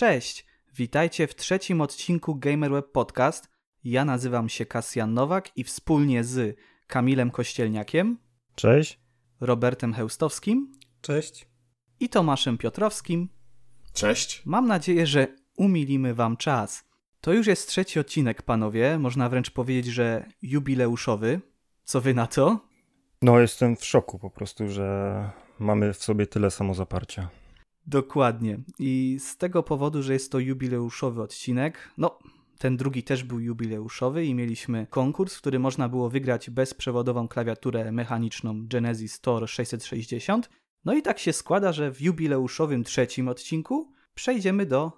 Cześć! Witajcie w trzecim odcinku GamerWeb Podcast. Ja nazywam się Kasjan Nowak i wspólnie z Kamilem Kościelniakiem, Cześć. Robertem Heustowskim Cześć. i Tomaszem Piotrowskim Cześć. mam nadzieję, że umilimy wam czas. To już jest trzeci odcinek, panowie. Można wręcz powiedzieć, że jubileuszowy. Co wy na to? No, jestem w szoku po prostu, że mamy w sobie tyle samozaparcia. Dokładnie. I z tego powodu, że jest to jubileuszowy odcinek, no, ten drugi też był jubileuszowy i mieliśmy konkurs, w którym można było wygrać bezprzewodową klawiaturę mechaniczną Genesis Tor 660. No i tak się składa, że w jubileuszowym trzecim odcinku przejdziemy do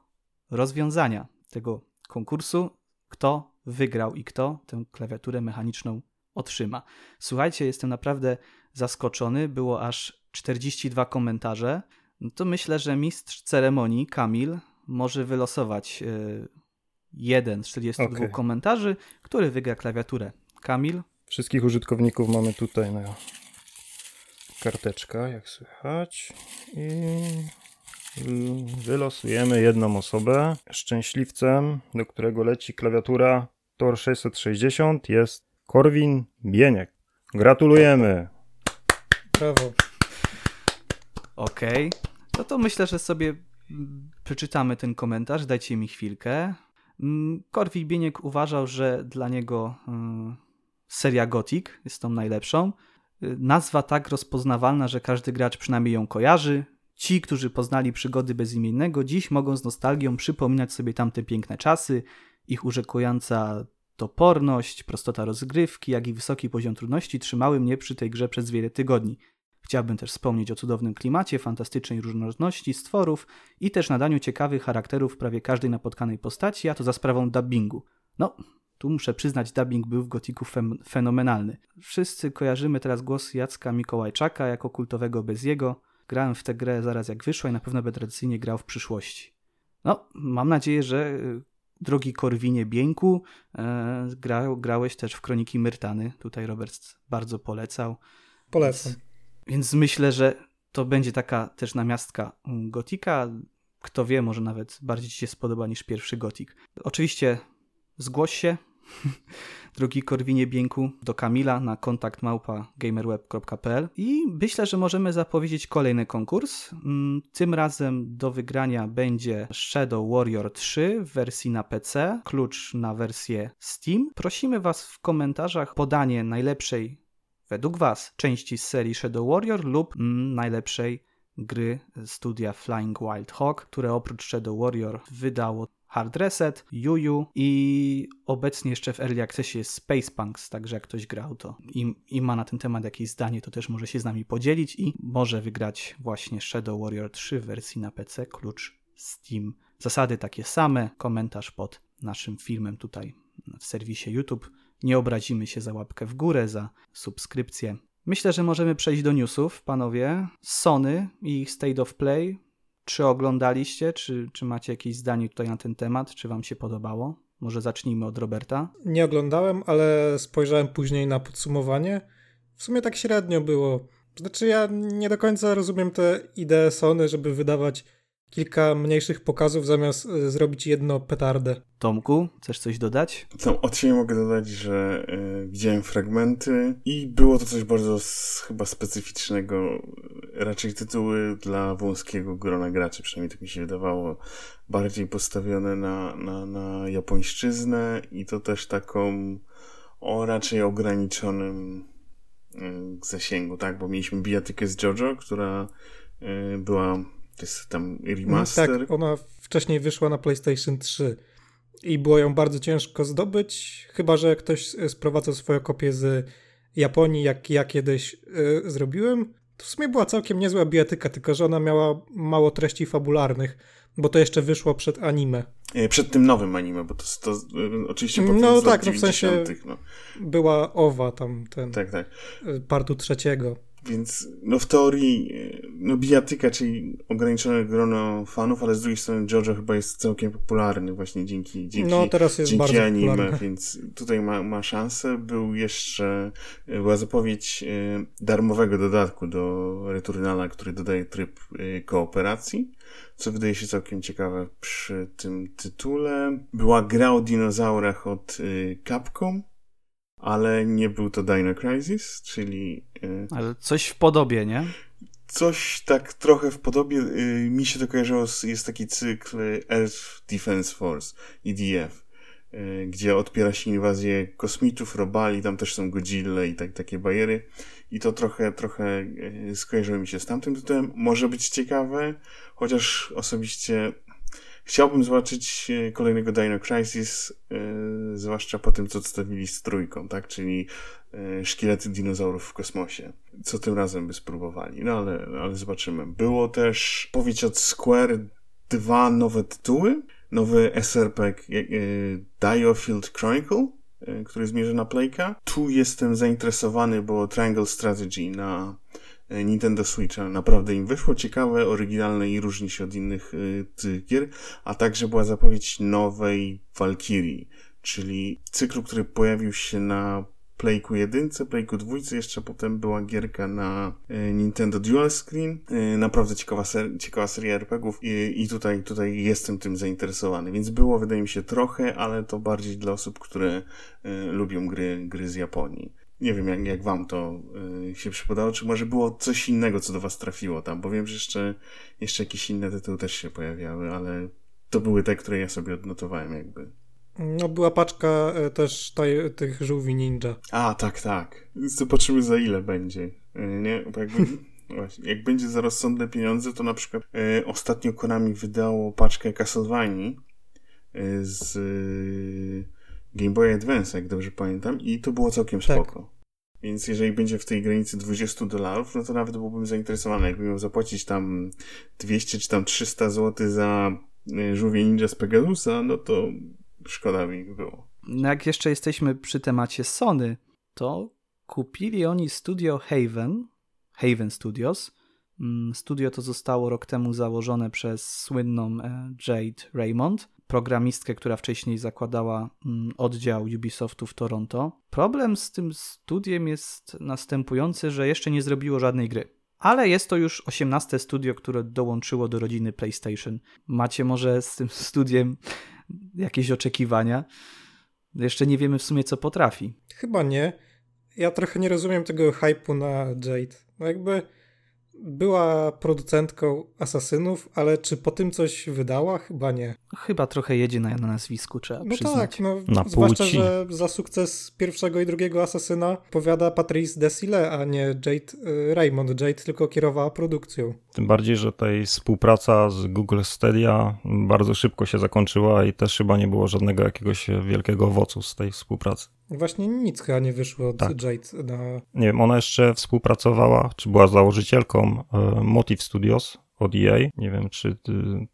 rozwiązania tego konkursu, kto wygrał i kto tę klawiaturę mechaniczną otrzyma. Słuchajcie, jestem naprawdę zaskoczony. Było aż 42 komentarze. No to myślę, że mistrz ceremonii, Kamil, może wylosować e, jeden z 42 Okej. komentarzy, który wygra klawiaturę. Kamil, Wszystkich użytkowników mamy tutaj na karteczka, jak słychać. I wylosujemy jedną osobę. Szczęśliwcem, do którego leci klawiatura Tor 660 jest Korwin Bieniek. Gratulujemy. Brawo. Okej. No to myślę, że sobie mm, przeczytamy ten komentarz. Dajcie mi chwilkę. Mm, Korwin Bieniek uważał, że dla niego mm, seria Gothic jest tą najlepszą. Y, Nazwa tak rozpoznawalna, że każdy gracz przynajmniej ją kojarzy. Ci, którzy poznali przygody bezimiennego, dziś mogą z nostalgią przypominać sobie tamte piękne czasy, ich urzekująca toporność, prostota rozgrywki, jak i wysoki poziom trudności trzymały mnie przy tej grze przez wiele tygodni. Chciałbym też wspomnieć o cudownym klimacie, fantastycznej różnorodności stworów i też nadaniu ciekawych charakterów prawie każdej napotkanej postaci, a to za sprawą dubbingu. No, tu muszę przyznać, dubbing był w Gotiku fenomenalny. Wszyscy kojarzymy teraz głos Jacka Mikołajczaka jako kultowego Beziego. Grałem w tę grę zaraz jak wyszła i na pewno będę tradycyjnie grał w przyszłości. No, mam nadzieję, że y, drogi Korwinie Bieńku, e, gra, grałeś też w Kroniki Myrtany. Tutaj Robert bardzo polecał. Polecam. Więc myślę, że to będzie taka też namiastka mm, Gotika. Kto wie, może nawet bardziej Ci się spodoba niż pierwszy Gotik. Oczywiście zgłoś się, drogi Korwinie Bieńku, do Kamila na kontakt małpa gamerweb.pl i myślę, że możemy zapowiedzieć kolejny konkurs. Mm, Tym razem do wygrania będzie Shadow Warrior 3 w wersji na PC, klucz na wersję Steam. Prosimy Was w komentarzach podanie najlepszej według Was części z serii Shadow Warrior lub mm, najlepszej gry studia Flying Wild Hawk, które oprócz Shadow Warrior wydało Hard Reset, Juju i obecnie jeszcze w Early Accessie jest Space Punks, także jak ktoś grał to i, i ma na ten temat jakieś zdanie, to też może się z nami podzielić i może wygrać właśnie Shadow Warrior 3 w wersji na PC, klucz Steam. Zasady takie same, komentarz pod naszym filmem tutaj w serwisie YouTube. Nie obrazimy się za łapkę w górę, za subskrypcję. Myślę, że możemy przejść do newsów, panowie. Sony i ich State of Play. Czy oglądaliście, czy, czy macie jakieś zdanie tutaj na ten temat? Czy wam się podobało? Może zacznijmy od Roberta. Nie oglądałem, ale spojrzałem później na podsumowanie. W sumie tak średnio było. Znaczy, ja nie do końca rozumiem tę ideę Sony, żeby wydawać kilka mniejszych pokazów zamiast y, zrobić jedno petardę. Tomku, chcesz coś dodać? To od siebie mogę dodać, że e, widziałem fragmenty i było to coś bardzo s- chyba specyficznego. Raczej tytuły dla wąskiego grona graczy, przynajmniej tak mi się wydawało. Bardziej postawione na, na, na japońszczyznę i to też taką o raczej ograniczonym e, zasięgu, tak? Bo mieliśmy bijatykę z JoJo, która e, była to jest tam remaster. Tak, ona wcześniej wyszła na PlayStation 3 i było ją bardzo ciężko zdobyć, chyba że ktoś sprowadzał swoją kopię z Japonii, jak ja kiedyś y, zrobiłem. To w sumie była całkiem niezła bijatyka, tylko że ona miała mało treści fabularnych, bo to jeszcze wyszło przed anime. E, Przed tym nowym anime, bo to, to e, oczywiście potem No tak, no w sensie- 90., no. Była owa tam, ten Tak, tak. partu trzeciego. Więc no w teorii no bijatyka, czyli ograniczone grono fanów, ale z drugiej strony JoJo chyba jest całkiem popularny właśnie dzięki, dzięki, no, teraz jest dzięki anime, popularny. więc tutaj ma, ma szansę. Był jeszcze, była zapowiedź e, darmowego dodatku do Returnala, który dodaje tryb e, kooperacji, co wydaje się całkiem ciekawe przy tym tytule. Była gra o dinozaurach od e, Capcom, ale nie był to Dino Crisis, czyli... Ale coś w podobie, nie? Coś tak trochę w podobie, y, mi się to kojarzyło, z, jest taki cykl Earth Defense Force, EDF, y, gdzie odpiera się inwazję kosmitów, robali, tam też są Godzilla i tak, takie bajery. I to trochę, trochę skojarzyło mi się z tamtym tytułem. Może być ciekawe, chociaż osobiście chciałbym zobaczyć kolejnego Dino Crisis, zwłaszcza po tym, co odstawili z trójką, tak? Czyli szkielety dinozaurów w kosmosie. Co tym razem by spróbowali, no ale, ale zobaczymy. Było też powiedź od Square dwa nowe tytuły. Nowy SRP Diofield Chronicle, który zmierza na Playka. Tu jestem zainteresowany, bo Triangle Strategy na Nintendo Switcha naprawdę im wyszło ciekawe, oryginalne i różni się od innych y, gier, a także była zapowiedź nowej Valkyrie, czyli cyklu, który pojawił się na Playku 1, Playku 2, jeszcze potem była gierka na e, Nintendo Dual Screen. E, naprawdę ciekawa, ser ciekawa seria RPGów i, i tutaj, tutaj jestem tym zainteresowany. Więc było, wydaje mi się, trochę, ale to bardziej dla osób, które e, lubią gry, gry z Japonii. Nie wiem, jak, jak wam to y, się przypadało, czy może było coś innego, co do was trafiło tam, bo wiem, że jeszcze, jeszcze jakieś inne tytuły też się pojawiały, ale to były te, które ja sobie odnotowałem jakby. No była paczka e, też taj, tych żółwi ninja. A, tak, tak. Zobaczymy za ile będzie. E, nie, bo jakby, właśnie, jak będzie za rozsądne pieniądze, to na przykład e, ostatnio Konami wydało paczkę Castlevania e, z e, Game Boy Advance, jak dobrze pamiętam, i to było całkiem Tak. spoko. Więc jeżeli będzie w tej granicy 20 dolarów, no to nawet byłbym zainteresowany. Jakbym miał zapłacić tam 200 czy tam 300 zł za e, żółwie ninja z Pegasusa, no to szkoda mi było. No jak jeszcze jesteśmy przy temacie Sony, to kupili oni studio Haven, Haven Studios. Mm, Studio to zostało rok temu założone przez słynną e, Jade Raymond, programistkę, która wcześniej zakładała mm, oddział Ubisoftu w Toronto. Problem z tym studiem jest następujący, że jeszcze nie zrobiło żadnej gry. Ale jest to już 18 studio, które dołączyło do rodziny PlayStation. Macie może z tym studiem jakieś oczekiwania? Jeszcze nie wiemy w sumie, co potrafi. Chyba nie. Ja trochę nie rozumiem tego hypu na Jade. No jakby była producentką Asasynów, ale czy po tym coś wydała? Chyba nie. Chyba trochę jedzie na, na nazwisku, trzeba No przyznać. tak, no, Na zwłaszcza, płci. że za sukces pierwszego i drugiego Asasyna powiada Patrice Desile, a nie Jade y, Raymond. Jade tylko kierowała produkcją. Tym bardziej, że tej współpraca z Google Stadia bardzo szybko się zakończyła i też chyba nie było żadnego jakiegoś wielkiego owocu z tej współpracy. Właśnie nic chyba nie wyszło od Tak. Jade na... Nie wiem, ona jeszcze współpracowała, czy była założycielką e, Motive Studios od EA. Nie wiem, czy y,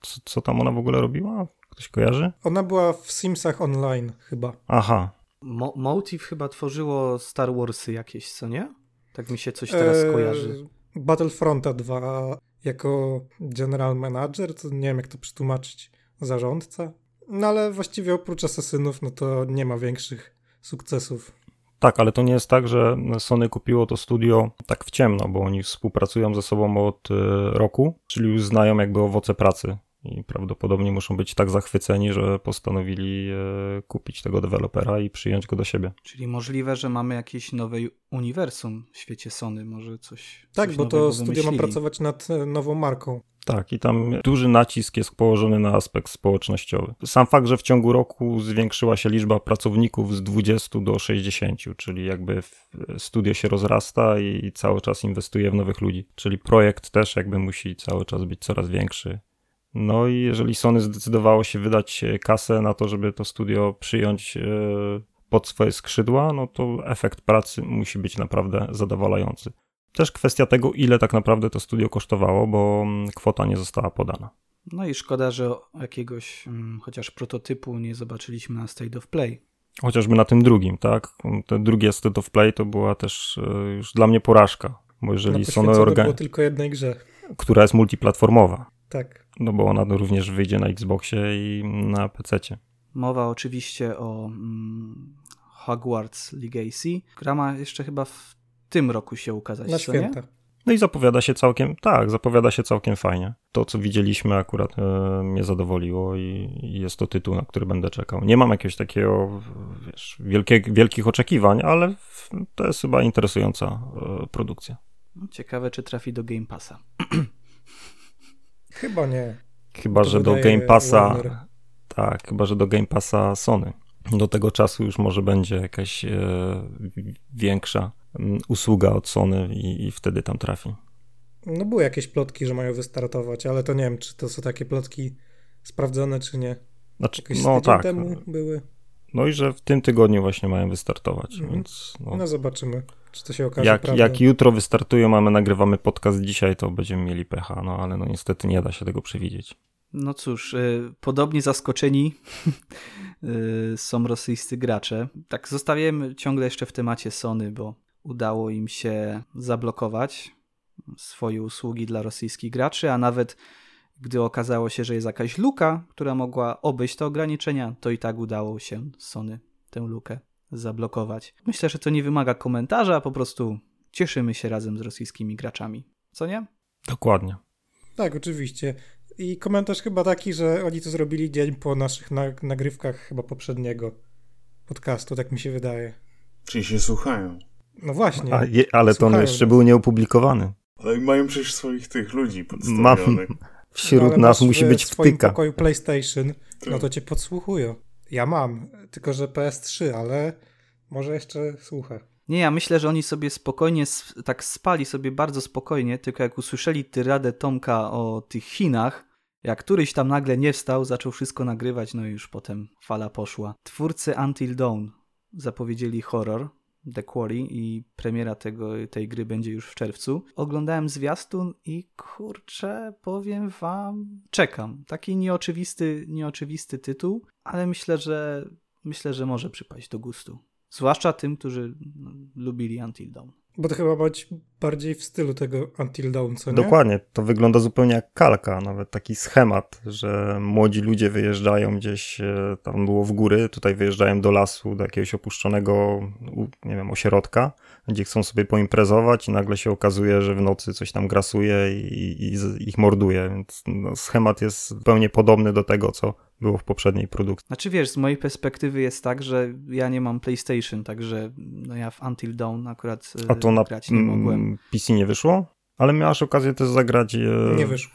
co, co tam ona w ogóle robiła? Ktoś kojarzy? Ona była w Simsach Online chyba. Aha, Mo- Motive chyba tworzyło Star Warsy jakieś, co nie? Tak mi się coś teraz Eee, kojarzy. Battlefronta 2 jako general manager, to nie wiem jak to przetłumaczyć, zarządca. No ale właściwie oprócz Asasynów, no to nie ma większych sukcesów. Tak, ale to nie jest tak, że Sony kupiło to studio tak w ciemno, bo oni współpracują ze sobą od e, roku, czyli już znają jakby owoce pracy i prawdopodobnie muszą być tak zachwyceni, że postanowili e, kupić tego dewelopera i przyjąć go do siebie. Czyli możliwe, że mamy jakieś nowe uniwersum w świecie Sony, może coś. Tak, coś bo to studio ma pracować nad e, nową marką. Tak, i tam duży nacisk jest położony na aspekt społecznościowy. Sam fakt, że w ciągu roku zwiększyła się liczba pracowników z 20 do 60, czyli jakby studio się rozrasta i cały czas inwestuje w nowych ludzi. Czyli projekt też jakby musi cały czas być coraz większy. No i jeżeli Sony zdecydowało się wydać e, kasę na to, żeby to studio przyjąć e, pod swoje skrzydła, no to efekt pracy musi być naprawdę zadowalający. Też kwestia tego, ile tak naprawdę to studio kosztowało, bo mm, kwota nie została podana. No i szkoda, że jakiegoś mm, chociaż prototypu nie zobaczyliśmy na State of Play. Chociażby na tym drugim, tak? Te drugie State of Play to była też e, już dla mnie porażka. Bo jeżeli Sony organ... było tylko jednej grze. Która jest multiplatformowa. Tak. No bo ona również wyjdzie na Xboxie i na PC. Mowa oczywiście o mm, Hogwarts Legacy. Gra ma jeszcze chyba w tym roku się ukazać. Na święta. Nie? No i zapowiada się całkiem, tak, zapowiada się całkiem fajnie. To, co widzieliśmy, akurat e, mnie zadowoliło i, i, jest to tytuł, na który będę czekał. Nie mam jakiegoś takiego, wiesz, wielkie, wielkich oczekiwań, ale to jest chyba interesująca e, produkcja. No, ciekawe, czy trafi do Game Passa. Chyba nie. Chyba, to że do Game Passa. Warner. Tak, chyba, że do Game Passa Sony. Do tego czasu już może będzie jakaś e, większa usługa od Sony i, i wtedy tam trafi. No były jakieś plotki, że mają wystartować, ale to nie wiem, czy to są takie plotki sprawdzone, czy nie. Znaczy, Jakoś no tak. temu były. No i że w tym tygodniu właśnie mają wystartować, mhm. więc... No. no. zobaczymy, czy to się okaże jak, jak jutro wystartują, a my nagrywamy podcast dzisiaj, to będziemy mieli pecha, no ale no niestety nie da się tego przewidzieć. No cóż, y, podobnie zaskoczeni y, są rosyjscy gracze. Tak zostawiamy ciągle jeszcze w temacie Sony, bo udało im się zablokować swoje usługi dla rosyjskich graczy, a nawet gdy okazało się, że jest jakaś luka, która mogła obejść te ograniczenia, to i tak udało się Sony tę lukę zablokować. Myślę, że to nie wymaga komentarza, a po prostu cieszymy się razem z rosyjskimi graczami. Co nie? Dokładnie. Tak, oczywiście. I komentarz chyba taki, że oni to zrobili dzień po naszych nagrywkach chyba poprzedniego podcastu, tak mi się wydaje. Czyli się słuchają. No właśnie. Je, ale to on jeszcze był nieopublikowany. Ale mają przecież swoich tych ludzi podstawionych. Mam, wśród no, nas musi być w swoim wtyka. pokoju PlayStation, no to cię podsłuchują. Ja mam, tylko że PS3, ale może jeszcze słuchę. Nie, ja myślę, że oni sobie spokojnie, tak spali sobie bardzo spokojnie, tylko jak usłyszeli tyradę Tomka o tych Chinach, jak któryś tam nagle nie wstał, zaczął wszystko nagrywać, no i już potem fala poszła. Twórcy Until Dawn zapowiedzieli horror, The Quarry i premiera tego, tej gry będzie już w czerwcu. Oglądałem zwiastun i kurczę, powiem wam, czekam. Taki nieoczywisty, nieoczywisty tytuł, ale myślę, że myślę, że może przypaść do gustu. Zwłaszcza tym, którzy lubili Until Dawn. Bo to chyba być bardziej w stylu tego Until Dawn, co nie? Dokładnie, to wygląda zupełnie jak kalka, nawet taki schemat, że młodzi ludzie wyjeżdżają gdzieś, e, tam było w góry, tutaj wyjeżdżają do lasu, do jakiegoś opuszczonego, nie wiem, ośrodka, gdzie chcą sobie poimprezować i nagle się okazuje, że w nocy coś tam grasuje i, i, ich morduje, więc no, schemat jest zupełnie podobny do tego, co było w poprzedniej produkcji. Znaczy wiesz, z mojej perspektywy jest tak, że ja nie mam PlayStation, także no ja w Until Dawn akurat A to na grać nie mogłem. PC nie wyszło? Ale miałaś okazję też zagrać e, nie wyszło.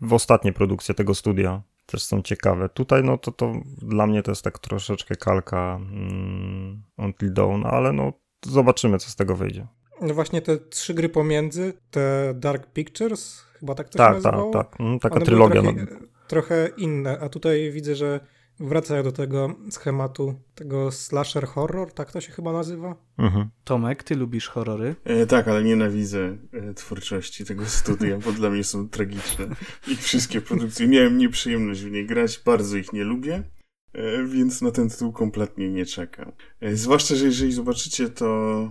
w ostatnie produkcje tego studia. Też są ciekawe. Tutaj no to, to dla mnie to jest tak troszeczkę kalka mm, Until Dawn, ale no zobaczymy co z tego wyjdzie. No właśnie te trzy gry pomiędzy, te Dark Pictures, chyba tak to tak, się nazywało? Tak, tak, mm, taka One trylogia. Trochę, no. Trochę inne, a tutaj widzę, że wracają do tego schematu, tego slasher horror, tak to się chyba nazywa? Mhm. Tomek, ty lubisz horrory? E, tak, ale nienawidzę e, twórczości tego studia, bo dla mnie są tragiczne. Ich wszystkie produkcje. Miałem nieprzyjemność w nie grać, bardzo ich nie lubię. E, więc na ten tytuł kompletnie nie czekam. E, zwłaszcza, że jeżeli zobaczycie to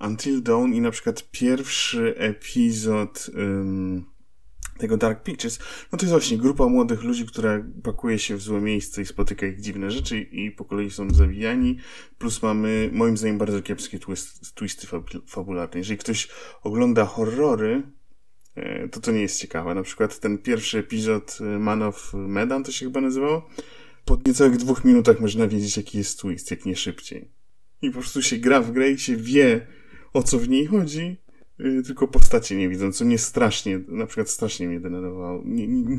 Until Dawn i na przykład pierwszy epizod tego Dark Pictures, no to jest właśnie grupa młodych ludzi, która pakuje się w złe miejsce i spotyka ich dziwne rzeczy i po kolei są zawijani, plus mamy moim zdaniem bardzo kiepskie twist, twisty fabularne. Jeżeli ktoś ogląda horrory, e, to to nie jest ciekawe. Na przykład ten pierwszy epizod e, Man of Medan, to się chyba nazywało, po niecałych dwóch minutach można wiedzieć, jaki jest twist, jak nie szybciej. I po prostu się gra w grę i się wie, o co w niej chodzi, tylko postacie nie widzą, co mnie strasznie, na przykład strasznie mnie denerwowało. Nie, nie,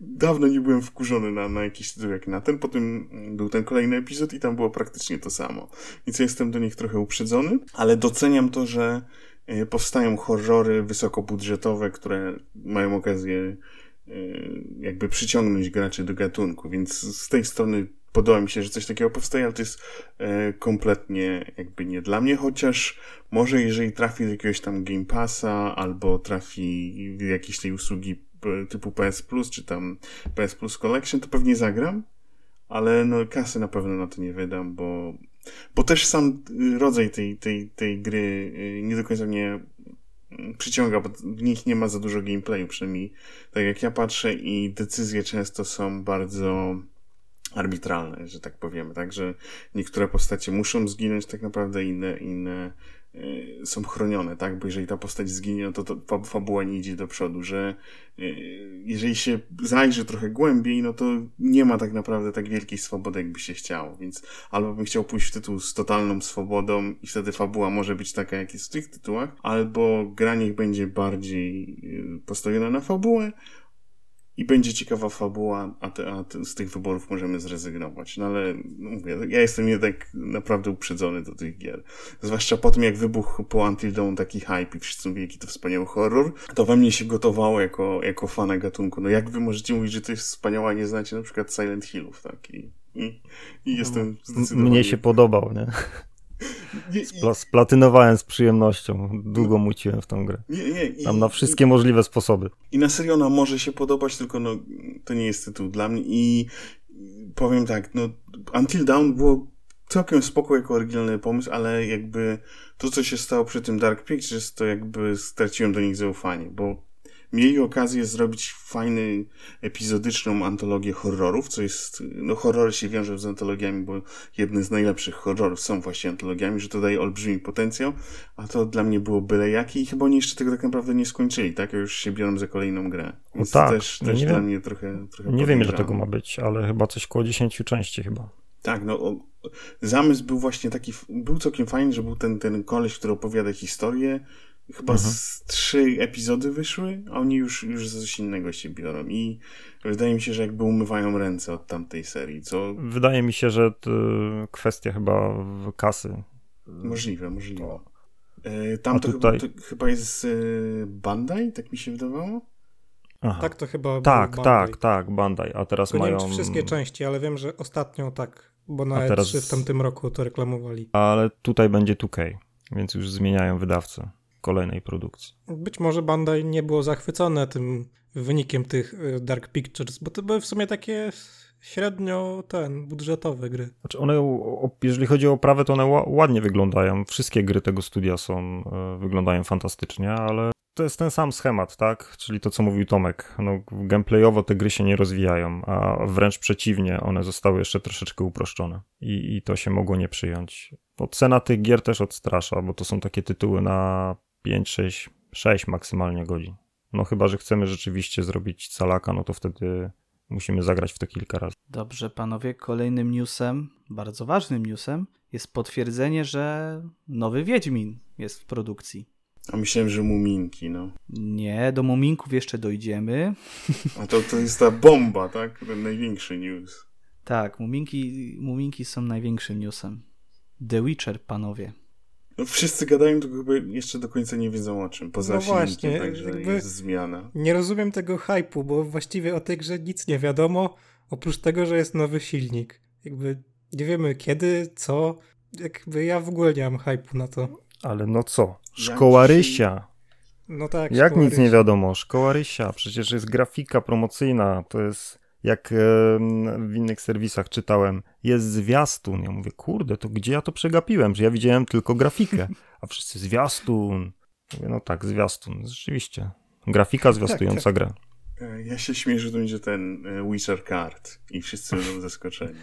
dawno nie byłem wkurzony na, na jakiś tytuł jak na ten, potem był ten kolejny epizod i tam było praktycznie to samo. Więc ja jestem do nich trochę uprzedzony, ale doceniam to, że y, powstają horrory wysokobudżetowe, które mają okazję y, jakby przyciągnąć graczy do gatunku, więc z tej strony podoba mi się, że coś takiego powstaje, ale to jest e, kompletnie jakby nie dla mnie, chociaż może jeżeli trafi do jakiegoś tam Game Passa albo trafi w jakieś tej usługi typu PS Plus czy tam PS Plus Collection, to pewnie zagram, ale no kasy na pewno na to nie wydam, bo, bo też sam rodzaj tej, tej, tej gry y, nie do końca mnie przyciąga, bo w nich nie ma za dużo gameplayu, przynajmniej tak jak ja patrzę i decyzje często są bardzo arbitralne, że tak powiemy, tak, że niektóre postacie muszą zginąć tak naprawdę, inne, inne Y, są chronione, tak? Bo jeżeli ta postać zginie, no to, to fabuła nie idzie do przodu, że y, jeżeli się zajrzy trochę głębiej, no to nie ma tak naprawdę tak wielkiej swobody, jakby się chciało, więc albo bym chciał pójść w tytuł z totalną swobodą i wtedy fabuła może być taka, jak jest w tych tytułach, albo gra niech będzie bardziej y, postawiona na fabułę, i będzie ciekawa fabuła, a, te, a te, z tych wyborów możemy zrezygnować. No ale no mówię, ja jestem jednak naprawdę uprzedzony do tych gier. Zwłaszcza po tym, jak wybuchł po Until Dawn taki hype i wszyscy mówili, jaki to wspaniały horror, to we mnie się gotowało jako, jako fana gatunku. No jak wy możecie mówić, że to jest wspaniała, nie znacie na przykład Silent Hillów, tak? I, i, i jestem zdecydowanie... Mnie się podobał, nie? Spla splatynowałem z przyjemnością. Długo muciłem w tą grę. Nie, nie, i, Tam na wszystkie i, możliwe sposoby. I na serio ona może się podobać, tylko no, to nie jest tytuł dla mnie. I powiem tak, no Until Dawn było całkiem spoko jako oryginalny pomysł, ale jakby to, co się stało przy tym Dark Pictures, to jakby straciłem do nich zaufanie, bo mieli okazję zrobić fajny, epizodyczną antologię horrorów, co jest, no horrory się wiążą z antologiami, bo jedne z najlepszych horrorów są właśnie antologiami, że to daje olbrzymi potencjał, a to dla mnie było byle jakie i chyba oni jeszcze tego tak naprawdę nie skończyli, tak? Już się biorą za kolejną grę. Więc no tak, też, też dla wiem, mnie trochę, trochę Nie wiem, ile tego ma być, ale chyba coś koło 10 części chyba. Tak, no zamysł był właśnie taki, był całkiem fajny, że był ten, ten koleś, który opowiada historię, Chyba mhm. z trzy epizody wyszły, a oni już, już za coś innego się biorą. I wydaje mi się, że jakby umywają ręce od tamtej serii, co... Wydaje mi się, że to kwestia chyba kasy. Możliwe, możliwe. To... E, tam to, tutaj... chyba, to chyba jest e, Bandai, tak mi się wydawało? Aha. Tak, to chyba. Tak, tak, tak, Bandai. A teraz Tylko mają. Nie wiem, wszystkie części, ale wiem, że ostatnią tak, bo na a teraz... E3 w tamtym roku to reklamowali. Ale tutaj będzie 2K, więc już zmieniają wydawcę kolejnej produkcji. Być może Bandai nie było zachwycone tym wynikiem tych y, Dark Pictures, bo to były w sumie takie średnio ten, budżetowe gry. Znaczy one, jeżeli chodzi o oprawę, to one ładnie wyglądają. Wszystkie gry tego studia są, y, wyglądają fantastycznie, ale to jest ten sam schemat, tak? Czyli to, co mówił Tomek. No, gameplayowo te gry się nie rozwijają, a wręcz przeciwnie, one zostały jeszcze troszeczkę uproszczone. I, i to się mogło nie przyjąć. Bo cena tych gier też odstrasza, bo to są takie tytuły na 5, 6, 6 maksymalnie godzin. No chyba, że chcemy rzeczywiście zrobić calaka, no to wtedy musimy zagrać w to kilka razy. Dobrze, panowie, kolejnym newsem, bardzo ważnym newsem, jest potwierdzenie, że nowy Wiedźmin jest w produkcji. A myślałem, że Muminki, no. Nie, do Muminków jeszcze dojdziemy. A to, to jest ta bomba, tak? Ten największy news. Tak, Muminki, Muminki są największym newsem. The Witcher, panowie. No, wszyscy gadają, tylko chyba jeszcze do końca nie wiedzą o czym. Poza no właśnie, także jest zmiana. Nie rozumiem tego hypu, bo właściwie o tej grze nic nie wiadomo, oprócz tego, że jest nowy silnik. Jakby nie wiemy kiedy, co. Jakby ja w ogóle nie mam hypu na to. Ale no co? Szkoła Jak Rysia. No tak. Jak nic Rysia. nie wiadomo? Szkoła Rysia. Przecież jest grafika promocyjna. To jest jak w innych serwisach czytałem, jest zwiastun. Ja mówię, kurde, to gdzie ja to przegapiłem? Że ja widziałem tylko grafikę, a wszyscy zwiastun. Mówię, no tak, zwiastun, rzeczywiście. Grafika zwiastująca tak, tak. grę. E, ja się śmieję, że to będzie ten e, Witcher Card i wszyscy będą zaskoczeni.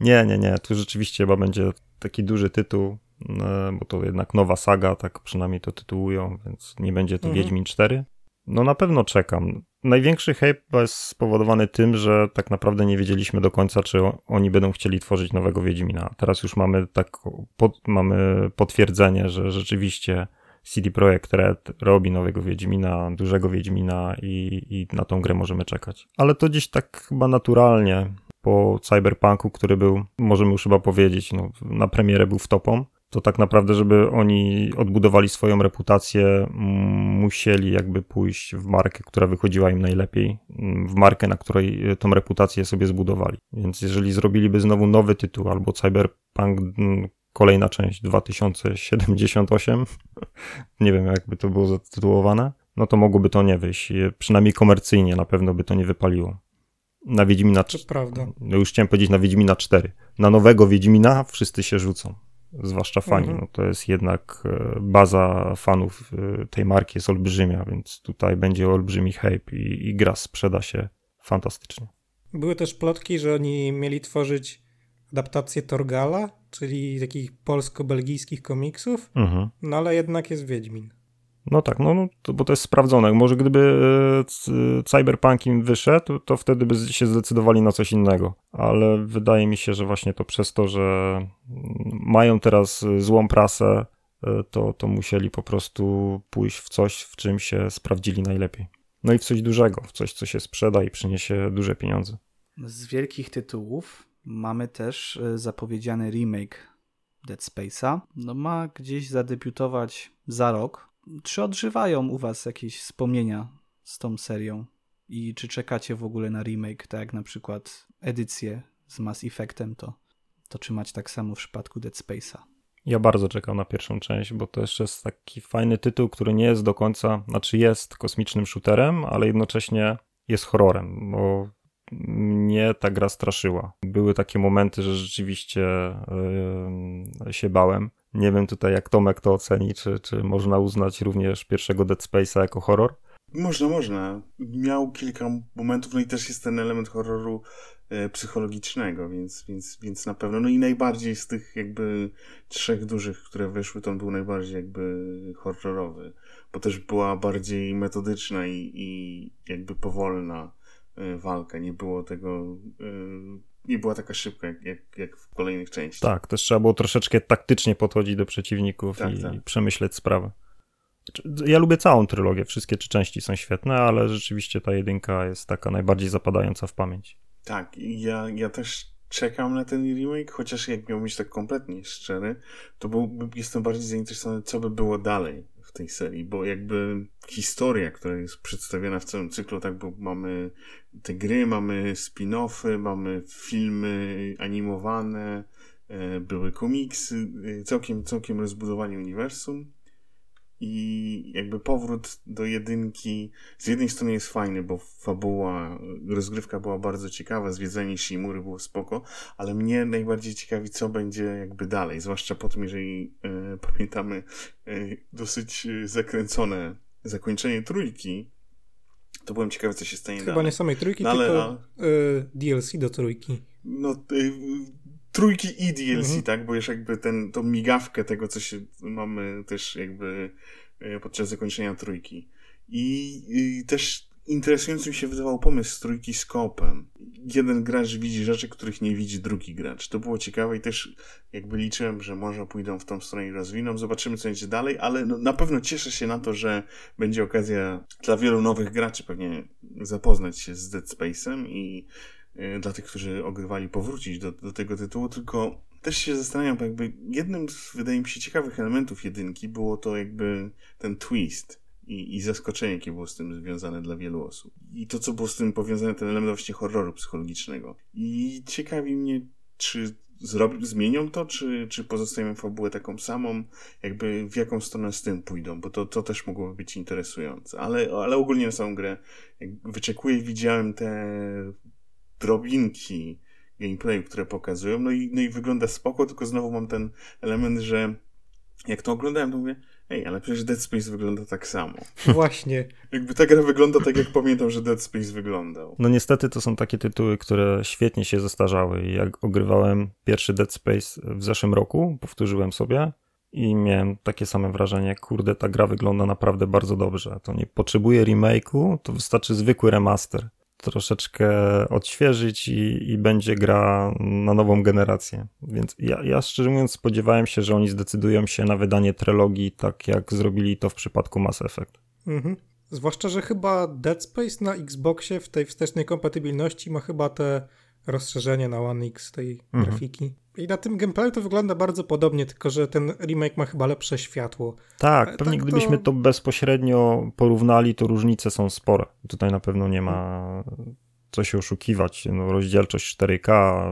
Nie, nie, nie. Tu rzeczywiście chyba będzie taki duży tytuł, e, bo to jednak nowa saga, tak przynajmniej to tytułują, więc nie będzie to mhm. Wiedźmin 4. No na pewno czekam. Największy hype jest spowodowany tym, że tak naprawdę nie wiedzieliśmy do końca, czy oni będą chcieli tworzyć nowego Wiedźmina. Teraz już mamy tak pod, mamy potwierdzenie, że rzeczywiście CD Projekt Red robi nowego Wiedźmina, dużego Wiedźmina i, i na tą grę możemy czekać. Ale to gdzieś tak chyba naturalnie po Cyberpunku, który był, możemy już chyba powiedzieć, no, na premierę był w topą, to tak naprawdę, żeby oni odbudowali swoją reputację, musieli jakby pójść w markę, która wychodziła im najlepiej, w markę, na której tą reputację sobie zbudowali. Więc jeżeli zrobiliby znowu nowy tytuł albo Cyberpunk kolejna część 2078, nie wiem jakby to było zatytułowane, no to mogłoby to nie wyjść. Przynajmniej komercyjnie na pewno by to nie wypaliło. Na Wiedźmina... To prawda. No już chciałem powiedzieć na Wiedźmina 4. Na nowego Wiedźmina wszyscy się rzucą. Zwłaszcza fani. Mhm. No to jest jednak e, baza fanów e, tej marki jest olbrzymia, więc tutaj będzie olbrzymi hype i, i gra sprzeda się fantastycznie. Były też plotki, że oni mieli tworzyć adaptację Torgala, czyli takich polsko-belgijskich komiksów, mhm. no ale jednak jest Wiedźmin. No tak, no, no to, bo to jest sprawdzone. Może gdyby e, Cyberpunk im wyszedł, to wtedy by się zdecydowali na coś innego. Ale wydaje mi się, że właśnie to przez to, że mają teraz złą prasę, e, to, to musieli po prostu pójść w coś, w czym się sprawdzili najlepiej. No i w coś dużego, w coś, co się sprzeda i przyniesie duże pieniądze. Z wielkich tytułów mamy też e, zapowiedziany remake Dead Space'a. No ma gdzieś zadebiutować za rok, czy odżywają u was jakieś wspomnienia z tą serią? I czy czekacie w ogóle na remake, tak jak na przykład edycję z Mass Effectem, to, to czy macie tak samo w przypadku Dead Space'a? Ja bardzo czekam na pierwszą część, bo to jeszcze jest taki fajny tytuł, który nie jest do końca, znaczy jest kosmicznym shooterem, ale jednocześnie jest horrorem, bo mnie ta gra straszyła. Były takie momenty, że rzeczywiście yy, się bałem. Nie wiem tutaj, jak Tomek to oceni, czy, czy można uznać również pierwszego Dead Space'a jako horror? Można, można. Miał kilka momentów, no i też jest ten element horroru e, psychologicznego, więc, więc, więc na pewno. No i najbardziej z tych jakby trzech dużych, które wyszły, to on był najbardziej jakby horrorowy, bo też była bardziej metodyczna i, i jakby powolna e, walka. Nie było tego e, nie była taka szybka jak, jak, jak, w kolejnych częściach. Tak, też trzeba było troszeczkę taktycznie podchodzić do przeciwników tak, i, tak. przemyśleć sprawę. Ja lubię całą trylogię, wszystkie trzy części są świetne, ale rzeczywiście ta jedynka jest taka najbardziej zapadająca w pamięć. Tak, ja, ja też czekam na ten remake, chociaż jak miał być tak kompletnie szczery, to był, jestem bardziej zainteresowany, co by było dalej tej serii, bo jakby historia, która jest przedstawiona w całym cyklu, tak, bo mamy te gry, mamy spin-offy, mamy filmy animowane, e, były komiksy, e, całkiem, całkiem rozbudowanie uniwersum i jakby powrót do jedynki z jednej strony jest fajny, bo fabuła, rozgrywka była bardzo ciekawa, zwiedzanie Shimury było spoko, ale mnie najbardziej ciekawi, co będzie jakby dalej, zwłaszcza po tym, jeżeli e, pamiętamy e, dosyć e, zakręcone zakończenie trójki, to byłem ciekawy, co się stanie Chyba dalej. nie samej trójki, no, ale, tylko a... E, DLC do trójki. No, trójki i DLC, mhm. tak? Bo już jakby ten, tą migawkę tego, co się mamy też jakby e, podczas zakończenia trójki. I, i też interesujący mi się wydawał pomysł z trójki z kopem. Jeden gracz widzi rzeczy, których nie widzi drugi gracz. To było ciekawe i też jakby liczyłem, że może pójdą w tą stronę i rozwiną. Zobaczymy, co będzie dalej, ale no, na pewno cieszę się na to, że będzie okazja dla wielu nowych graczy pewnie zapoznać się z Dead Space'em i dla tych, którzy ogrywali, powrócić do, do tego tytułu, tylko też się zastanawiam, bo jakby jednym z, wydaje mi się, ciekawych elementów jedynki było to jakby ten twist i, i zaskoczenie, jakie było z tym związane dla wielu osób. I to, co było z tym powiązane, ten element właśnie horroru psychologicznego. I ciekawi mnie, czy zrobi, zmienią to, czy, czy pozostawią fabułę taką samą, jakby w jaką stronę z tym pójdą, bo to, to też mogłoby być interesujące. Ale, ale ogólnie na samą grę wyczekuję, widziałem te drobinki gameplayu, które pokazują, no i, no i wygląda spoko, tylko znowu mam ten element, że jak to oglądałem, to mówię, ej, ale przecież Dead Space wygląda tak samo. Właśnie. Jakby ta gra wygląda tak, jak pamiętam, że Dead Space wyglądał. No niestety to są takie tytuły, które świetnie się zestarzały. Jak ogrywałem pierwszy Dead Space w zeszłym roku, powtórzyłem sobie i miałem takie same wrażenie, kurde, ta gra wygląda naprawdę bardzo dobrze. To nie potrzebuje remake'u, to wystarczy zwykły remaster troszeczkę odświeżyć i, i będzie gra na nową generację. Więc ja, ja szczerze mówiąc spodziewałem się, że oni zdecydują się na wydanie trylogii tak jak zrobili to w przypadku Mass Effect. Mhm. Zwłaszcza, że chyba Dead Space na Xboxie w tej wstecznej kompatybilności ma chyba te rozszerzenie na One X tej mhm. grafiki. I na tym gameplayu to wygląda bardzo podobnie, tylko że ten remake ma chyba lepsze światło. Tak, Ale pewnie tak gdybyśmy to... to... bezpośrednio porównali, to różnice są spore. Tutaj na pewno nie ma co się oszukiwać. No, rozdzielczość 4K,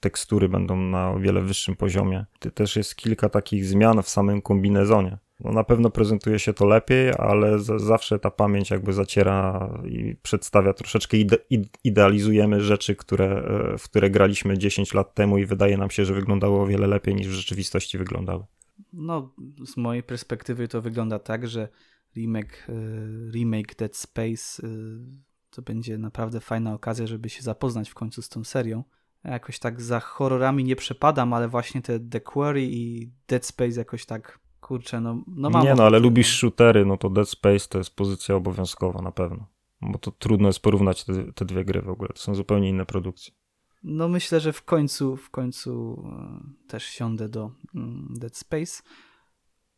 tekstury będą na o wiele wyższym poziomie. Też jest kilka takich zmian w samym kombinezonie. No na pewno prezentuje się to lepiej, ale z, zawsze ta pamięć jakby zaciera i przedstawia troszeczkę ide, idealizujemy rzeczy, które, e, w które graliśmy 10 lat temu i wydaje nam się, że wyglądało o wiele lepiej niż w rzeczywistości wyglądały. No, z mojej perspektywy to wygląda tak, że remake, e, remake Dead Space e, to będzie naprawdę fajna okazja, żeby się zapoznać w końcu z tą serią. Ja jakoś tak za horrorami nie przepadam, ale właśnie te The Quarry i Dead Space jakoś tak, kurczę, no, no mam... Nie no, ale lubisz shootery, no to Dead Space to jest pozycja obowiązkowa na pewno. Bo to trudno jest porównać te, te dwie gry w ogóle, to są zupełnie inne produkcje. No myślę, że w końcu, w końcu e, też siądę do mm, Dead Space,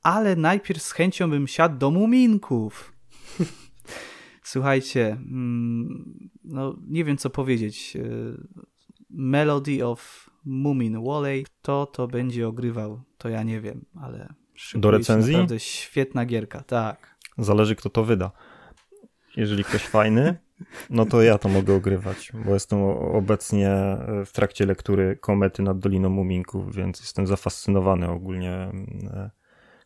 ale najpierw z chęcią bym siadł do Muminków. Słuchajcie, mm, no nie wiem co powiedzieć. E, Melody of Mumin Wally, kto to będzie ogrywał, to ja nie wiem, ale do recenzji? Naprawdę świetna gierka, tak. Zależy kto to wyda. Jeżeli ktoś fajny, no to ja to mogę ogrywać, bo jestem obecnie w trakcie lektury Komety nad Doliną Muminków, więc jestem zafascynowany ogólnie e,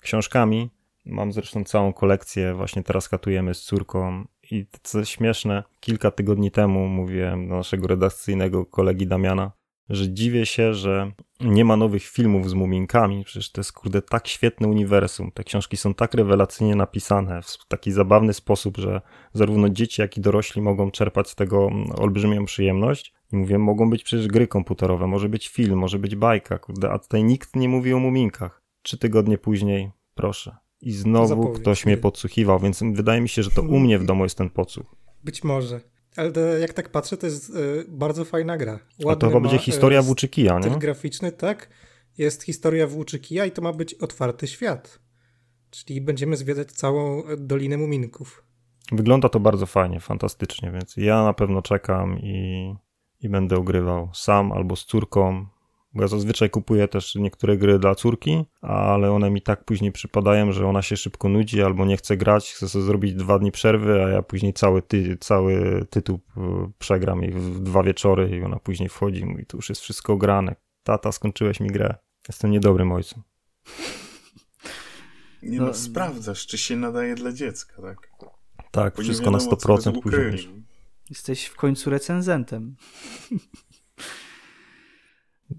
książkami. Mam zresztą całą kolekcję, właśnie teraz katujemy z córką i co śmieszne, kilka tygodni temu mówiłem do naszego redakcyjnego kolegi Damiana, że dziwię się, że nie ma nowych filmów z muminkami. Przecież to jest kurde tak świetne uniwersum. Te książki są tak rewelacyjnie napisane w taki zabawny sposób, że zarówno dzieci, jak i dorośli mogą czerpać z tego olbrzymią przyjemność. I mówię, mogą być przecież gry komputerowe, może być film, może być bajka, kurde, a tutaj nikt nie mówi o muminkach. Trzy tygodnie później, proszę. I znowu ktoś mnie podsłuchiwał, więc wydaje mi się, że to u mnie w domu jest ten podsłuch. Być może. Ale to, jak tak patrzę, to jest y, bardzo fajna gra. Ładny A to chyba będzie historia y, Włóczykija, nie? graficzny, tak. Jest historia Włóczykija i to ma być otwarty świat. Czyli będziemy zwiedzać całą Dolinę Muminków. Wygląda to bardzo fajnie, fantastycznie, więc ja na pewno czekam i, i będę ogrywał sam albo z córką. Bo ja zazwyczaj kupuję też niektóre gry dla córki, ale one mi tak później przypadają, że ona się szybko nudzi albo nie chce grać, chce sobie zrobić dwa dni przerwy, a ja później cały, ty, cały tytuł e, przegram jej w dwa wieczory i ona później wchodzi i mówi, tu już jest wszystko grane. Tata, skończyłeś mi grę. Jestem niedobrym ojcem. Nie no, no sprawdzasz, czy się nadaje dla dziecka, tak? Tak, Bo wszystko na 100% później. Jesteś w końcu recenzentem.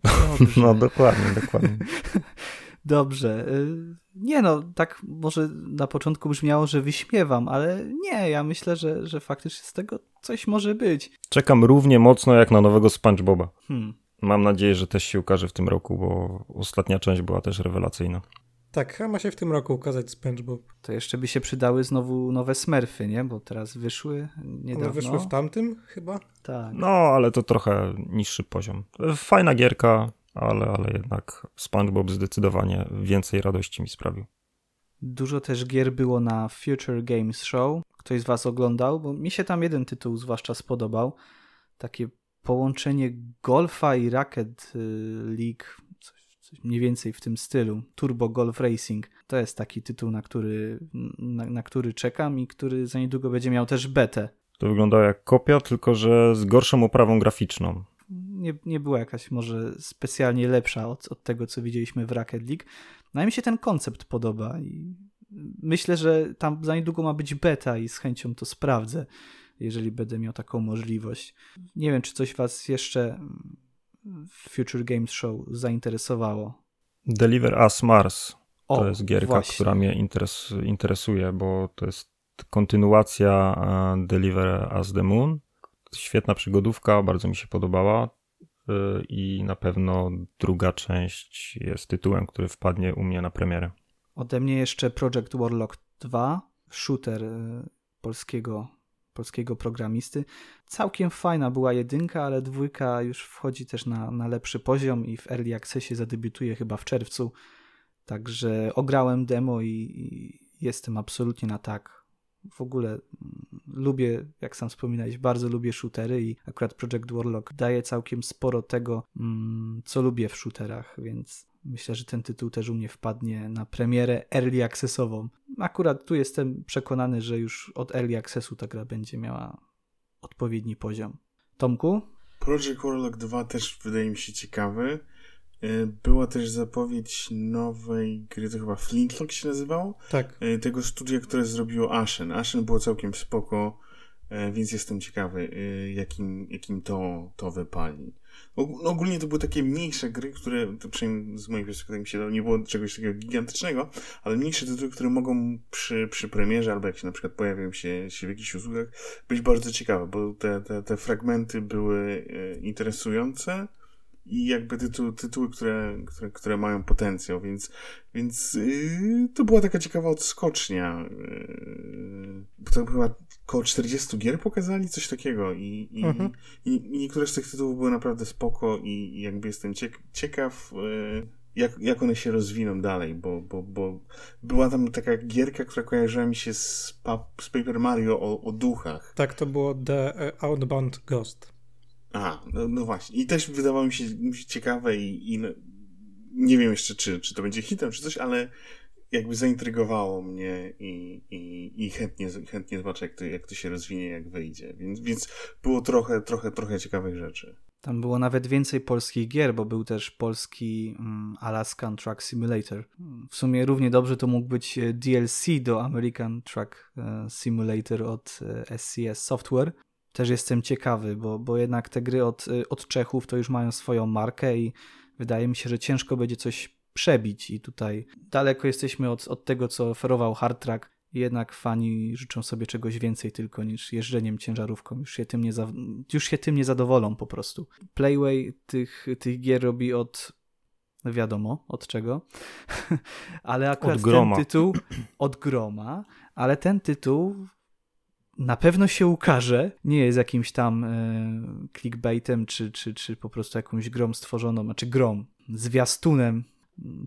Dobrze. No dokładnie, dokładnie. Dobrze. Y, nie no, tak może na początku brzmiało, że wyśmiewam, ale nie, ja myślę, że, że faktycznie z tego coś może być. Czekam równie mocno jak na nowego SpongeBoba. Hmm. Mam nadzieję, że też się ukaże w tym roku, bo ostatnia część była też rewelacyjna. Tak, ma się w tym roku ukazać SpongeBob. To jeszcze by się przydały znowu nowe Smurfy, nie? Bo teraz wyszły niedawno. One wyszły w tamtym chyba? Tak. No, ale to trochę niższy poziom. Fajna gierka, ale, ale jednak SpongeBob zdecydowanie więcej radości mi sprawił. Dużo też gier było na Future Games Show. Ktoś z was oglądał? Bo mi się tam jeden tytuł zwłaszcza spodobał. Takie połączenie golfa i racket y, league coś mniej więcej w tym stylu. Turbo Golf Racing. To jest taki tytuł, na który, na, na który czekam i który za niedługo będzie miał też betę. To wyglądało jak kopia, tylko że z gorszą oprawą graficzną. Nie, nie była jakaś może specjalnie lepsza od, od tego, co widzieliśmy w Rocket League. No i mi się ten koncept podoba i myślę, że tam za niedługo ma być beta i z chęcią to sprawdzę, jeżeli będę miał taką możliwość. Nie wiem, czy coś was jeszcze Future Games Show zainteresowało? Deliver Us Mars. O, to jest gierka, właśnie. która mnie interes, interesuje, bo to jest kontynuacja e, Deliver Us the Moon. Świetna przygodówka, bardzo mi się podobała e, i na pewno druga część jest tytułem, który wpadnie u mnie na premierę. Ode mnie jeszcze Project Warlock 2, shooter e, polskiego polskiego programisty. Całkiem fajna była jedynka, ale dwójka już wchodzi też na, na lepszy poziom i w Early Accessie zadebiutuje chyba w czerwcu. Także ograłem demo i, i jestem absolutnie na tak. W ogóle mm, lubię, jak sam wspominałeś, bardzo lubię shootery i akurat Project Warlock daje całkiem sporo tego, mm, co lubię w shooterach, więc Myślę, że ten tytuł też u mnie wpadnie na premierę early accessową. Akurat tu jestem przekonany, że już od early accessu ta gra będzie miała odpowiedni poziom. Tomku? Project Warlock 2 też wydaje mi się ciekawy. była też zapowiedź nowej gry, to chyba Flintlock się nazywało? Tak. Tego studia, które zrobiło Ashen. Ashen było całkiem spoko, więc jestem ciekawy, jakim, jakim to, to wypali. No, ogólnie to były takie mniejsze gry, które, to przynajmniej z mojej perspektywy mi się nie było czegoś takiego gigantycznego, ale mniejsze tytuły, które mogą przy, przy premierze, albo jak się na przykład pojawią się, się w jakichś usługach, być bardzo ciekawe, bo te, te, te fragmenty były e, interesujące i jakby tytuły, tytuły które, które, które mają potencjał, więc, więc yy, to była taka ciekawa odskocznia. Yy, to chyba około 40 gier pokazali, coś takiego i, i, mhm. i, i niektóre z tych tytułów były naprawdę spoko i, i jakby jestem ciekaw yy, jak, jak one się rozwiną dalej, bo, bo, bo była tam taka gierka, która kojarzyła mi się z, z Paper Mario o, o duchach. Tak, to było The Outbound Ghost. Aha, no, no, właśnie. I też wydawało mi się ciekawe i, i no, nie wiem jeszcze, czy, czy to będzie hitem, czy coś, ale jakby zaintrygowało mnie i, i, i chętnie, chętnie zobaczę, jak to, jak to się rozwinie, jak wyjdzie. Więc, więc było trochę, trochę, trochę ciekawych rzeczy. Tam było nawet więcej polskich gier, bo był też polski um, Alaskan Truck Simulator. W sumie równie dobrze to mógł być e, DLC do American Truck e, Simulator od SCS e, Software. Też jestem ciekawy, bo, bo jednak te gry od, od Czechów to już mają swoją markę i wydaje mi się, że ciężko będzie coś przebić i tutaj daleko jesteśmy od, od tego, co oferował Hard Track. Jednak fani życzą sobie czegoś więcej tylko niż jeżdżeniem ciężarówką. Już się tym nie, za, już się tym nie zadowolą po prostu. Playway tych, tych gier robi od no wiadomo od czego, ale akurat ten tytuł od groma, ale ten tytuł na pewno się ukaże. Nie jest jakimś tam e, clickbaitem, czy, czy, czy po prostu jakąś grom stworzoną, znaczy grom, zwiastunem,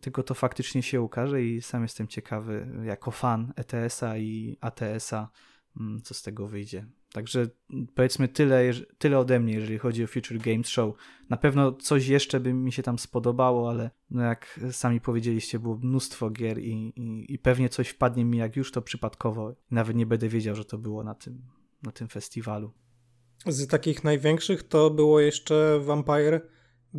tylko to faktycznie się ukaże i sam jestem ciekawy, jako fan ETS-a i ATS-a, mm, co z tego wyjdzie. Także powiedzmy tyle, tyle ode mnie, jeżeli chodzi o Future Games Show. Na pewno coś jeszcze by mi się tam spodobało, ale no jak sami powiedzieliście, było mnóstwo gier i, i, i pewnie coś wpadnie mi jak już to przypadkowo. Nawet nie będę wiedział, że to było na tym, na tym festiwalu. Z takich największych to było jeszcze Vampire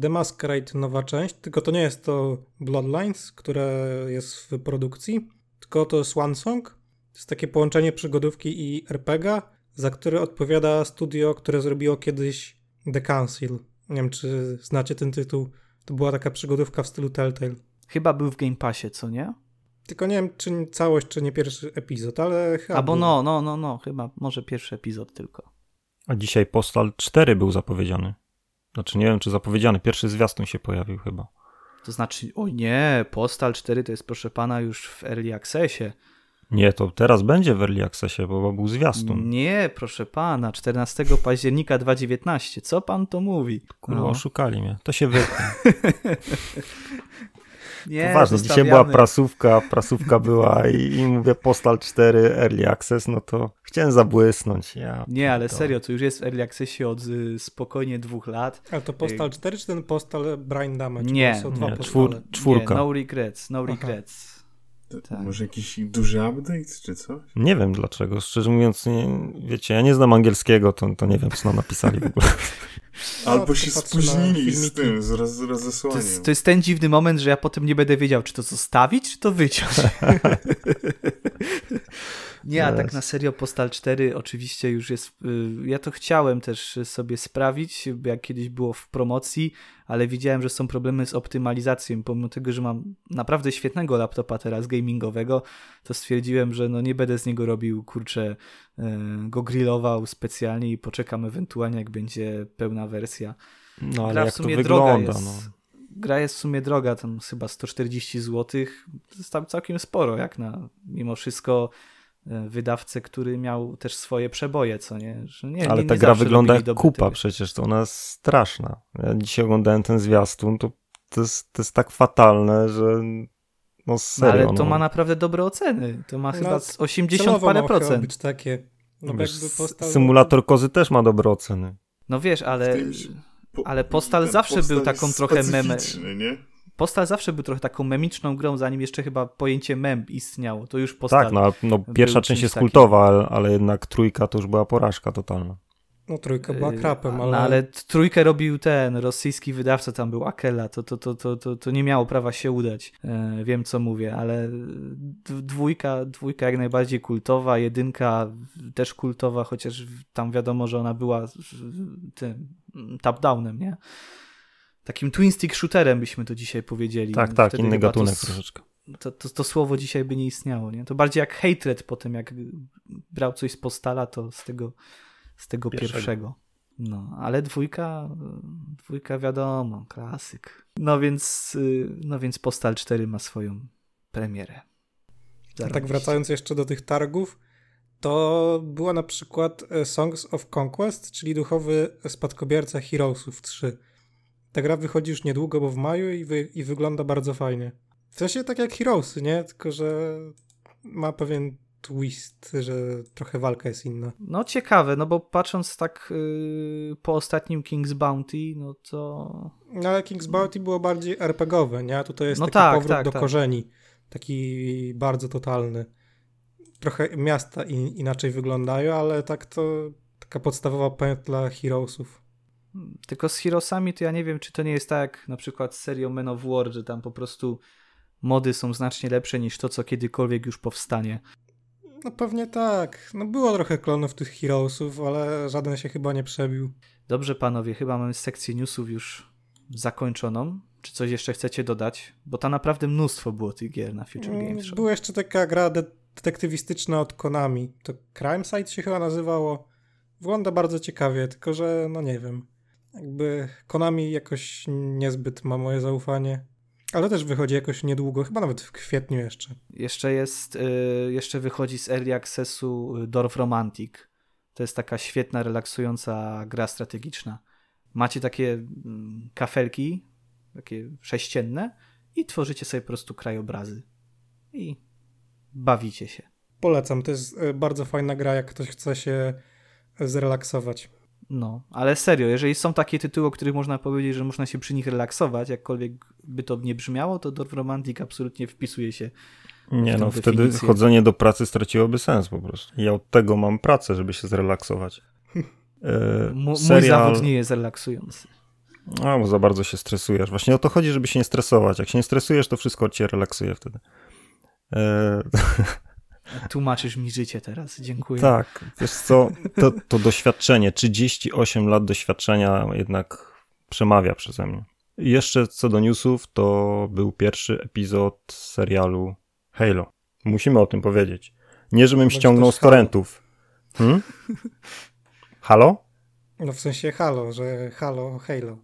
The Masquerade nowa część, tylko to nie jest to Bloodlines, które jest w produkcji, tylko to Swan Song. To jest takie połączenie przygodówki i RPGa za który odpowiada studio, które zrobiło kiedyś The Council. Nie wiem, czy znacie ten tytuł. To była taka przygodówka w stylu Telltale. Chyba był w Game Passie, co nie? Tylko nie wiem, czy całość, czy nie pierwszy epizod, ale chyba. Albo no, no, no, no, chyba może pierwszy epizod tylko. A dzisiaj Postal 4 był zapowiedziany. Znaczy nie wiem, czy zapowiedziany. Pierwszy zwiastun się pojawił chyba. To znaczy, oj nie, Postal 4 to jest proszę pana już w Early Accessie. Nie, to teraz będzie w Early Accessie, bo był zwiastun. Nie, proszę pana, 14 października 2019. Co pan to mówi? Kurwa, no. oszukali mnie. To się wytnie. Nie, Poważnie, zostawiamy. dzisiaj była prasówka, prasówka była i, i, mówię Postal 4 Early Access, no to chciałem zabłysnąć. Ja nie, ale to... serio, to już jest w Early Accessie od y, spokojnie dwóch lat. Ale to Postal 4 czy ten Postal Brain Damage? Nie, są dwa nie czwór, czwórka. Nie, no regrets, no regrets. Tak. Może jakiś duży update, czy co? Nie wiem dlaczego. Szczerze mówiąc, nie, wiecie, ja nie znam angielskiego, to, to nie wiem, co nam napisali w ogóle. Albo no, się spóźnili z tym, z, roz, rozesłaniem. To jest, to jest, ten dziwny moment, że ja potem nie będę wiedział, czy to zostawić, czy to wyciąć. Nie, a tak na serio Postal 4 oczywiście już jest. Y, ja to chciałem też sobie sprawić, jak kiedyś było w promocji, ale widziałem, że są problemy z optymalizacją. Pomimo tego, że mam naprawdę świetnego laptopa teraz gamingowego, to stwierdziłem, że no nie będę z niego robił, kurczę, y, go grillował specjalnie i poczekam ewentualnie, jak będzie pełna wersja. No ale Gra jak to wygląda, jest, no gra jest w sumie droga, tam chyba 140 zł. To jest tam całkiem sporo, jak na mimo wszystko E, wydawcę, który miał też swoje przeboje, co nie? nie Ale nie, ta gra wygląda jak kupa przecież, to ona jest straszna. Ja dzisiaj oglądałem ten zwiastun, to, to, jest, to jest tak fatalne, że no serio. No, ale to no. ma naprawdę dobre oceny. To ma no, chyba 80 parę procent. być takie. No, Wiesz, Symulator kozy też ma dobre oceny. No wiesz, ale, ale Postal zawsze postal był taką trochę memem. Nie? Postal zawsze był trochę taką memiczną grą, zanim jeszcze chyba pojęcie mem istniało. To już Postal Tak, no, no pierwsza część jest kultowa, ale, ale, jednak trójka to już była porażka totalna. No trójka była krapem, ale... No, ale trójkę robił ten rosyjski wydawca, tam był Akela, to, to, to, to, to, to nie miało prawa się udać. E, wiem, co mówię, ale dwójka, dwójka jak najbardziej kultowa, jedynka też kultowa, chociaż tam wiadomo, że ona była tym top-downem, nie? Takim twin stick shooterem byśmy to dzisiaj powiedzieli. Tak, tak, Wtedy inny gatunek to, troszeczkę. To, to, to, słowo dzisiaj by nie istniało, nie? To bardziej jak hatred po tym, jak brał coś z postala, to z tego z tego pierwszego. pierwszego. No, ale dwójka, dwójka wiadomo, klasyk. No więc, no więc Postal 4 ma swoją premierę. A tak wracając jeszcze do tych targów, to była na przykład e, Songs of Conquest, czyli duchowy spadkobierca Heroesów 3. Ta gra wychodzi już niedługo, bo w maju i, wy, i wygląda bardzo fajnie. W sensie tak jak Heroesy, nie? Tylko, że ma pewien twist, że trochę walka jest inna. No ciekawe, no bo patrząc tak yy, po ostatnim King's Bounty, no to... No ale King's Bounty było bardziej RPGowe, nie? A tutaj jest no taki tak, powrót tak, do tak. korzeni. Taki bardzo totalny. Trochę miasta in, inaczej wyglądają, ale tak to taka podstawowa pętla Heroesów. Tylko z Heroesami to ja nie wiem, czy to nie jest tak jak na przykład z serią Men of War, że tam po prostu mody są znacznie lepsze niż to, co kiedykolwiek już powstanie. No pewnie tak. No było trochę klonów tych Heroesów, ale żaden się chyba nie przebił. Dobrze panowie, chyba mamy sekcję newsów już zakończoną. Czy coś jeszcze chcecie dodać? Bo tam naprawdę mnóstwo było tych gier na Future mm, Games Show. Była jeszcze taka gra de detektywistyczna od Konami. To Crime Site się chyba nazywało. Wygląda bardzo ciekawie, tylko że no nie wiem. Jakby Konami jakoś niezbyt ma moje zaufanie. Ale też wychodzi jakoś niedługo, chyba nawet w kwietniu jeszcze. Jeszcze jest, y, jeszcze wychodzi z Early Accessu y, Dorf Romantic. To jest taka świetna, relaksująca gra strategiczna. Macie takie mm, kafelki, takie sześcienne i tworzycie sobie po prostu krajobrazy. I bawicie się. Polecam, to jest y, bardzo fajna gra, jak ktoś chce się zrelaksować. No, ale serio, jeżeli są takie tytuły, o których można powiedzieć, że można się przy nich relaksować, jakkolwiek by to nie brzmiało, to Dorf Romantic absolutnie wpisuje się. Nie, no wtedy chodzenie do pracy straciłoby sens po prostu. Ja od tego mam pracę, żeby się zrelaksować. E, mój zawód nie jest relaksujący. A, bo za bardzo się stresujesz. Właśnie o to chodzi, żeby się nie stresować. Jak się nie stresujesz, to wszystko cię relaksuje wtedy. E... Tłumaczysz mi życie teraz, dziękuję. Tak, wiesz co, to, to doświadczenie, 38 lat doświadczenia jednak przemawia przeze mnie. I jeszcze co do newsów, to był pierwszy epizod serialu Halo. Musimy o tym powiedzieć. Nie, żebym ściągnął z torrentów. Hmm? Halo? No w sensie Halo, że Halo, Halo.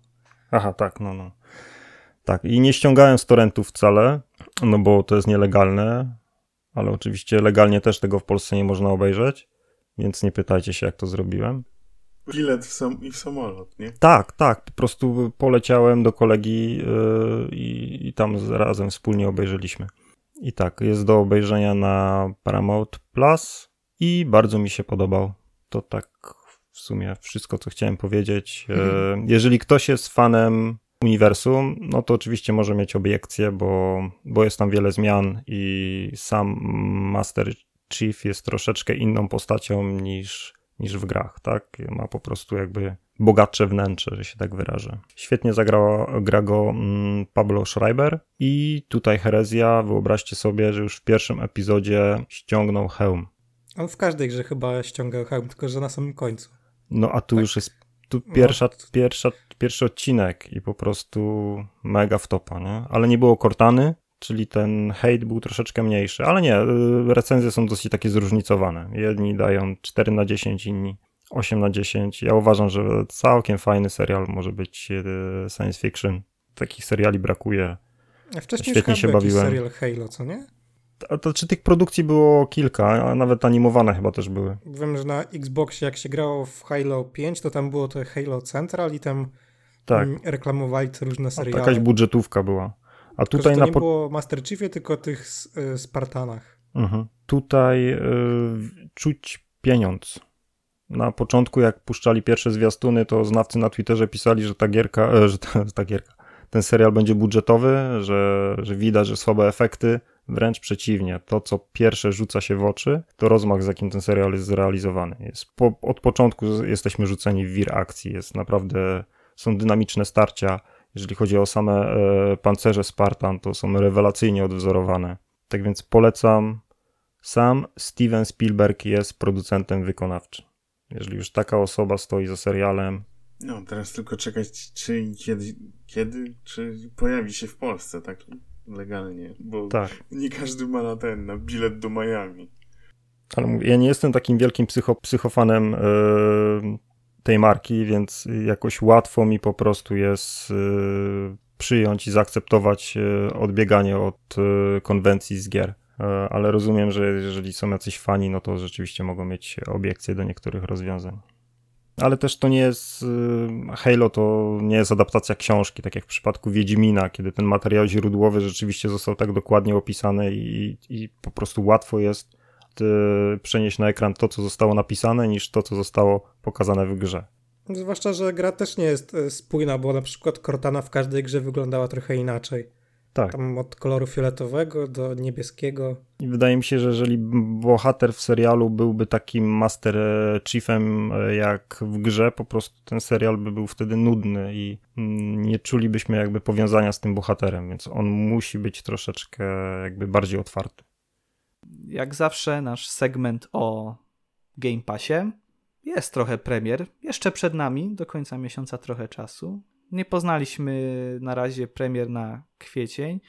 Aha, tak, no, no. Tak, i nie ściągałem z torrentów wcale, no bo to jest nielegalne ale oczywiście legalnie też tego w Polsce nie można obejrzeć, więc nie pytajcie się, jak to zrobiłem. Bilet w sam i w samolot, nie? Tak, tak. Po prostu poleciałem do kolegi yy, i, i tam razem wspólnie obejrzeliśmy. I tak, jest do obejrzenia na Paramount Plus i bardzo mi się podobał. To tak w sumie wszystko, co chciałem powiedzieć. Mhm. Jeżeli ktoś jest fanem uniwersum, no to oczywiście może mieć obiekcje, bo, bo jest tam wiele zmian i sam Master Chief jest troszeczkę inną postacią niż, niż w grach, tak? Ma po prostu jakby bogatsze wnętrze, że się tak wyrażę. Świetnie zagrała, gra go mm, Pablo Schreiber i tutaj herezja, wyobraźcie sobie, że już w pierwszym epizodzie ściągnął hełm. On w każdej grze chyba ściągał hełm, tylko że na samym końcu. No a tu tak. już jest tu pierwsza, no. pierwsza pierwszy odcinek i po prostu mega wtopa, nie? Ale nie było Cortany, czyli ten hate był troszeczkę mniejszy, ale nie, y, recenzje są dosyć takie zróżnicowane. Jedni dają 4 na 10, inni 8 na 10. Ja uważam, że całkiem fajny serial może być y, science fiction. Takich seriali brakuje. A wcześniej Świetnie się bawiłem. serial Halo, co nie? A to czy tych produkcji było kilka, a nawet animowane chyba też były. Wiem, że na Xboxie jak się grało w Halo 5, to tam było to Halo Central i tam tak. reklamowali te różne seriale. A jakaś budżetówka była. A tutaj to na nie po... było Master Chiefie, tylko tych y, Spartanach. Mhm. Tutaj y, czuć pieniądz. Na początku, jak puszczali pierwsze zwiastuny, to znawcy na Twitterze pisali, że ta gierka, e, że ta, ta gierka, ten serial będzie budżetowy, że, że widać, że słabe efekty, Wręcz przeciwnie, to co pierwsze rzuca się w oczy, to rozmach, z jakim ten serial jest zrealizowany. Jest po, od początku jesteśmy rzuceni w wir akcji, jest naprawdę, są dynamiczne starcia. Jeżeli chodzi o same e, pancerze Spartan, to są rewelacyjnie odwzorowane. Tak więc polecam. Sam Steven Spielberg jest producentem wykonawczym. Jeżeli już taka osoba stoi za serialem. No, teraz tylko czekać, czy kiedy, kiedy czy pojawi się w Polsce, tak? legalnie, bo tak. nie każdy ma na ten, na bilet do Miami. Ale mówię, ja nie jestem takim wielkim psycho, psychofanem yy, tej marki, więc jakoś łatwo mi po prostu jest yy, przyjąć i zaakceptować yy, odbieganie od konwencji z gier. Ale rozumiem, że jeżeli są jacyś fani, no to rzeczywiście mogą mieć obiekcje do niektórych rozwiązań ale też to nie jest y, Halo to nie jest adaptacja książki, tak jak w przypadku Wiedźmina, kiedy ten materiał źródłowy rzeczywiście został tak dokładnie opisany i, i po prostu łatwo jest y, przenieść na ekran to, co zostało napisane, niż to, co zostało pokazane w grze. Zwłaszcza, że gra też nie jest y, spójna, bo na przykład Cortana w każdej grze wyglądała trochę inaczej. Tak. Tam od koloru fioletowego do niebieskiego. I wydaje mi się, że jeżeli bohater w serialu byłby takim Master Chiefem e, jak w grze, po prostu ten serial by był wtedy nudny i mm, nie czulibyśmy jakby powiązania z tym bohaterem, więc on musi być troszeczkę jakby bardziej otwarty. Jak zawsze nasz segment o Game Passie. Jest trochę premier, jeszcze przed nami, do końca miesiąca trochę czasu. Nie poznaliśmy na razie premier na kwiecień.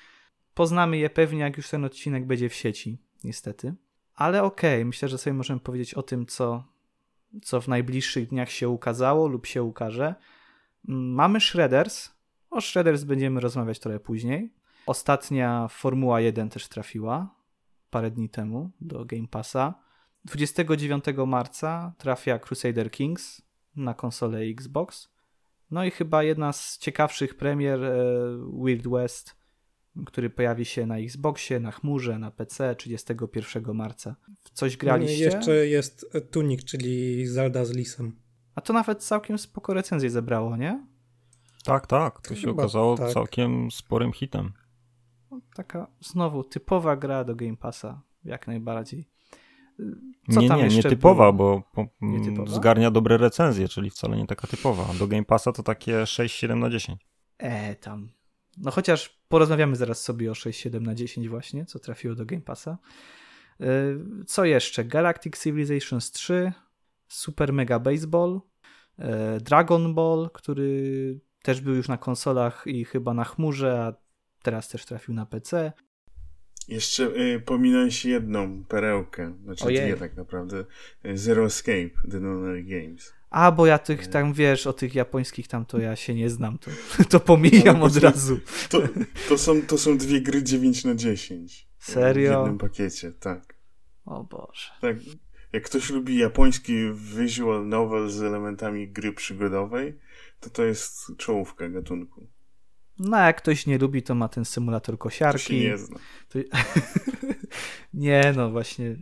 Poznamy je pewnie, jak już ten odcinek będzie w sieci, niestety. Ale okej, okay, myślę, że sobie możemy powiedzieć o tym, co, co w najbliższych dniach się ukazało lub się ukaże. Mamy Shredders. O Shredders będziemy rozmawiać trochę później. Ostatnia Formuła 1 też trafiła parę dni temu do Game Passa. 29 marca trafia Crusader Kings na konsolę Xbox. No i chyba jedna z ciekawszych premier e, Weird West, który pojawi się na Xboxie, na chmurze, na PC 31 marca. W coś graliście? Jeszcze jest Tunic, czyli Zelda z Lisem. A to nawet całkiem spoko recenzję zebrało, nie? Tak, tak. To się okazało tak. całkiem sporym hitem. Taka znowu typowa gra do Game Passa, jak najbardziej. Co nie, tam nie, nie typowa, bo nie typowa? zgarnia dobre recenzje, czyli wcale nie taka typowa. Do Game Passa to takie 6-7 na 10. E, tam. No chociaż porozmawiamy zaraz sobie o 6-7 na 10 właśnie, co trafiło do Game Passa. E, co jeszcze? Galactic Civilizations 3, Super Mega Baseball, e, Dragon Ball, który też był już na konsolach i chyba na chmurze, a teraz też trafił na PC. Jeszcze y, pominąłeś jedną perełkę, znaczy Ojej. dwie tak naprawdę. Y, Zero Escape, The Nonary Games. A, bo ja tych tam, wiesz, o tych japońskich tam to ja się nie znam, to, to pomijam od razu. To, to, są, to są dwie gry 9 na 10. Serio? W jednym pakiecie, tak. O Boże. Tak, jak ktoś lubi japoński visual novel z elementami gry przygodowej, to to jest czołówka gatunku. No, jak ktoś nie lubi, to ma ten symulator kosiarki. To się nie zna. To... nie, no właśnie.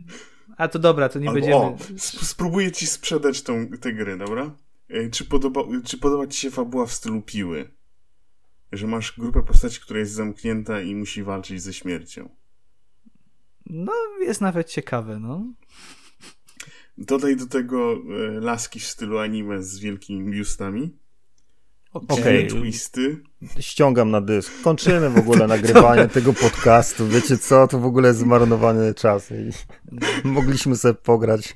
A to dobra, to nie Albo, będziemy... O, spróbuję ci sprzedać tą, tę grę, dobra? Czy podoba, czy podoba ci się fabuła w stylu piły? Że masz grupę postaci, która jest zamknięta i musi walczyć ze śmiercią. No, jest nawet ciekawe, no. Dodaj do tego e, laski w stylu anime z wielkimi biustami. Okej. Okay. Twisty. Ściągam na dysk. Kończymy w ogóle nagrywanie tego podcastu. Wiecie co? To w ogóle jest zmarnowany czas. I mogliśmy sobie pograć.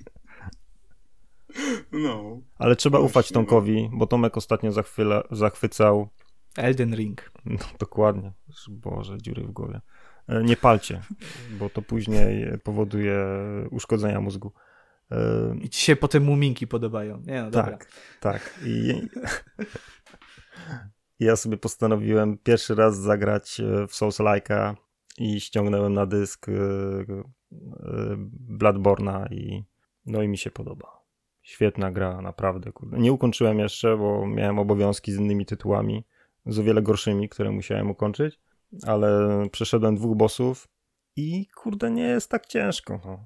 No. Ale trzeba ufać Tomkowi, bo Tomek ostatnio zachwyla, zachwycał. Elden Ring. No, dokładnie. Boże, dziury w głowie. E, nie palcie, bo to później powoduje uszkodzenia mózgu. E, I ci się potem muminki podobają. Nie, no, tak, dobra. tak. I ja sobie postanowiłem pierwszy raz zagrać e, w Souls Like'a i ściągnąłem na dysk e, e, Bloodborna i no i mi się podoba. Świetna gra, naprawdę. Kurde. Nie ukończyłem jeszcze, bo miałem obowiązki z innymi tytułami, z o wiele gorszymi, które musiałem ukończyć, ale przeszedłem dwóch bossów i kurde, nie jest tak ciężko. No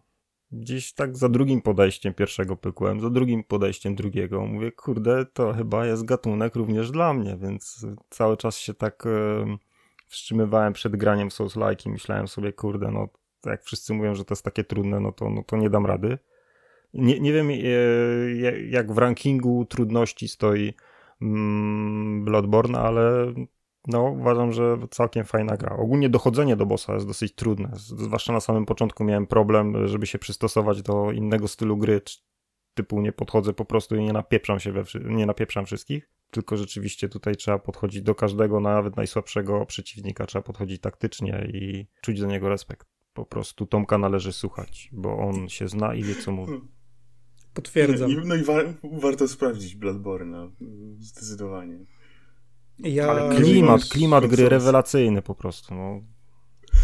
gdzieś tak za drugim podejściem pierwszego pykłem, za drugim podejściem drugiego. Mówię, kurde, to chyba jest gatunek również dla mnie, więc cały czas się tak wstrzymywałem przed graniem w Souls-like i myślałem sobie, kurde, no jak wszyscy mówią, że to jest takie trudne, no to, no to nie dam rady. Nie, nie wiem, e, jak w rankingu trudności stoi mm, Bloodborne, ale no, uważam, że całkiem fajna gra. Ogólnie dochodzenie do bossa jest dosyć trudne. Zwłaszcza na samym początku miałem problem, żeby się przystosować do innego stylu gry. Typu nie podchodzę po prostu i nie napieprzam się, we, nie napieprzam wszystkich. Tylko rzeczywiście tutaj trzeba podchodzić do każdego, nawet najsłabszego przeciwnika. Trzeba podchodzić taktycznie i czuć do niego respekt. Po prostu Tomka należy słuchać, bo on się zna i wie, co mówi. Potwierdzam. No i wa warto sprawdzić Bloodborne, zdecydowanie. Ja... Ale klimat, klimat gry rewelacyjny po prostu. No.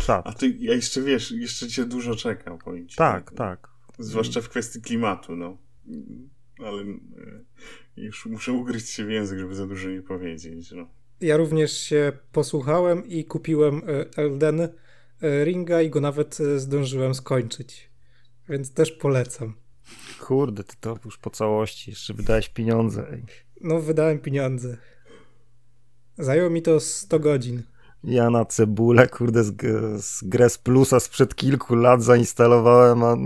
Czad. A ty, ja jeszcze wiesz, jeszcze cię dużo czekam, powiem ci. Tak, tak. Zwłaszcza w kwestii klimatu, no. Ale e, już muszę ugryźć się w język, żeby za dużo nie powiedzieć, no. Ja również się posłuchałem i kupiłem e, Elden e, Ringa i go nawet zdążyłem skończyć. Więc też polecam. Kurde, ty to już po całości, jeszcze wydałeś pieniądze. No, wydałem pieniądze. Zajęło mi to 100 godzin. Ja na cebulę, kurde, z, z Gres Plusa sprzed kilku lat zainstalowałem, a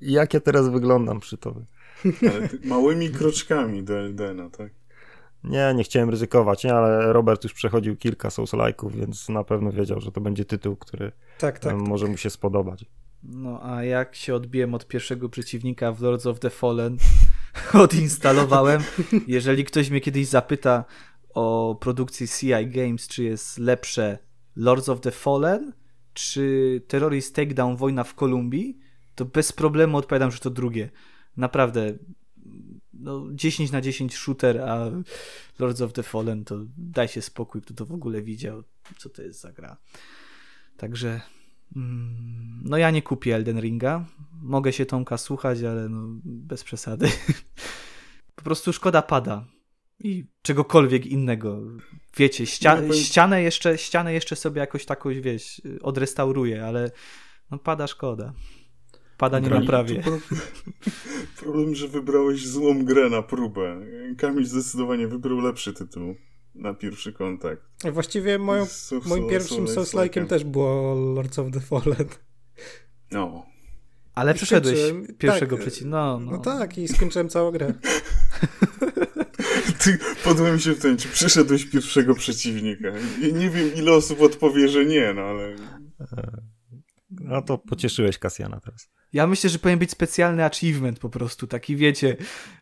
jak ja teraz wyglądam przy tobie? Ale małymi kroczkami do Eldena, tak? Nie, nie chciałem ryzykować, nie, ale Robert już przechodził kilka Souls-like'ów, więc na pewno wiedział, że to będzie tytuł, który tak, tak, może tak. mu się spodobać. No a jak się odbiłem od pierwszego przeciwnika w Lords of the Fallen, odinstalowałem. Jeżeli ktoś mnie kiedyś zapyta o produkcji CI Games, czy jest lepsze Lords of the Fallen, czy Terrorist Takedown Wojna w Kolumbii, to bez problemu odpowiadam, że to drugie. Naprawdę no 10 na 10 shooter, a Lords of the Fallen to daj się spokój, kto to w ogóle widział, co to jest za gra. Także mm, no ja nie kupię Elden Ringa. Mogę się Tomka słuchać, ale no bez przesady. po prostu szkoda pada i czegokolwiek innego. Wiecie, ścia no, ścianę, jeszcze, ścianę jeszcze sobie jakoś taką, wiesz, odrestauruję, ale no pada szkoda. Pada nie naprawię. Problem, że wybrałeś złą grę na próbę. Kamil zdecydowanie wybrał lepszy tytuł na pierwszy kontakt. Właściwie moją, moim pierwszym Souls-like'em też było Lords of the Fallen. No. Ale przeszedłeś pierwszego tak, przeciw. No, no. no tak, i skończyłem całą grę. Ty podłem się w ten, czy przeszedłeś pierwszego przeciwnika. Nie wiem, ile osób odpowie, że nie, no ale... No to pocieszyłeś Kasjana teraz. Ja myślę, że powinien być specjalny achievement po prostu, taki wiecie,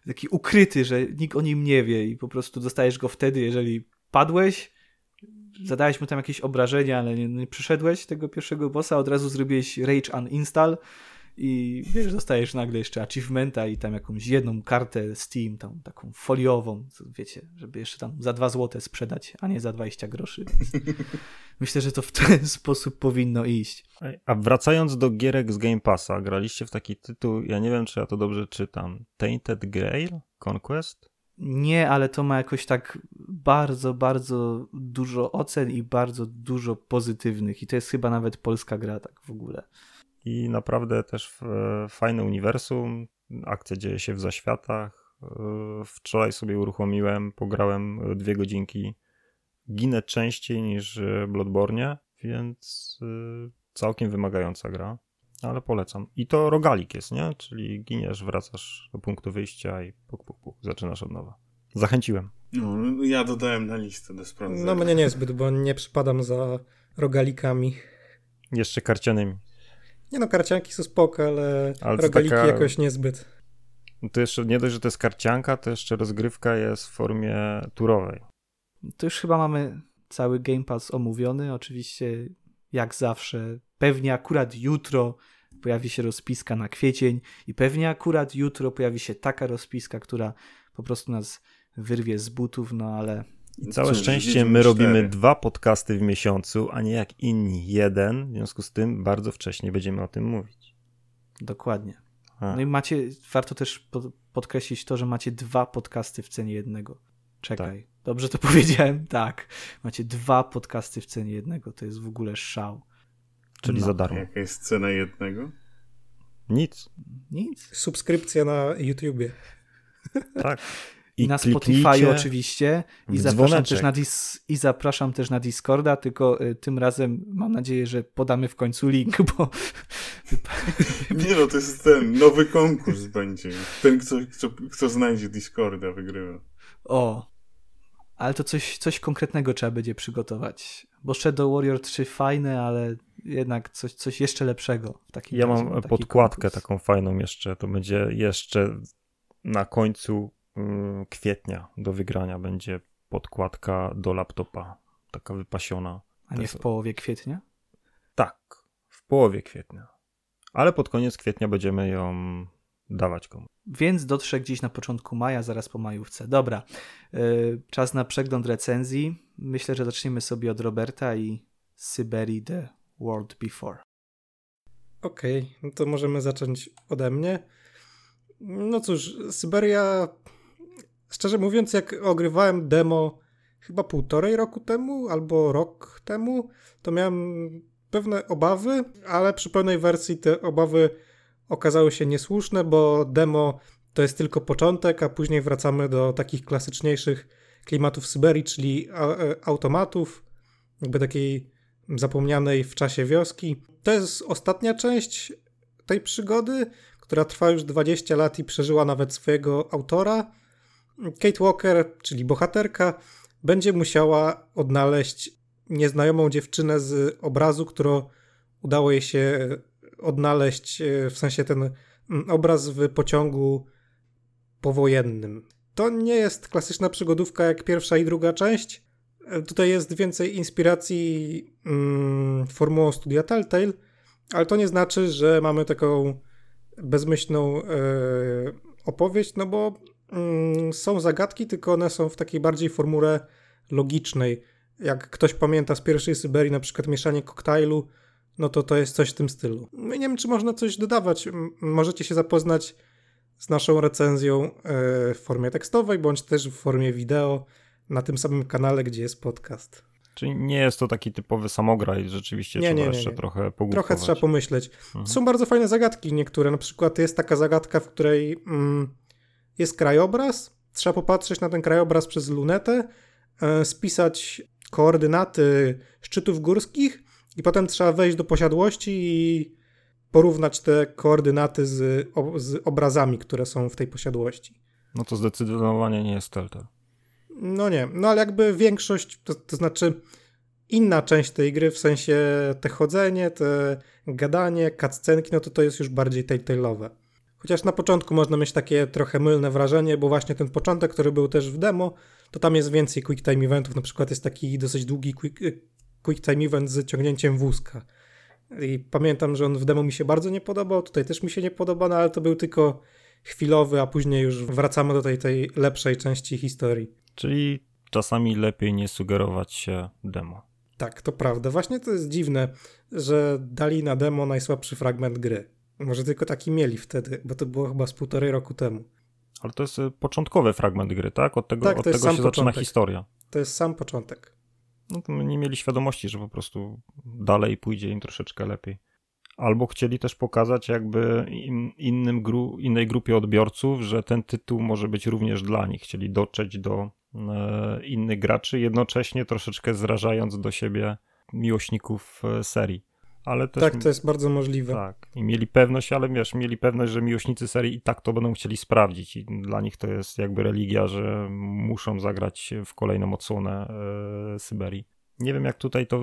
taki ukryty, że nikt o nim nie wie i po prostu dostajesz go wtedy, jeżeli padłeś, zadałeś mu tam jakieś obrażenia, ale nie, nie przyszedłeś tego pierwszego bossa, od razu zrobiłeś rage uninstall i wiesz, dostajesz nagle jeszcze achievementa i tam jakąś jedną kartę Steam, tam taką foliową, wiecie, żeby jeszcze tam za dwa złote sprzedać, a nie za 20 groszy. myślę, że to w ten sposób powinno iść. A wracając do gierek z Game Passa, graliście w taki tytuł, ja nie wiem, czy ja to dobrze czytam, Tainted Grail Conquest? Nie, ale to ma jakoś tak bardzo, bardzo dużo ocen i bardzo dużo pozytywnych i to jest chyba nawet polska gra tak w ogóle i naprawdę też fajne uniwersum. Akcja dzieje się w zaświatach. E, wczoraj sobie uruchomiłem, pograłem dwie godzinki. Ginę częściej niż Bloodborne, więc e, całkiem wymagająca gra, ale polecam. I to rogalik jest, nie? Czyli giniesz, wracasz do punktu wyjścia i puk, puk, puk, zaczynasz od nowa. Zachęciłem. No, ja dodałem na listę do sprawdzenia. No mnie niezbyt, bo nie przypadam za rogalikami. Jeszcze karcianymi. Nie no, karcianki są spoko, ale, ale rogaliki taka... jakoś niezbyt. To jeszcze nie dość, że to jest karcianka, to jeszcze rozgrywka jest w formie turowej. To już chyba mamy cały Game Pass omówiony. Oczywiście, jak zawsze, pewnie akurat jutro pojawi się rozpiska na kwiecień i pewnie akurat jutro pojawi się taka rozpiska, która po prostu nas wyrwie z butów, no ale i całe szczęście my robimy dwa podcasty w miesiącu, a nie jak inni jeden. W związku z tym bardzo wcześnie będziemy o tym mówić. Dokładnie. A. No i macie, warto też podkreślić to, że macie dwa podcasty w cenie jednego. Czekaj, tak. dobrze to powiedziałem? Tak. Macie dwa podcasty w cenie jednego. To jest w ogóle szał. Czyli no. za darmo. Jaka jest cena jednego? Nic. Nic. Subskrypcja na YouTubie. Tak. I na Spotify oczywiście. I zapraszam, też na dis- I zapraszam też na Discorda, tylko y, tym razem mam nadzieję, że podamy w końcu link, bo... Nie no, to jest ten nowy konkurs będzie. Ten, kto, kto, kto znajdzie Discorda, wygrywa. O, ale to coś, coś konkretnego trzeba będzie przygotować. Bo Shadow Warrior 3 fajne, ale jednak coś, coś jeszcze lepszego. W takim ja mam podkładkę konkurs. taką fajną jeszcze. To będzie jeszcze na końcu kwietnia do wygrania będzie podkładka do laptopa. Taka wypasiona. A nie w połowie kwietnia? Tak, w połowie kwietnia. Ale pod koniec kwietnia będziemy ją dawać komu. Więc dotrze gdzieś na początku maja, zaraz po majówce. Dobra, yy, czas na przegląd recenzji. Myślę, że zaczniemy sobie od Roberta i Syberii The World Before. Okej, okay, no to możemy zacząć ode mnie. No cóż, Syberia, szczerze mówiąc, jak ogrywałem demo chyba półtorej roku temu albo rok temu, to miałem pewne obawy, ale przy pełnej wersji te obawy okazały się niesłuszne, bo demo to jest tylko początek, a później wracamy do takich klasyczniejszych klimatów Syberii, czyli e, automatów, jakby takiej zapomnianej w czasie wioski. To jest ostatnia część tej przygody, która trwa już 20 lat i przeżyła nawet swojego autora. Kate Walker, czyli bohaterka, będzie musiała odnaleźć nieznajomą dziewczynę z obrazu, którą udało jej się odnaleźć, e, w sensie ten mm, obraz w pociągu powojennym. To nie jest klasyczna przygodówka jak pierwsza i druga część. E, tutaj jest więcej inspiracji mm, formułą studia Telltale, ale to nie znaczy, że mamy taką bezmyślną e, opowieść, no bo są zagadki, tylko one są w takiej bardziej formule logicznej. Jak ktoś pamięta z pierwszej Syberii, na przykład mieszanie koktajlu, no to to jest coś w tym stylu. No nie wiem, czy można coś dodawać. Możecie się zapoznać z naszą recenzją e, w formie tekstowej, bądź też w formie wideo na tym samym kanale, gdzie jest podcast. Czyli nie jest to taki typowy samograj, rzeczywiście nie, trzeba nie, nie, jeszcze trochę pogłupkować. Trochę trzeba pomyśleć. Mhm. Są bardzo fajne zagadki niektóre, na przykład jest taka zagadka, w której mm, jest krajobraz, trzeba popatrzeć na ten krajobraz przez lunetę, e, spisać koordynaty szczytów górskich i potem trzeba wejść do posiadłości i porównać te koordynaty z, z obrazami, które są w tej posiadłości. No to zdecydowanie nie jest Telltale. No nie, no ale jakby większość, to, to znaczy inna część tej gry, w sensie te chodzenie, te gadanie, cutscenki, no to to jest już bardziej Telltale'owe. Chociaż na początku można mieć takie trochę mylne wrażenie, bo właśnie ten początek, który był też w demo, to tam jest więcej quick time eventów, na przykład jest taki dosyć długi quick, quick time event z ciągnięciem wózka. I pamiętam, że on w demo mi się bardzo nie podobał, tutaj też mi się nie podoba, no ale to był tylko chwilowy, a później już wracamy do tej, tej lepszej części historii. Czyli czasami lepiej nie sugerować się demo. Tak, to prawda. Właśnie to jest dziwne, że dali na demo najsłabszy fragment gry. Może tylko taki mieli wtedy, bo to było chyba z półtorej roku temu. Ale to jest e, początkowy fragment gry, tak? Od tego, tak, od tego się początek. zaczyna historia. To jest sam początek no to nie mieli świadomości, że po prostu dalej pójdzie im troszeczkę lepiej. Albo chcieli też pokazać jakby innym gru, innej grupie odbiorców, że ten tytuł może być również dla nich. Chcieli dotrzeć do e, innych graczy, jednocześnie troszeczkę zrażając do siebie miłośników e, serii. Ale też, tak, to jest bardzo możliwe. Tak, i mieli pewność, ale wiesz, mieli pewność, że miłośnicy serii i tak to będą chcieli sprawdzić. I dla nich to jest jakby religia, że muszą zagrać w kolejną odsłonę e, Syberii. Nie wiem, jak tutaj to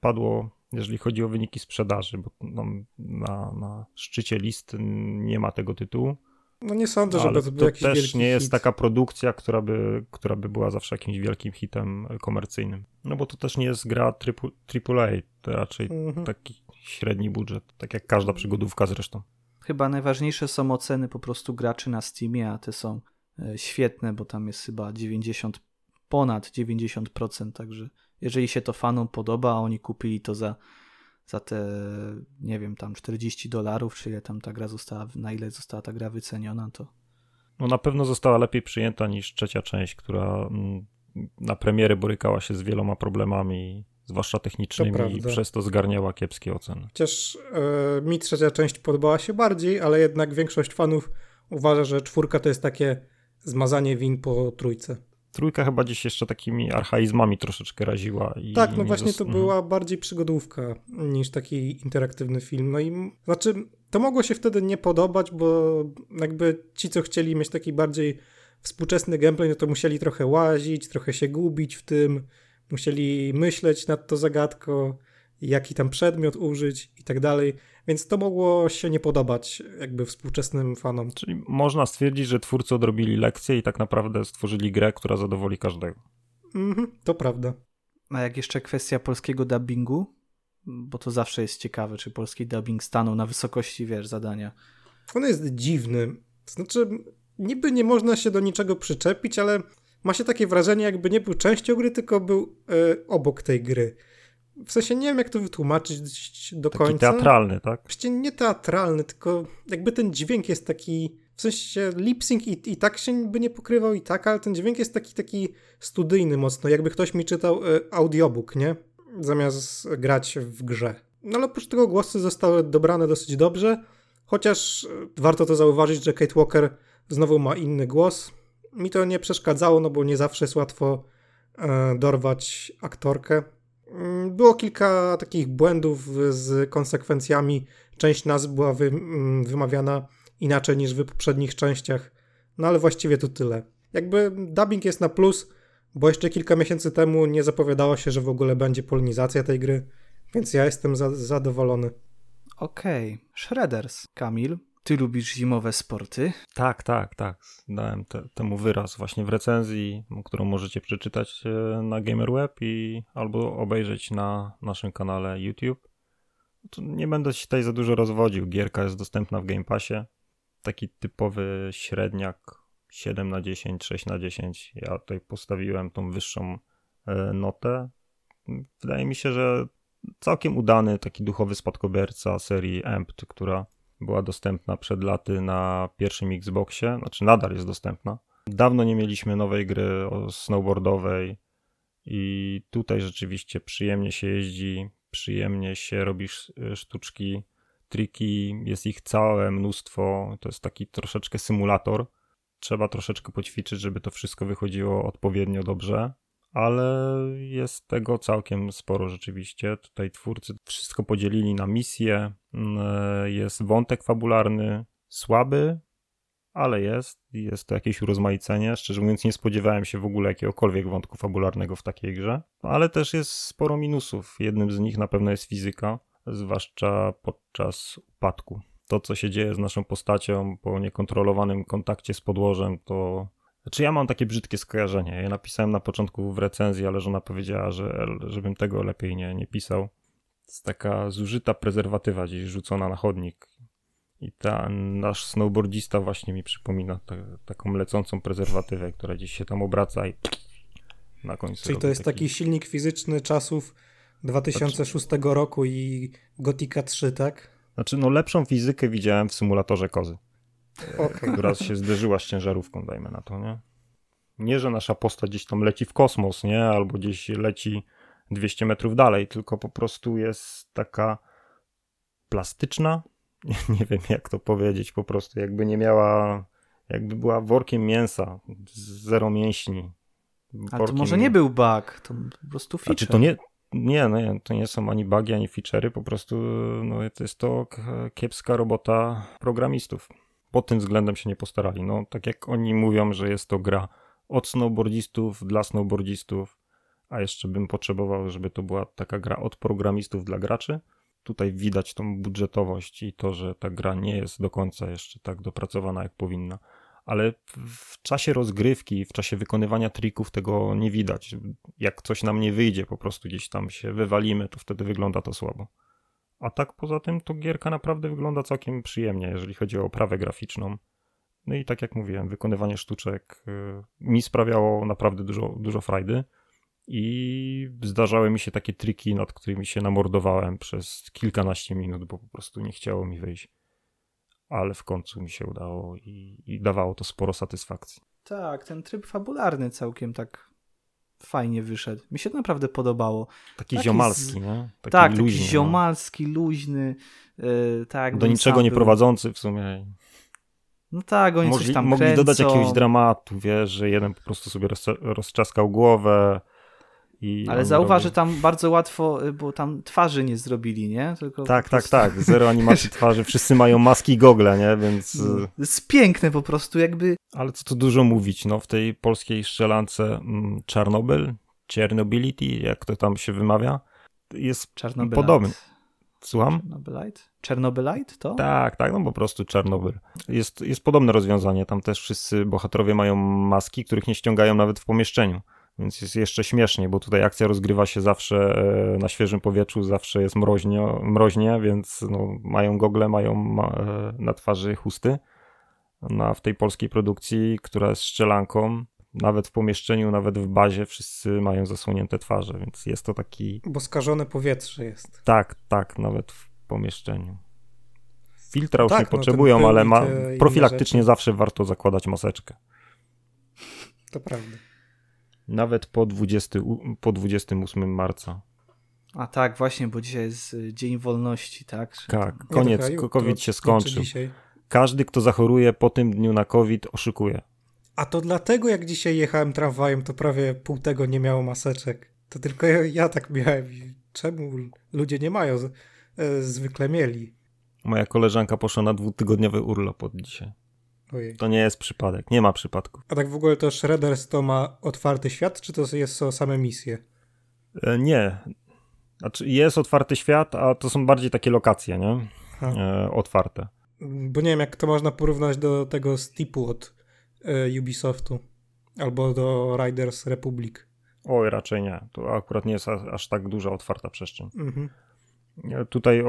padło, jeżeli chodzi o wyniki sprzedaży, bo no, na, na szczycie list nie ma tego tytułu. No nie sądzę, żeby to był jakiś To też nie jest hit. taka produkcja, która by, która by była zawsze jakimś wielkim hitem komercyjnym. No bo to też nie jest gra AAA, to raczej mhm. taki średni budżet, tak jak każda przygodówka zresztą. Chyba najważniejsze są oceny po prostu graczy na Steamie, a te są e, świetne, bo tam jest chyba 90, ponad 90%, także jeżeli się to fanom podoba, a oni kupili to za za te, nie wiem, tam 40 dolarów, czy ile tam ta gra została, na ile została ta gra wyceniona, to... No na pewno została lepiej przyjęta niż trzecia część, która mm, na premiery borykała się z wieloma problemami, zwłaszcza technicznymi, i przez to zgarniała kiepskie oceny. Chociaż e, mi trzecia część podobała się bardziej, ale jednak większość fanów uważa, że czwórka to jest takie zmazanie win po trójce. Trójka chyba gdzieś jeszcze takimi archaizmami troszeczkę raziła. I tak, no właśnie to była bardziej przygodówka niż taki interaktywny film. No i znaczy, to mogło się wtedy nie podobać, bo jakby ci, co chcieli mieć taki bardziej współczesny gameplay, no to musieli trochę łazić, trochę się gubić w tym, musieli myśleć nad to zagadką, jaki tam przedmiot użyć i tak dalej. Więc to mogło się nie podobać jakby współczesnym fanom. Czyli można stwierdzić, że twórcy odrobili lekcję i tak naprawdę stworzyli grę, która zadowoli każdego. Mhm, to prawda. A jak jeszcze kwestia polskiego dubbingu, bo to zawsze jest ciekawe, czy polski dubbing stanął na wysokości, wiesz, zadania. On jest dziwny. To znaczy, niby nie można się do niczego przyczepić, ale ma się takie wrażenie, jakby nie był częścią gry, tylko był e, obok tej gry. W sensie nie wiem, jak to wytłumaczyć do taki końca. teatralny, tak? Właściwie nie teatralny, tylko jakby ten dźwięk jest taki. W sensie lip-sync i, i tak się by nie pokrywał i tak, ale ten dźwięk jest taki taki studyjny mocno, jakby ktoś mi czytał y, audiobook, nie? Zamiast grać w grze. No ale oprócz tego głosy zostały dobrane dosyć dobrze, chociaż y, warto to zauważyć, że Kate Walker znowu ma inny głos. Mi to nie przeszkadzało, no bo nie zawsze jest łatwo y, dorwać aktorkę Mm, było kilka takich błędów z konsekwencjami. Część nazw była wy, mm, wymawiana inaczej niż w poprzednich częściach, no ale właściwie to tyle. Jakby dubbing jest na plus, bo jeszcze kilka miesięcy temu nie zapowiadało się, że w ogóle będzie polonizacja tej gry, więc ja jestem za, zadowolony. Okej, okay. Shredders, Kamil. Ty lubisz zimowe sporty? Tak, tak, tak. Dałem te, temu wyraz właśnie w recenzji, którą możecie przeczytać e, na GamerWeb i albo obejrzeć na naszym kanale YouTube. Nie będę się tutaj za dużo rozwodził. Gierka jest dostępna w Game Passie. Taki typowy średniak 7 na 10, 6 na 10. Ja tutaj postawiłem tą wyższą e, notę. Wydaje mi się, że całkiem udany taki duchowy spadkobierca serii Amped, która była dostępna przed laty na pierwszym Xboxie, znaczy nadal jest dostępna. Dawno nie mieliśmy nowej gry snowboardowej i tutaj rzeczywiście przyjemnie się jeździ, przyjemnie się robi sztuczki, triki, jest ich całe mnóstwo, to jest taki troszeczkę symulator. Trzeba troszeczkę poćwiczyć, żeby to wszystko wychodziło odpowiednio dobrze, ale jest tego całkiem sporo rzeczywiście. Tutaj twórcy wszystko podzielili na misje. Mm, e, jest wątek fabularny, słaby, ale jest. Jest to jakieś urozmaicenie. Szczerze mówiąc, nie spodziewałem się w ogóle jakiegokolwiek wątku fabularnego w takiej grze, ale też jest sporo minusów. Jednym z nich na pewno jest fizyka, zwłaszcza podczas upadku. To, co się dzieje z naszą postacią po niekontrolowanym kontakcie z podłożem, to znaczy ja mam takie brzydkie skojarzenie. Ja napisałem na początku w recenzji, ale żona powiedziała, że żebym tego lepiej nie, nie pisał. To jest taka zużyta prezerwatywa gdzieś rzucona na chodnik. I ten nasz snowboardzista właśnie mi przypomina te, taką lecącą prezerwatywę, która gdzieś się tam obraca i na końcu. Czyli to jest taki... taki... silnik fizyczny czasów 2006 znaczy... roku i Gotika 3, tak? Znaczy, no lepszą fizykę widziałem w symulatorze kozy okay. która się zderzyła z ciężarówką, dajmy na to, nie? Nie, że nasza postać gdzieś tam leci w kosmos, nie? Albo gdzieś leci 200 metrów dalej, tylko po prostu jest taka plastyczna. Nie, wiem, jak to powiedzieć, po prostu jakby nie miała, jakby była workiem mięsa, zero mięśni. A to może nie był bug, to po prostu feature. Znaczy to nie, nie, no nie, to nie są ani bugi, ani feature'y, po prostu no, to jest to kiepska robota programistów pod tym względem się nie postarali. No, tak jak oni mówią, że jest to gra od snowboardzistów dla snowboardzistów, a jeszcze bym potrzebował, żeby to była taka gra od programistów dla graczy. Tutaj widać tą budżetowość i to, że ta gra nie jest do końca jeszcze tak dopracowana, jak powinna. Ale w czasie rozgrywki, w czasie wykonywania trików tego nie widać. Jak coś nam nie wyjdzie, po prostu gdzieś tam się wywalimy, to wtedy wygląda to słabo. A tak poza tym to gierka naprawdę wygląda całkiem przyjemnie, jeżeli chodzi o oprawę graficzną. No i tak jak mówiłem, wykonywanie sztuczek y, mi sprawiało naprawdę dużo, dużo frajdy i zdarzały mi się takie triki, nad którymi się namordowałem przez kilkanaście minut, bo po prostu nie chciało mi wyjść. Ale w końcu mi się udało i, i dawało to sporo satysfakcji. Tak, ten tryb fabularny całkiem tak fajnie wyszedł. Mi się to naprawdę podobało. Taki, taki ziomalski, z... nie? Taki tak, luźny, taki no. ziomalski, no. luźny. Yy, tak, Do niczego nie był... prowadzący w sumie. No tak, oni Mogli, coś tam mogli kręcą. dodać jakiegoś dramatu, wiesz, że jeden po prostu sobie roz, rozczaskał głowę. Ale zauważ, że robi- tam bardzo łatwo, y, bo tam twarzy nie zrobili, nie? Tylko Tak, tak, prostu- tak, zero animacji twarzy, wszyscy mają maski i gogle, nie, więc... y, jest piękne po prostu, jakby Ale co tu dużo mówić, no w tej polskiej strzelance mm, Czarnobyl, Chernobility, jak to tam się wymawia, jest podobny. Słucham? Czernobylite? Czernobylite to? Tak, tak, no po prostu Czarnobyl. Jest, jest podobne rozwiązanie, tam też wszyscy bohaterowie mają maski, których nie ściągają nawet w pomieszczeniu. Więc jest jeszcze śmiesznie, bo tutaj akcja rozgrywa się zawsze e, na świeżym powietrzu, zawsze jest mroźnie, mroźnie więc no, mają gogle, mają ma, e, na twarzy chusty. No, a w tej polskiej produkcji, która jest strzelanką, nawet w pomieszczeniu, nawet w bazie, wszyscy mają zasłonięte twarze, więc jest to taki Bo skażone powietrze jest. tak, tak, nawet w pomieszczeniu. Filtra już tak, nie no, potrzebują, ale ma, profilaktycznie zawsze warto zakładać maseczkę. To prawda. Nawet po, 20, u- po 28 marca. A tak, właśnie, bo dzisiaj jest y, Dzień Wolności, tak? Że Tak, koniec, chyba COVID się skończył. Każdy, kto zachoruje po tym dniu na COVID, oszukuje. A to dlatego jak dzisiaj jechałem tramwajem, to prawie pół tego nie miało maseczek. To tylko ja, ja tak miałem. I Czemu ludzie nie mają? Z- e, Zwykle mieli. Moja koleżanka poszła na dwutygodniowy urlop od dzisiaj. Ojej. To nie jest przypadek, nie ma przypadków. A tak w ogóle to Shredders to ma otwarty świat, czy to jest są same misje? E, nie. Znaczy jest otwarty świat, a to są bardziej takie lokacje, nie? E, otwarte. Bo nie wiem, jak to można porównać do tego Steepu od e, Ubisoftu. Albo do Riders Republic. Oj, raczej nie. To akurat nie jest aż tak duża otwarta przestrzeń. Mhm. Tutaj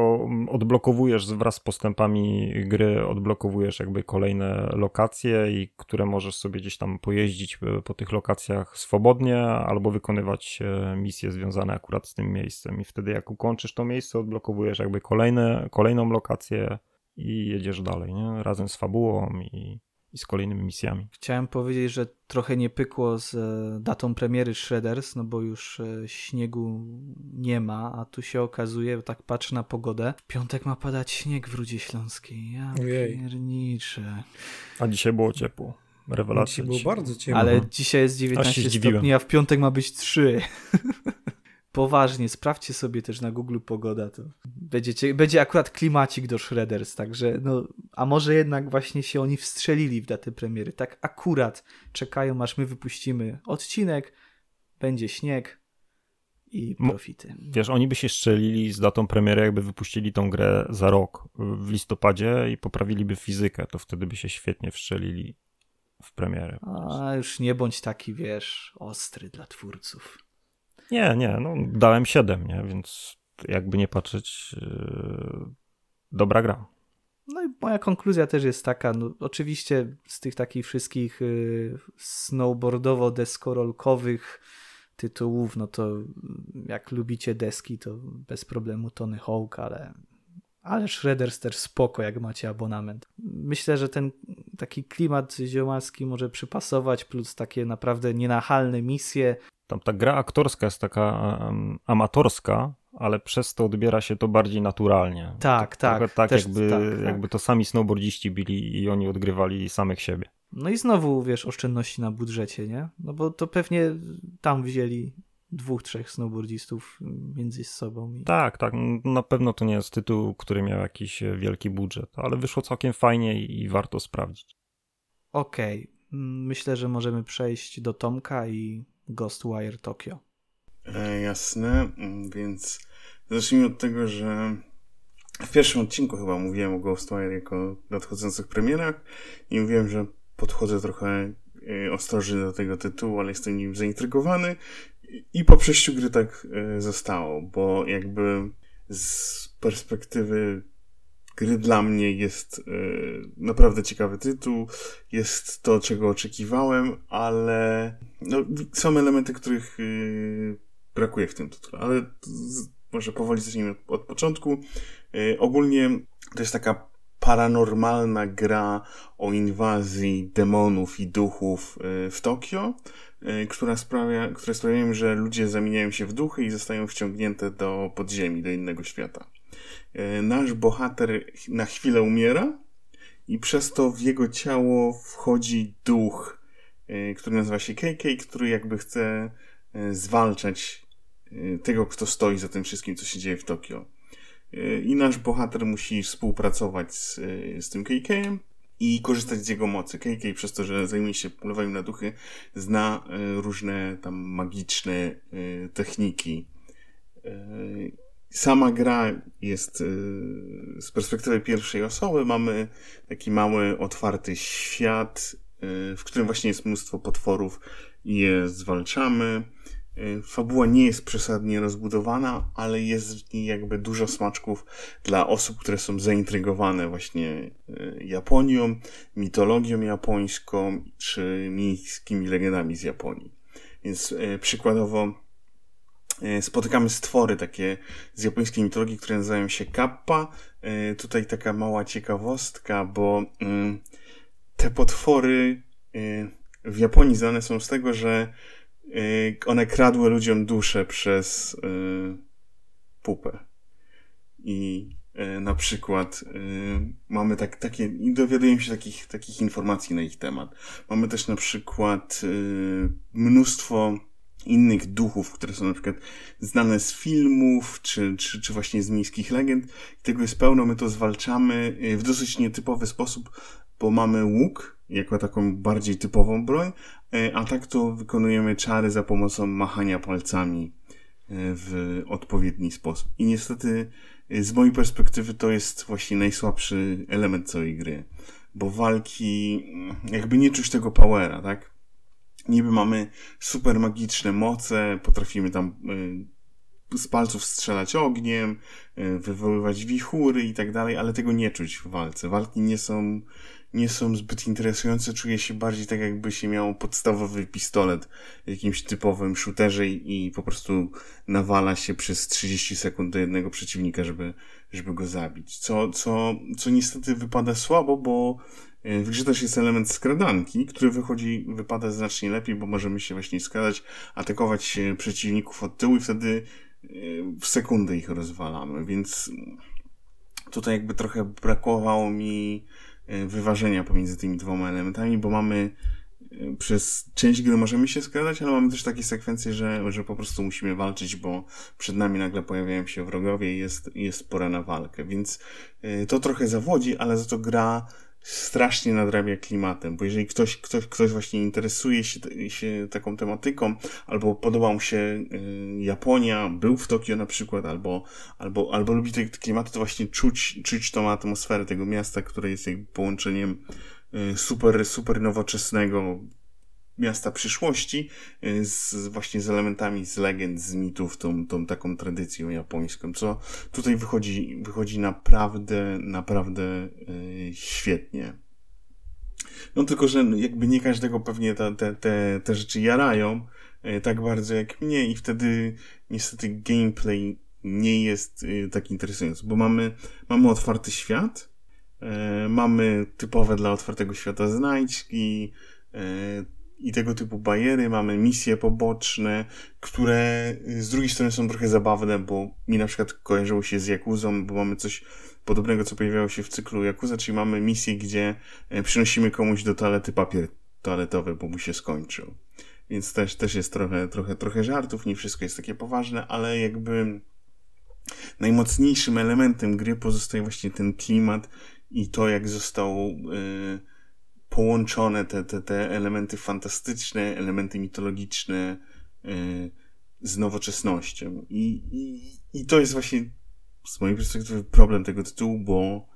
odblokowujesz wraz z postępami gry, odblokowujesz jakby kolejne lokacje, i które możesz sobie gdzieś tam pojeździć e, po tych lokacjach swobodnie, albo wykonywać e, misje związane akurat z tym miejscem. I wtedy jak ukończysz to miejsce, odblokowujesz jakby kolejne, kolejną lokację i jedziesz dalej, nie? Razem z fabułą i, i z kolejnymi misjami. Chciałem powiedzieć, że trochę nie pykło z e, datą premiery Shredders, no bo już e, śniegu nie ma, a tu się okazuje, tak patrzę na pogodę, w piątek ma padać śnieg w Rudzie Śląskiej. Ja Ojej. pierniczę. A dzisiaj było ciepło. Rewelacja. Dzisiaj było dzisiaj. bardzo ciemno. Ale Mhm. dzisiaj jest Aż się 19 zdziwiłem. stopni, a w piątek ma być 3. Poważnie, sprawdźcie sobie też na Google pogoda, to będziecie, będzie akurat klimacik do Shredders, także no, a może jednak właśnie się oni wstrzelili w datę premiery, tak akurat czekają aż my wypuścimy odcinek, będzie śnieg i profity. Wiesz, oni by się strzelili z datą premiery, jakby wypuścili tą grę za rok w listopadzie i poprawiliby fizykę, to wtedy by się świetnie wstrzelili w premierę. A już nie bądź taki, wiesz, ostry dla twórców. Nie, nie, no dałem 7, nie, więc jakby nie patrzeć, yy, dobra gra. No i moja konkluzja też jest taka, no oczywiście z tych takich wszystkich y, snowboardowo-deskorolkowych tytułów, no to jak lubicie deski, to bez problemu Tony Hawk, ale, ale Shredders też spoko, jak macie abonament. Myślę, że ten taki klimat ziomalski może przypasować, plus takie naprawdę nienachalne misje. Tam ta gra aktorska jest taka em, amatorska, ale przez to odbiera się to bardziej naturalnie. Tak, To tak, tak, też jakby, tak, tak. jakby to sami snowboardziści byli i oni odgrywali samych siebie. No i znowu, wiesz, oszczędności na budżecie, nie? No bo to pewnie tam wzięli dwóch, trzech snowboardzistów między sobą. I... Tak, tak. Na pewno to nie jest tytuł, który miał jakiś wielki budżet, ale wyszło całkiem fajnie i, warto sprawdzić. Okej, mm, myślę, że możemy przejść do Tomka i Ghostwire Tokyo. E, jasne, mm, więc zacznijmy od tego, że w pierwszym odcinku chyba mówiłem o Ghostwire jako nadchodzących premierach i mówiłem, że podchodzę trochę e, ostrożnie do tego tytułu, ale jestem nim zaintrygowany I- po przejściu gry tak e, zostało, bo jakby z perspektywy gry dla mnie jest e, naprawdę ciekawy tytuł, jest to, czego oczekiwałem, ale no, są elementy, których e, brakuje w tym tytule, ale z, może powoli zacznijmy od, od początku. E, ogólnie to jest taka paranormalna gra o inwazji demonów i duchów w Tokio, która sprawia, które sprawiają, że ludzie zamieniają się w duchy i zostają wciągnięte do podziemi, do innego świata. E, nasz bohater na chwilę umiera i przez to w jego ciało wchodzi duch, y, który nazywa się KK, który jakby chce y, zwalczać tego, kto stoi za tym wszystkim, co się dzieje w Tokio. I nasz bohater musi współpracować z, z tym KK-em i korzystać z jego mocy. KK przez to, że zajmuje się polowaniem na duchy, zna różne tam magiczne techniki sama gra jest y, z perspektywy pierwszej osoby. Mamy taki mały, otwarty świat, y, w którym właśnie jest mnóstwo potworów i je zwalczamy. Y, fabuła nie jest przesadnie rozbudowana, ale jest w niej jakby dużo smaczków dla osób, które są zaintrygowane właśnie Japonią, mitologią japońską czy miejskimi legendami z Japonii. Więc przykładowo spotykamy stwory takie z japońskiej mitologii, które nazywają się kappa. E, tutaj taka mała ciekawostka, bo mm, te potwory e, w Japonii znane są z tego, że one kradły ludziom duszę przez pupę. I na przykład mamy tak, takie, i dowiadujemy się takich, takich informacji na ich temat. Mamy też na przykład mnóstwo innych duchów, które są na przykład znane z filmów, czy, czy, czy właśnie z miejskich legend. Tego jest pełno, my to zwalczamy y, w dosyć nietypowy sposób, bo mamy łuk, jako taką bardziej typową broń, y, a tak to wykonujemy czary za pomocą machania palcami y, w odpowiedni sposób. I niestety z mojej perspektywy to jest właśnie najsłabszy element całej gry, bo walki jakby nie czuć tego powera, tak? Niby mamy super magiczne moce, potrafimy tam y, z palców strzelać ogniem, y, wywoływać wichury i tak dalej, ale tego nie czuć w walce. Walki nie są, nie są zbyt interesujące, czuję się bardziej tak jakby się miało podstawowy pistolet w jakimś typowym shooterze i po prostu nawala się przez 30 sekund do jednego przeciwnika, żeby, żeby go zabić. Co, co, co niestety wypada słabo, bo w grze też jest element skradanki, który wychodzi, wypada znacznie lepiej, bo możemy się właśnie skradać, atakować przeciwników od tyłu i wtedy e, w sekundę ich rozwalamy, więc tutaj jakby trochę brakowało mi e, wyważenia pomiędzy tymi dwoma elementami, bo mamy przez część gry możemy się skradać, ale mamy też takie sekwencje, że, że po prostu musimy walczyć, bo przed nami nagle pojawiają się wrogowie i jest, jest pora na walkę, więc to trochę zawodzi, ale za to gra strasznie nadrabia klimatem, bo jeżeli ktoś, ktoś, ktoś właśnie interesuje się, się taką tematyką, albo podoba mu się y, Japonia, był w Tokio na przykład, albo, albo, albo lubi te klimaty, to właśnie czuć, czuć tą atmosferę tego miasta, które jest jakby połączeniem y, super, super nowoczesnego, miasta przyszłości y, z, właśnie z elementami z legend, z mitów, tą, tą taką tradycją japońską, co tutaj wychodzi, wychodzi naprawdę, naprawdę yy, świetnie. No tylko, że jakby nie każdego pewnie te, te, te, te rzeczy jarają yy, tak bardzo jak mnie i wtedy niestety gameplay nie jest tak interesujący, bo mamy, mamy otwarty świat, mamy typowe dla otwartego świata znajdźki, i tego typu bariery, mamy misje poboczne, które z drugiej strony są trochę zabawne, bo mi na przykład kojarzyło się z Jakuzą, bo mamy coś podobnego, co pojawiało się w cyklu Jakuza, czyli mamy misję, gdzie e, przynosimy komuś do toalety papier toaletowy, bo mu się skończył. Więc też, też jest trochę, trochę, trochę żartów, nie wszystko jest takie poważne, ale jakby najmocniejszym elementem gry pozostaje właśnie ten klimat i to, jak został yy, połączone te, te, te elementy fantastyczne, elementy mitologiczne yy, z nowoczesnością. I, i, I to jest właśnie z mojej perspektywy problem tego tytułu, bo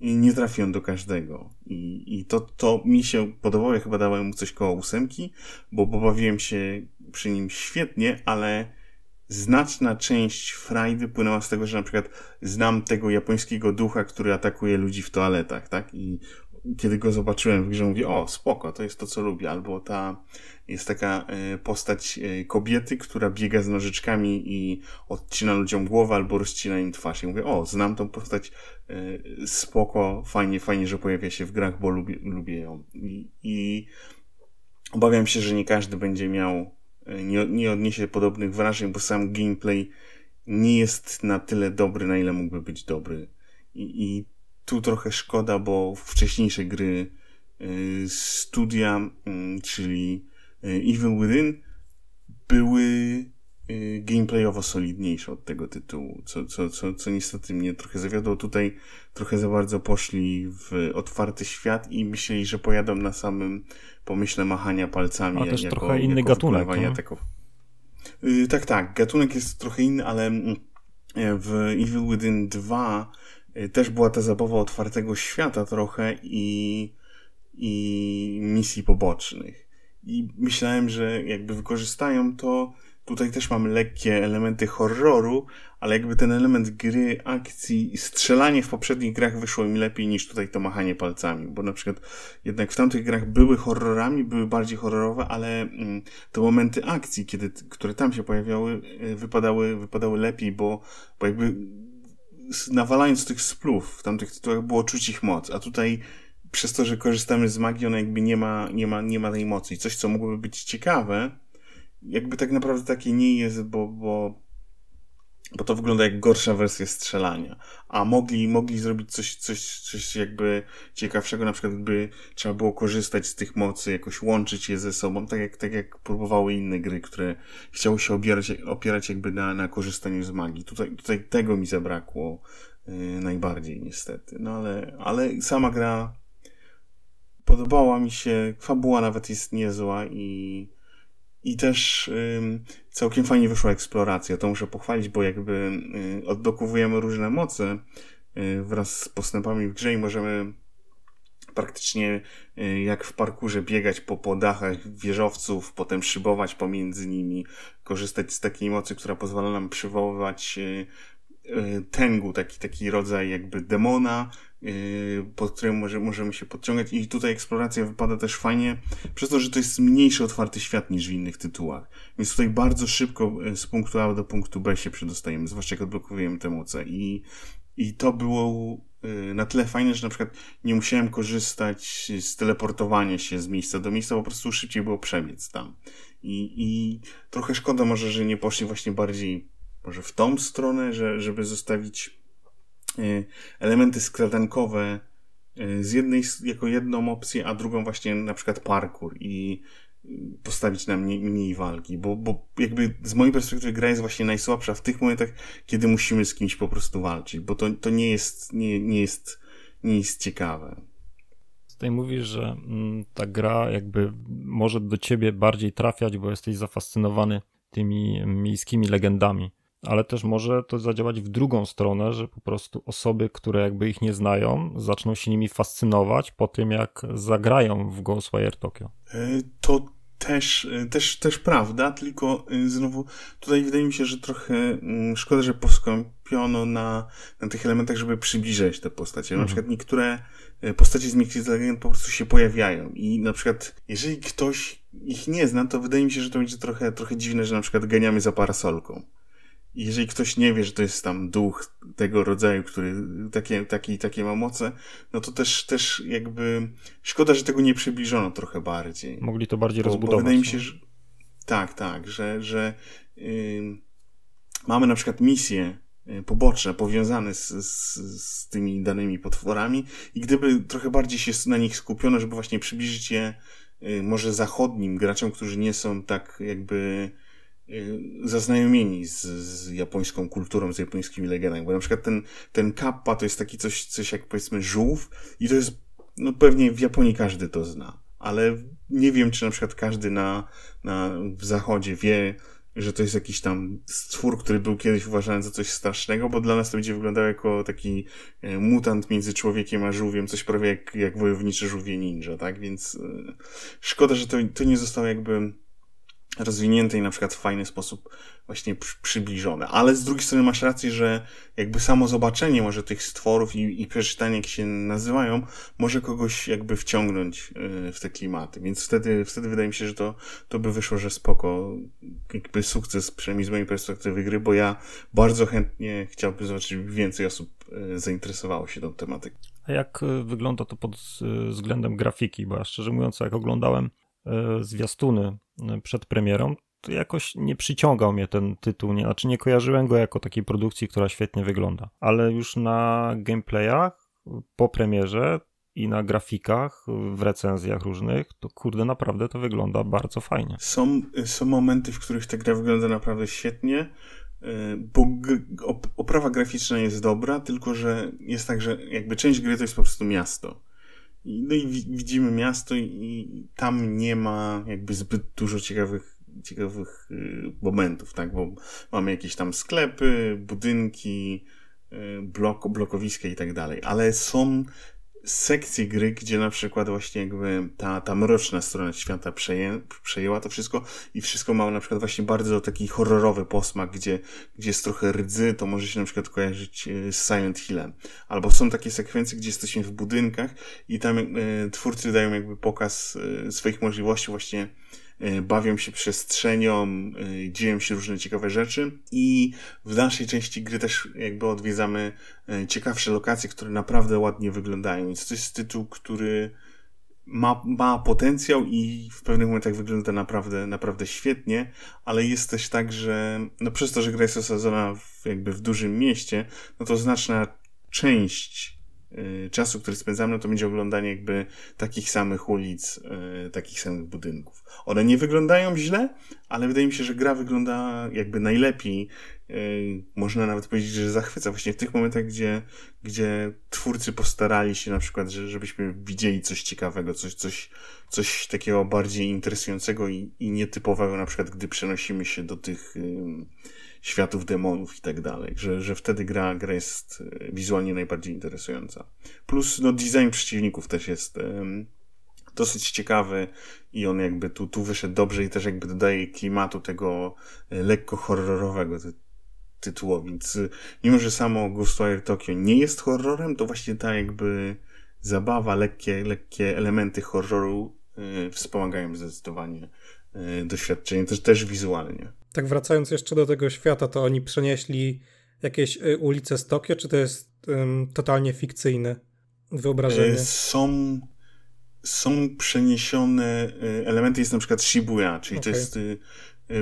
nie trafi on do każdego. I, i to, to mi się podobało, ja chyba dałem mu coś koło ósemki, bo pobawiłem się przy nim świetnie, ale znaczna część frajdy płynęła z tego, że na przykład znam tego japońskiego ducha, który atakuje ludzi w toaletach, tak? I kiedy go zobaczyłem w grze, mówię, o, spoko, to jest to, co lubię. Albo ta, jest taka e, postać e, kobiety, która biega z nożyczkami i odcina ludziom głowę albo rozcina im twarz. I mówię, o, znam tą postać, e, spoko, fajnie, fajnie, że pojawia się w grach, bo lubię, lubię ją. I, I obawiam się, że nie każdy będzie miał, nie, nie odniesie podobnych wrażeń, bo sam gameplay nie jest na tyle dobry, na ile mógłby być dobry. I, i tu trochę szkoda, bo wcześniejsze gry y, studia, y, czyli y, Evil Within, były y, gameplayowo solidniejsze od tego tytułu, co, co, co, co niestety mnie trochę zawiodło. Tutaj trochę za bardzo poszli w otwarty świat i myśleli, że pojadą na samym pomyśle machania palcami. A też jako, trochę inny jako gatunek. Y, tak, tak. Gatunek jest trochę inny, ale mm, w Evil Within 2 y, też była ta zabawa otwartego świata trochę i, i misji pobocznych. I myślałem, że jakby wykorzystają to. Tutaj też mamy lekkie elementy horroru, ale jakby ten element gry, akcji, strzelanie w poprzednich grach wyszło mi lepiej niż tutaj to machanie palcami, bo na przykład jednak w tamtych grach były horrorami, były bardziej horrorowe, ale mm, te momenty akcji, kiedy, które tam się pojawiały, y, wypadały, wypadały lepiej, bo, bo jakby nawalając tych splów w tamtych tytułach było czuć ich moc, a tutaj przez to, że korzystamy z magii, ona jakby nie ma, nie ma, nie ma tej mocy. I coś, co mogłoby być ciekawe, jakby tak naprawdę takie nie jest, bo, bo, bo to wygląda jak gorsza wersja strzelania. A mogli, mogli zrobić coś, coś, coś jakby ciekawszego, na przykład gdyby trzeba było korzystać z tych mocy, jakoś łączyć je ze sobą, tak jak, tak jak próbowały inne gry, które chciały się opierać, opierać jakby na, na korzystaniu z magii. Tutaj, tutaj tego mi zabrakło yy, najbardziej niestety. No ale, ale sama gra podobała mi się, fabuła nawet jest niezła i, i też całkiem fajnie wyszła eksploracja. To muszę pochwalić, bo jakby y, odblokowujemy różne moce y, wraz z postępami w grze i możemy praktycznie y, jak w parkurze biegać po, po dachach wieżowców, potem szybować pomiędzy nimi, korzystać z takiej mocy, która pozwala nam przywoływać tęgu, taki, taki rodzaj jakby demona, pod którym może, możemy się podciągać i tutaj eksploracja wypada też fajnie, przez to, że to jest mniejszy otwarty świat niż w innych tytułach. Więc tutaj bardzo szybko y, z punktu A do punktu B się przedostajemy, zwłaszcza jak odblokowujemy te moce i, i to było y, na tyle fajne, że na przykład nie musiałem korzystać z teleportowania się z miejsca do miejsca, po prostu szybciej było przebiec tam. I, i trochę szkoda może, że nie poszli właśnie bardziej może w tą stronę, że, żeby zostawić elementy skradankowe y, z jednej jako jedną opcję, a drugą właśnie na przykład parkour i y, postawić na mniej, mniej walki, bo, bo jakby z mojej perspektywy gra jest właśnie najsłabsza w tych momentach, kiedy musimy z kimś po prostu walczyć, bo to, to nie jest, nie, nie jest, nie jest ciekawe. Tutaj mówisz, że mm, ta gra jakby może do ciebie bardziej trafiać, bo jesteś zafascynowany tymi miejskimi legendami, ale też może to zadziałać w drugą stronę, że po prostu osoby, które jakby ich nie znają, zaczną się nimi fascynować po tym, jak zagrają w Ghostwire Tokyo. Y, To też, y, też, też prawda, tylko y, znowu tutaj wydaje mi się, że trochę mm, szkoda, że poskąpiono na, na tych elementach, żeby przybliżać te postacie. Na Mhm. przykład niektóre postacie z Mixed Legend po prostu się pojawiają i na przykład jeżeli ktoś ich nie zna, to wydaje mi się, że to będzie trochę, trochę dziwne, że na przykład ganiamy za parasolką. Jeżeli ktoś nie wie, że to jest tam duch tego rodzaju, który takie, takie, takie ma moce, no to też, też jakby szkoda, że tego nie przybliżono trochę bardziej. Mogli to bardziej Bo, bo rozbudować. wydaje mi się, no. że tak, tak, że, że ym, mamy na przykład misje y, poboczne powiązane z, z, z tymi danymi potworami i gdyby trochę bardziej się na nich skupiono, żeby właśnie przybliżyć je y, może zachodnim graczom, którzy nie są tak jakby zaznajomieni z, z japońską kulturą, z japońskimi legendami, bo na przykład ten, ten kappa to jest taki coś, coś jak powiedzmy żółw i to jest, no pewnie w Japonii każdy to zna, ale nie wiem, czy na przykład każdy na, na, w zachodzie wie, że to jest jakiś tam stwór, który był kiedyś uważany za coś strasznego, bo dla nas to będzie wyglądało jako taki e, mutant między człowiekiem a żółwiem, coś prawie jak, jak wojowniczy żółwie ninja, tak? Więc e, szkoda, że to, to nie zostało jakby rozwinięte i na przykład w fajny sposób właśnie przy, przybliżone. Ale z drugiej strony masz rację, że jakby samo zobaczenie może tych stworów i, i przeczytanie, jak się nazywają, może kogoś jakby wciągnąć y, w te klimaty. Więc wtedy, wtedy wydaje mi się, że to, to by wyszło, że spoko, jakby sukces, przynajmniej z mojej perspektywy gry, bo ja bardzo chętnie chciałbym zobaczyć, więcej osób y, zainteresowało się tą tematyką. A jak y, wygląda to pod względem grafiki? Bo ja szczerze mówiąc, jak oglądałem zwiastuny y, przed premierą, to jakoś nie przyciągał mnie ten tytuł, nie, znaczy nie kojarzyłem go jako takiej produkcji, która świetnie wygląda. Ale już na gameplayach po premierze i na grafikach, w recenzjach różnych, to kurde, naprawdę to wygląda bardzo fajnie. Są, są momenty, w których ta gra wygląda naprawdę świetnie, y, bo oprawa graficzna jest dobra, tylko że jest tak, że jakby część gry to jest po prostu miasto. No i widzimy miasto i tam nie ma jakby zbyt dużo ciekawych ciekawych y, momentów, tak, bo mamy jakieś tam sklepy, budynki, y, blok, blokowiska i tak dalej, ale są sekcje gry, gdzie na przykład właśnie jakby ta, ta mroczna strona świata przeję, przejęła to wszystko i wszystko ma na przykład właśnie bardzo taki horrorowy posmak, gdzie, gdzie jest trochę rdzy, to może się na przykład kojarzyć e, z Silent Hillem. Albo są takie sekwencje, gdzie jesteśmy w budynkach i tam y, twórcy dają jakby pokaz y, swoich możliwości właśnie E, bawią się przestrzenią, e, dzieją się różne ciekawe rzeczy i w dalszej części gry też jakby odwiedzamy e, ciekawsze lokacje, które naprawdę ładnie wyglądają. Więc to jest tytuł, który ma, ma potencjał i w pewnych momentach wygląda naprawdę, naprawdę świetnie, ale jest też tak, że no przez to, że gra jest osadzona w, jakby w dużym mieście, no to znaczna część Y, czasu, który spędzamy, no to będzie oglądanie jakby takich samych ulic, y, takich samych budynków. One nie wyglądają źle, ale wydaje mi się, że gra wygląda jakby najlepiej. Y, można nawet powiedzieć, że zachwyca właśnie w tych momentach, gdzie, gdzie twórcy postarali się na przykład, że, żebyśmy widzieli coś ciekawego, coś, coś, coś takiego bardziej interesującego i, i nietypowego, na przykład gdy przenosimy się do tych światów demonów i tak dalej, że, że wtedy gra, gra jest e, wizualnie najbardziej interesująca. Plus no, design przeciwników też jest um, dosyć ciekawy i on jakby tu, tu wyszedł dobrze i też jakby dodaje klimatu tego e, lekko horrorowego ty tytułowi. Więc e, mimo, że samo Ghostwire Tokyo nie jest horrorem, to właśnie ta jakby zabawa, lekkie, lekkie elementy horroru y, wspomagają zdecydowanie doświadczenie, też, też wizualnie. Tak wracając jeszcze do tego świata, to oni przenieśli jakieś y, ulice z Tokio, czy to jest um, totalnie fikcyjne wyobrażenie? E, są, są przeniesione y, elementy, jest na przykład Shibuya, czyli okay. to jest y,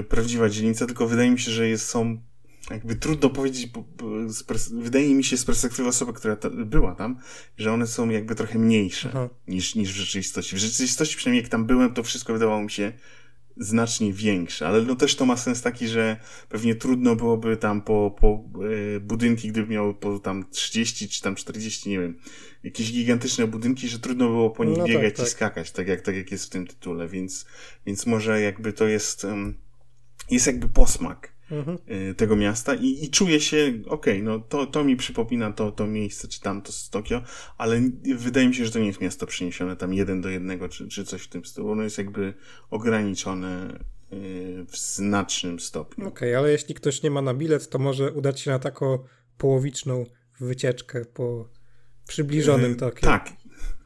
prawdziwa dzielnica, tylko wydaje mi się, że jest, są jakby trudno powiedzieć, wydaje mi się z perspektywy osoby, która ta, była tam, że one są jakby trochę mniejsze niż, niż w rzeczywistości. W rzeczywistości przynajmniej jak tam byłem, to wszystko wydawało mi się znacznie większe, ale no też to ma sens taki, że pewnie trudno byłoby tam po, po e, budynki, gdyby miały po tam 30 czy tam 40, nie wiem, jakieś gigantyczne budynki, że trudno było po nich no tak, biegać tak, i skakać, tak jak, tak jak jest w tym tytule, więc, więc może jakby to jest, jest jakby posmak mhm. Y, tego miasta i, i czuję się, okej, okay, no to, to mi przypomina to, to miejsce, czy tam to z Tokio, ale wydaje mi się, że to nie jest miasto przeniesione tam jeden do jednego, czy, czy coś w tym stylu. Ono jest jakby ograniczone y, w znacznym stopniu. Okej, okay, ale jeśli ktoś nie ma na bilet, to może udać się na taką połowiczną wycieczkę po przybliżonym Tokio. Tak,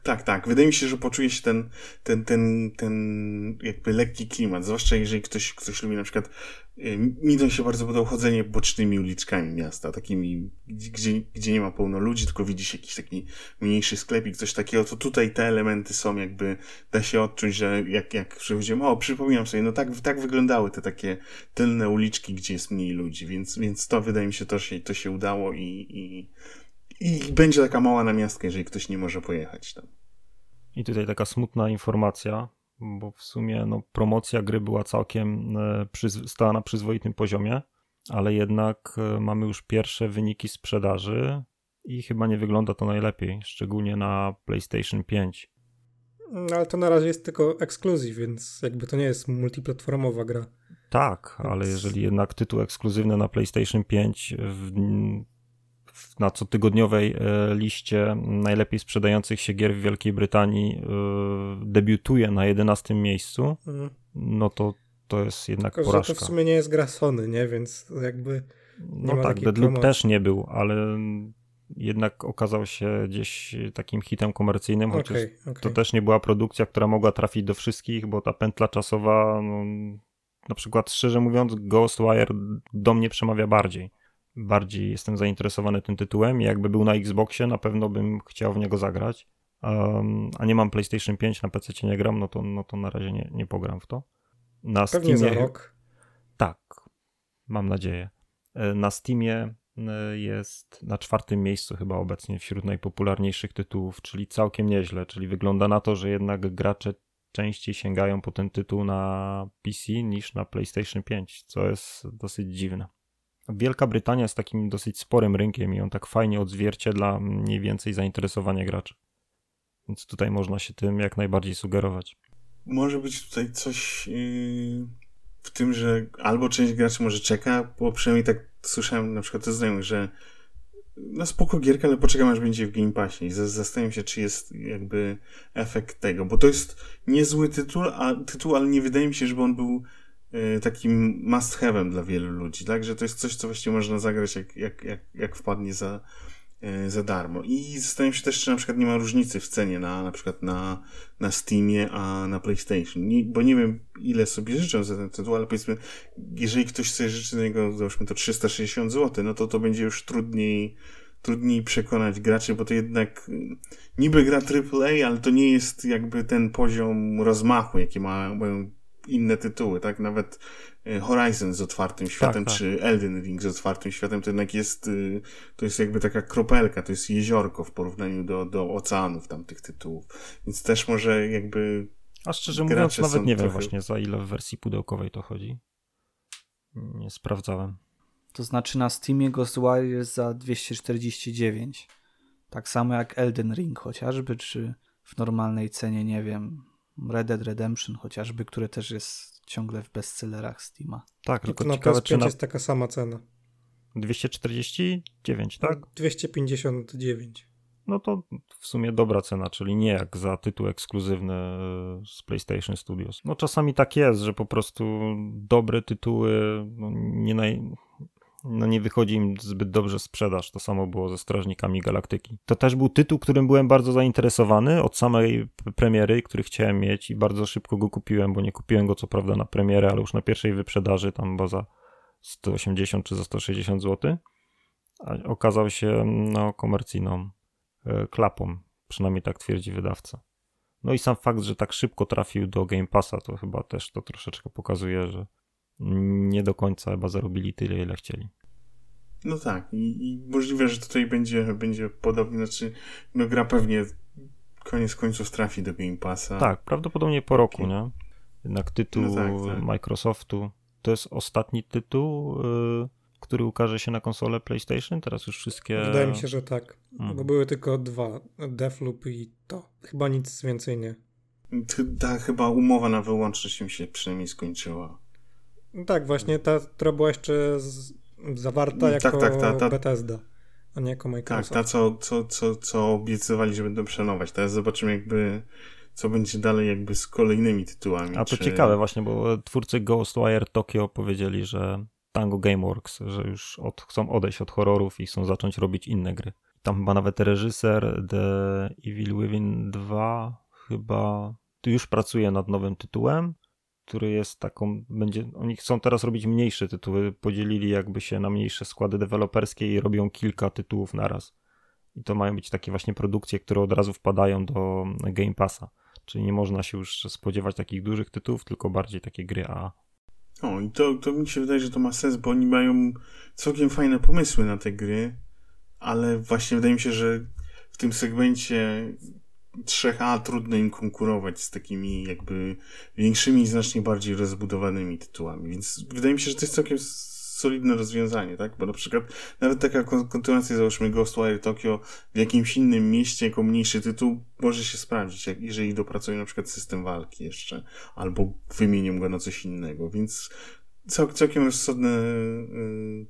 tak, tak. Wydaje mi się, że poczuje się ten, ten, ten, ten jakby lekki klimat, zwłaszcza jeżeli ktoś, ktoś lubi na przykład, y, mi to się bardzo podoba chodzenie bocznymi uliczkami miasta, takimi, gdzie, gdzie nie ma pełno ludzi, tylko widzi się jakiś taki mniejszy sklepik, coś takiego, to tutaj te elementy są jakby, da się odczuć, że jak, jak przechodzimy, o, przypominam sobie, no tak, tak wyglądały te takie tylne uliczki, gdzie jest mniej ludzi, więc, więc to wydaje mi się, to się, to się udało i, i i będzie taka mała namiastka, jeżeli ktoś nie może pojechać tam. I tutaj taka smutna informacja, bo w sumie no, promocja gry była całkiem e, stała na przyzwoitym poziomie, ale jednak e, mamy już pierwsze wyniki sprzedaży i chyba nie wygląda to najlepiej, szczególnie na PlayStation 5. No, ale to na razie jest tylko ekskluzyw, więc jakby to nie jest multiplatformowa gra. Tak, więc... ale jeżeli jednak tytuł ekskluzywny na PlayStation 5 w na cotygodniowej e, liście najlepiej sprzedających się gier w Wielkiej Brytanii e, debiutuje na 11 miejscu, mhm. no to to jest jednak Tylko, porażka. Że to w sumie nie jest gra Sony, nie? Więc jakby nie No tak, Deadloop też nie był, ale jednak okazał się gdzieś takim hitem komercyjnym, chociaż okay, okay. to też nie była produkcja, która mogła trafić do wszystkich, bo ta pętla czasowa, no, na przykład szczerze mówiąc, Ghostwire do mnie przemawia bardziej bardziej jestem zainteresowany tym tytułem i jakby był na Xboxie, na pewno bym chciał w niego zagrać. Um, a nie mam PlayStation 5, na PC nie gram, no to, no to na razie nie, nie pogram w to. Na Pewnie Steamie... za rok. Tak, mam nadzieję. E, na Steamie e, jest na czwartym miejscu chyba obecnie wśród najpopularniejszych tytułów, czyli całkiem nieźle, czyli wygląda na to, że jednak gracze częściej sięgają po ten tytuł na PC niż na PlayStation 5, co jest dosyć dziwne. Wielka Brytania jest takim dosyć sporym rynkiem i on tak fajnie odzwierciedla mniej więcej zainteresowanie graczy. Więc tutaj można się tym jak najbardziej sugerować. Może być tutaj coś yy, w tym, że albo część graczy może czeka, bo przynajmniej tak słyszałem na przykład ze znajomych, że no spoko gierka, ale poczekam aż będzie w Game Passie zastanawiam się, czy jest jakby efekt tego, bo to jest niezły tytuł, a, tytuł ale nie wydaje mi się, żeby on był takim must have'em dla wielu ludzi, tak, że to jest coś, co właściwie można zagrać jak, jak, jak, jak wpadnie za, y, za darmo. I zastanawiam się też, czy na przykład nie ma różnicy w cenie na, na przykład na, na Steamie, a na PlayStation, nie, bo nie wiem, ile sobie życzę za ten tytuł, ale powiedzmy, jeżeli ktoś sobie życzy niego, załóżmy to 360 zł, no to to będzie już trudniej, trudniej przekonać graczy, bo to jednak niby gra AAA, ale to nie jest jakby ten poziom rozmachu, jaki ma, mają inne tytuły, tak? Nawet e, Horizon z otwartym światem, tak, tak. czy Elden Ring z otwartym światem, to jednak jest, y, to jest jakby taka kropelka, to jest jeziorko w porównaniu do, do oceanów tamtych tytułów. Więc też może jakby A szczerze mówiąc, nawet nie wiem trochę- właśnie za ile w wersji pudełkowej to chodzi. Nie sprawdzałem. To znaczy na Steamie Ghostwire jest za 249. Tak samo jak Elden Ring chociażby, czy w normalnej cenie, nie wiem, Red Dead Redemption chociażby, które też jest ciągle w bestsellerach Steama. Tak, tylko na ciekawe, PS5 czy na jest taka sama cena. 249, tak? 259. No to w sumie dobra cena, czyli nie jak za tytuł ekskluzywny z PlayStation Studios. No czasami tak jest, że po prostu dobre tytuły no, nie, naj... no, nie wychodzi im zbyt dobrze sprzedaż. To samo było ze Strażnikami Galaktyki. To też był tytuł, którym byłem bardzo zainteresowany od samej premiery, który chciałem mieć i bardzo szybko go kupiłem, bo nie kupiłem go co prawda na premierę, ale już na pierwszej wyprzedaży, tam bo za 180 czy za 160 zł. A okazał się no, komercyjną e, klapą, przynajmniej tak twierdzi wydawca. No i sam fakt, że tak szybko trafił do Game Passa, to chyba też to troszeczkę pokazuje, że nie do końca chyba zarobili tyle, ile chcieli. No tak, i, i możliwe, że tutaj będzie, będzie podobnie, znaczy, no gra pewnie koniec końców trafi do Game Passa. Tak, prawdopodobnie po roku, nie? Jednak tytuł No tak, tak. Microsoftu to jest ostatni tytuł, y, który ukaże się na konsolę PlayStation. Teraz już wszystkie. Wydaje mi się, że tak. Mhm. Bo były tylko dwa. Deathloop i to. Chyba nic więcej nie. Ta chyba umowa na wyłączność im się przynajmniej skończyła. Tak, właśnie ta, która była jeszcze z, zawarta Tak, jako tak, ta- ta- Bethesda, a nie jako Tak, Microsoft. ta co, co, co, co obiecywali, że będą przenować. Teraz zobaczymy jakby, co będzie dalej jakby z kolejnymi tytułami. A to czy... ciekawe właśnie, bo twórcy Ghostwire Tokyo powiedzieli, że Tango Gameworks, że już od, chcą odejść od horrorów i chcą zacząć robić inne gry. Tam chyba nawet reżyser The Evil Within 2 chyba już pracuje nad nowym tytułem, który jest taką, będzie, oni chcą teraz robić mniejsze tytuły, podzielili jakby się na mniejsze składy deweloperskie i robią kilka tytułów naraz. I to mają być takie właśnie produkcje, które od razu wpadają do Game Passa. Czyli nie można się już spodziewać takich dużych tytułów, tylko bardziej takie gry A. O, i to, to mi się wydaje, że to ma sens, bo oni mają całkiem fajne pomysły na te gry, ale właśnie wydaje mi się, że w tym segmencie 3A trudno im konkurować z takimi jakby większymi znacznie bardziej rozbudowanymi tytułami, więc wydaje mi się, że to jest całkiem solidne rozwiązanie, tak? Bo na przykład nawet taka kon- kontynuacja, załóżmy Ghostwire Tokyo w jakimś innym mieście jako mniejszy tytuł może się sprawdzić, jak, jeżeli dopracują na przykład system walki jeszcze, albo wymienią go na coś innego, więc cał, całkiem rozsądne, yy,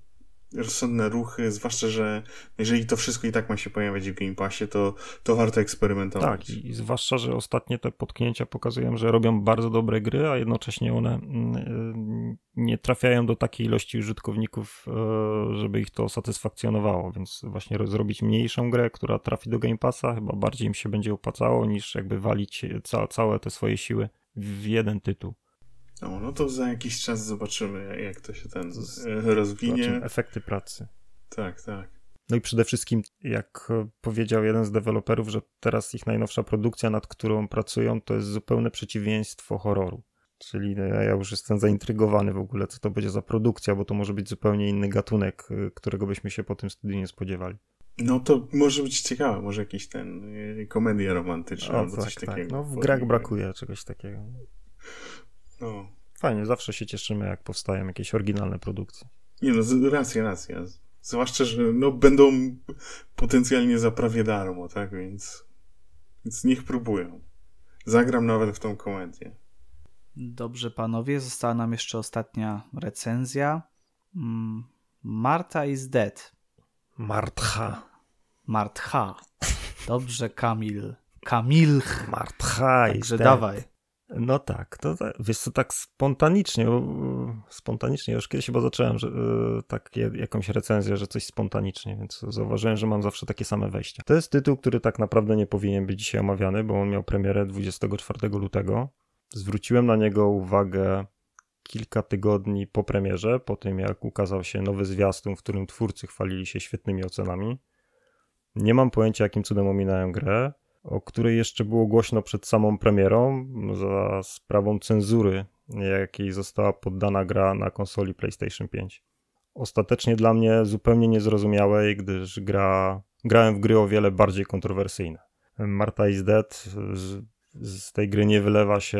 rozsądne ruchy, zwłaszcza, że jeżeli to wszystko i tak ma się pojawiać w Game Passie, to, to warto eksperymentować. Tak, i zwłaszcza, że ostatnie te potknięcia pokazują, że robią bardzo dobre gry, a jednocześnie one mm, y, nie trafiają do takiej ilości użytkowników, y, żeby ich to satysfakcjonowało, więc właśnie zrobić mniejszą grę, która trafi do Game Passa, chyba bardziej im się będzie opłacało, niż jakby walić ca całe te swoje siły w jeden tytuł. No, no to za jakiś czas zobaczymy, jak- to się ten Z- e, Zobaczymy rozwinie. efekty pracy. Tak, tak. No i przede wszystkim, jak e, powiedział jeden z deweloperów, że teraz ich najnowsza produkcja, nad którą pracują, to jest zupełne przeciwieństwo horroru. Czyli ja już jestem zaintrygowany w ogóle, co to będzie za produkcja, bo to może być zupełnie inny gatunek, y, którego byśmy się po tym studiu nie spodziewali. No to może być ciekawe, może jakiś ten komedia romantyczna o, albo tak, coś tak. takiego. No w grach brakuje czegoś takiego. No. Fajnie, zawsze się cieszymy, jak powstają jakieś oryginalne produkcje. Nie no, racja, racja. Zwłaszcza, że no, będą potencjalnie za prawie darmo, tak? Więc, więc niech próbują. Zagram nawet w tą komedię. Dobrze, panowie. Została nam jeszcze ostatnia recenzja. Mm, Marta is dead. Martha. Martha. Dobrze, Kamil. Kamil. Martha Także dawaj. No tak, to wiesz co, tak spontanicznie, spontanicznie, już kiedyś chyba zacząłem, że tak jakąś recenzję, że coś spontanicznie, więc zauważyłem, że mam zawsze takie same wejścia. To jest tytuł, który tak naprawdę nie powinien być dzisiaj omawiany, bo on miał premierę 24 lutego. Zwróciłem na niego uwagę kilka tygodni po premierze, po tym jak ukazał się nowy zwiastun, w którym twórcy chwalili się świetnymi ocenami. Nie mam pojęcia, jakim cudem ominąłem grę o której jeszcze było głośno przed samą premierą za sprawą cenzury, jakiej została poddana gra na konsoli PlayStation 5. Ostatecznie dla mnie zupełnie niezrozumiałej, gdyż gra, grałem w gry o wiele bardziej kontrowersyjne. Marta is Dead, z, z tej gry nie wylewa się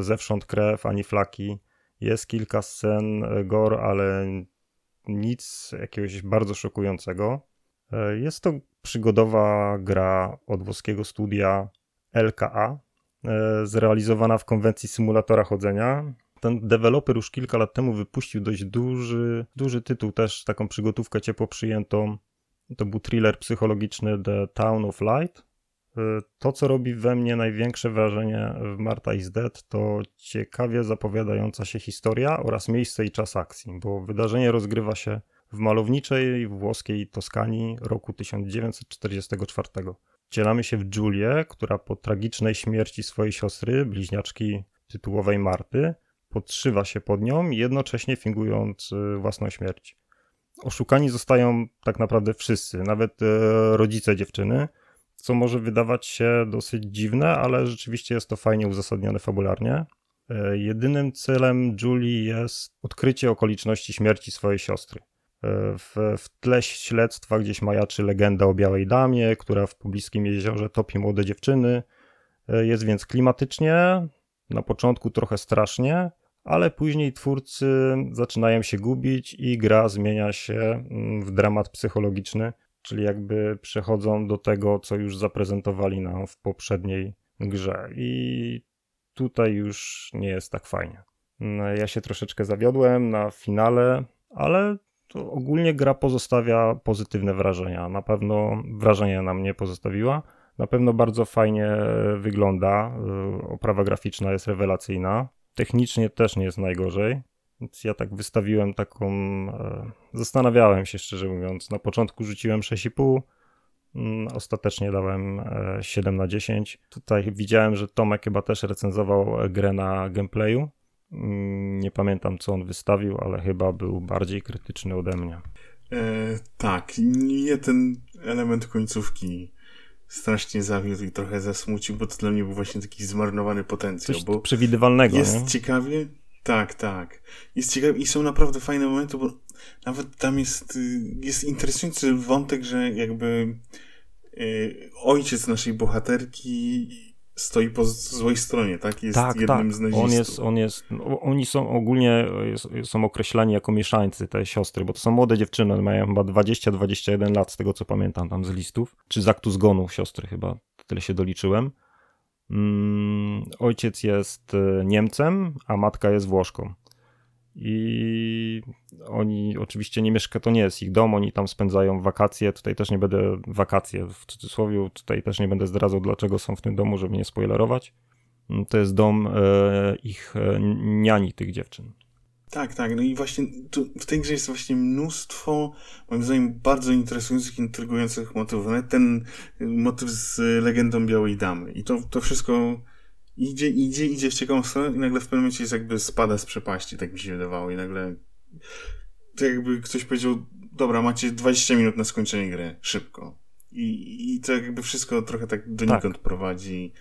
zewsząd krew ani flaki. Jest kilka scen gore, ale nic jakiegoś bardzo szokującego. Jest to przygodowa gra od włoskiego studia LKA, e, zrealizowana w konwencji symulatora chodzenia. Ten deweloper już kilka lat temu wypuścił dość duży, duży tytuł, też taką przygotówkę ciepło przyjętą. To był thriller psychologiczny The Town of Light. E, to, co robi we mnie największe wrażenie w Marta is Dead, to ciekawie zapowiadająca się historia oraz miejsce i czas akcji, bo wydarzenie rozgrywa się w malowniczej włoskiej Toskanii roku 1944. Wcielamy się w Julię, która po tragicznej śmierci swojej siostry, bliźniaczki tytułowej Marty, podszywa się pod nią, jednocześnie fingując y, własną śmierć. Oszukani zostają tak naprawdę wszyscy, nawet y, rodzice dziewczyny, co może wydawać się dosyć dziwne, ale rzeczywiście jest to fajnie uzasadnione fabularnie. Y, jedynym celem Julii jest odkrycie okoliczności śmierci swojej siostry. W, w tle śledztwa gdzieś majaczy legenda o białej damie, która w pobliskim jeziorze topi młode dziewczyny. Jest więc klimatycznie, na początku trochę strasznie, ale później twórcy zaczynają się gubić i gra zmienia się mm, w dramat psychologiczny, czyli jakby przechodzą do tego, co już zaprezentowali nam w poprzedniej grze. I tutaj już nie jest tak fajnie. Ja się troszeczkę zawiodłem na finale, ale to ogólnie gra pozostawia pozytywne wrażenia. Na pewno wrażenie na mnie pozostawiła. Na pewno bardzo fajnie wygląda. Y, oprawa graficzna jest rewelacyjna. Technicznie też nie jest najgorzej. Więc ja tak wystawiłem taką. E, zastanawiałem się szczerze mówiąc. Na początku rzuciłem 6,5. Mm, ostatecznie dałem 7 e, na 10. Tutaj widziałem, że Tomek chyba też recenzował grę na gameplayu. Mm, nie pamiętam, co on wystawił, ale chyba był bardziej krytyczny ode mnie. E, tak, nie ten element końcówki strasznie zawiódł i trochę zasmucił, bo to dla mnie był właśnie taki zmarnowany potencjał. Coś bo przewidywalnego. Jest nie? ciekawie, tak, tak. Jest ciekawie i są naprawdę fajne momenty, bo nawet tam jest, y, jest interesujący wątek, że jakby y, ojciec naszej bohaterki stoi po złej stronie, tak? Jest tak, jednym tak. z nazistów. On jest, on jest, no, oni są ogólnie są określani jako mieszańcy, te siostry, bo to są młode dziewczyny, mają chyba 20-21 lat, z tego co pamiętam tam z listów, czy z aktu zgonu siostry chyba, tyle się doliczyłem. Mm, ojciec jest e, Niemcem, a matka jest Włoszką i oni oczywiście nie mieszka, to nie jest ich dom, oni tam spędzają wakacje, tutaj też nie będę, wakacje w cudzysłowie, tutaj też nie będę zdradzał dlaczego są w tym domu, żeby nie spoilerować. To jest dom e, ich e, niani, tych dziewczyn. Tak, tak, no i właśnie w tej grze jest właśnie mnóstwo, moim zdaniem, bardzo interesujących, intrygujących motywów. Nawet ten motyw z legendą Białej Damy. I to, to wszystko idzie, idzie, idzie w ciekawą stronę i nagle w pewnym momencie jest jakby spada z przepaści, tak mi się wydawało i nagle to jakby ktoś powiedział, dobra, macie 20 minut na skończenie gry, szybko. I, I to jakby wszystko trochę tak donikąd tak. prowadzi.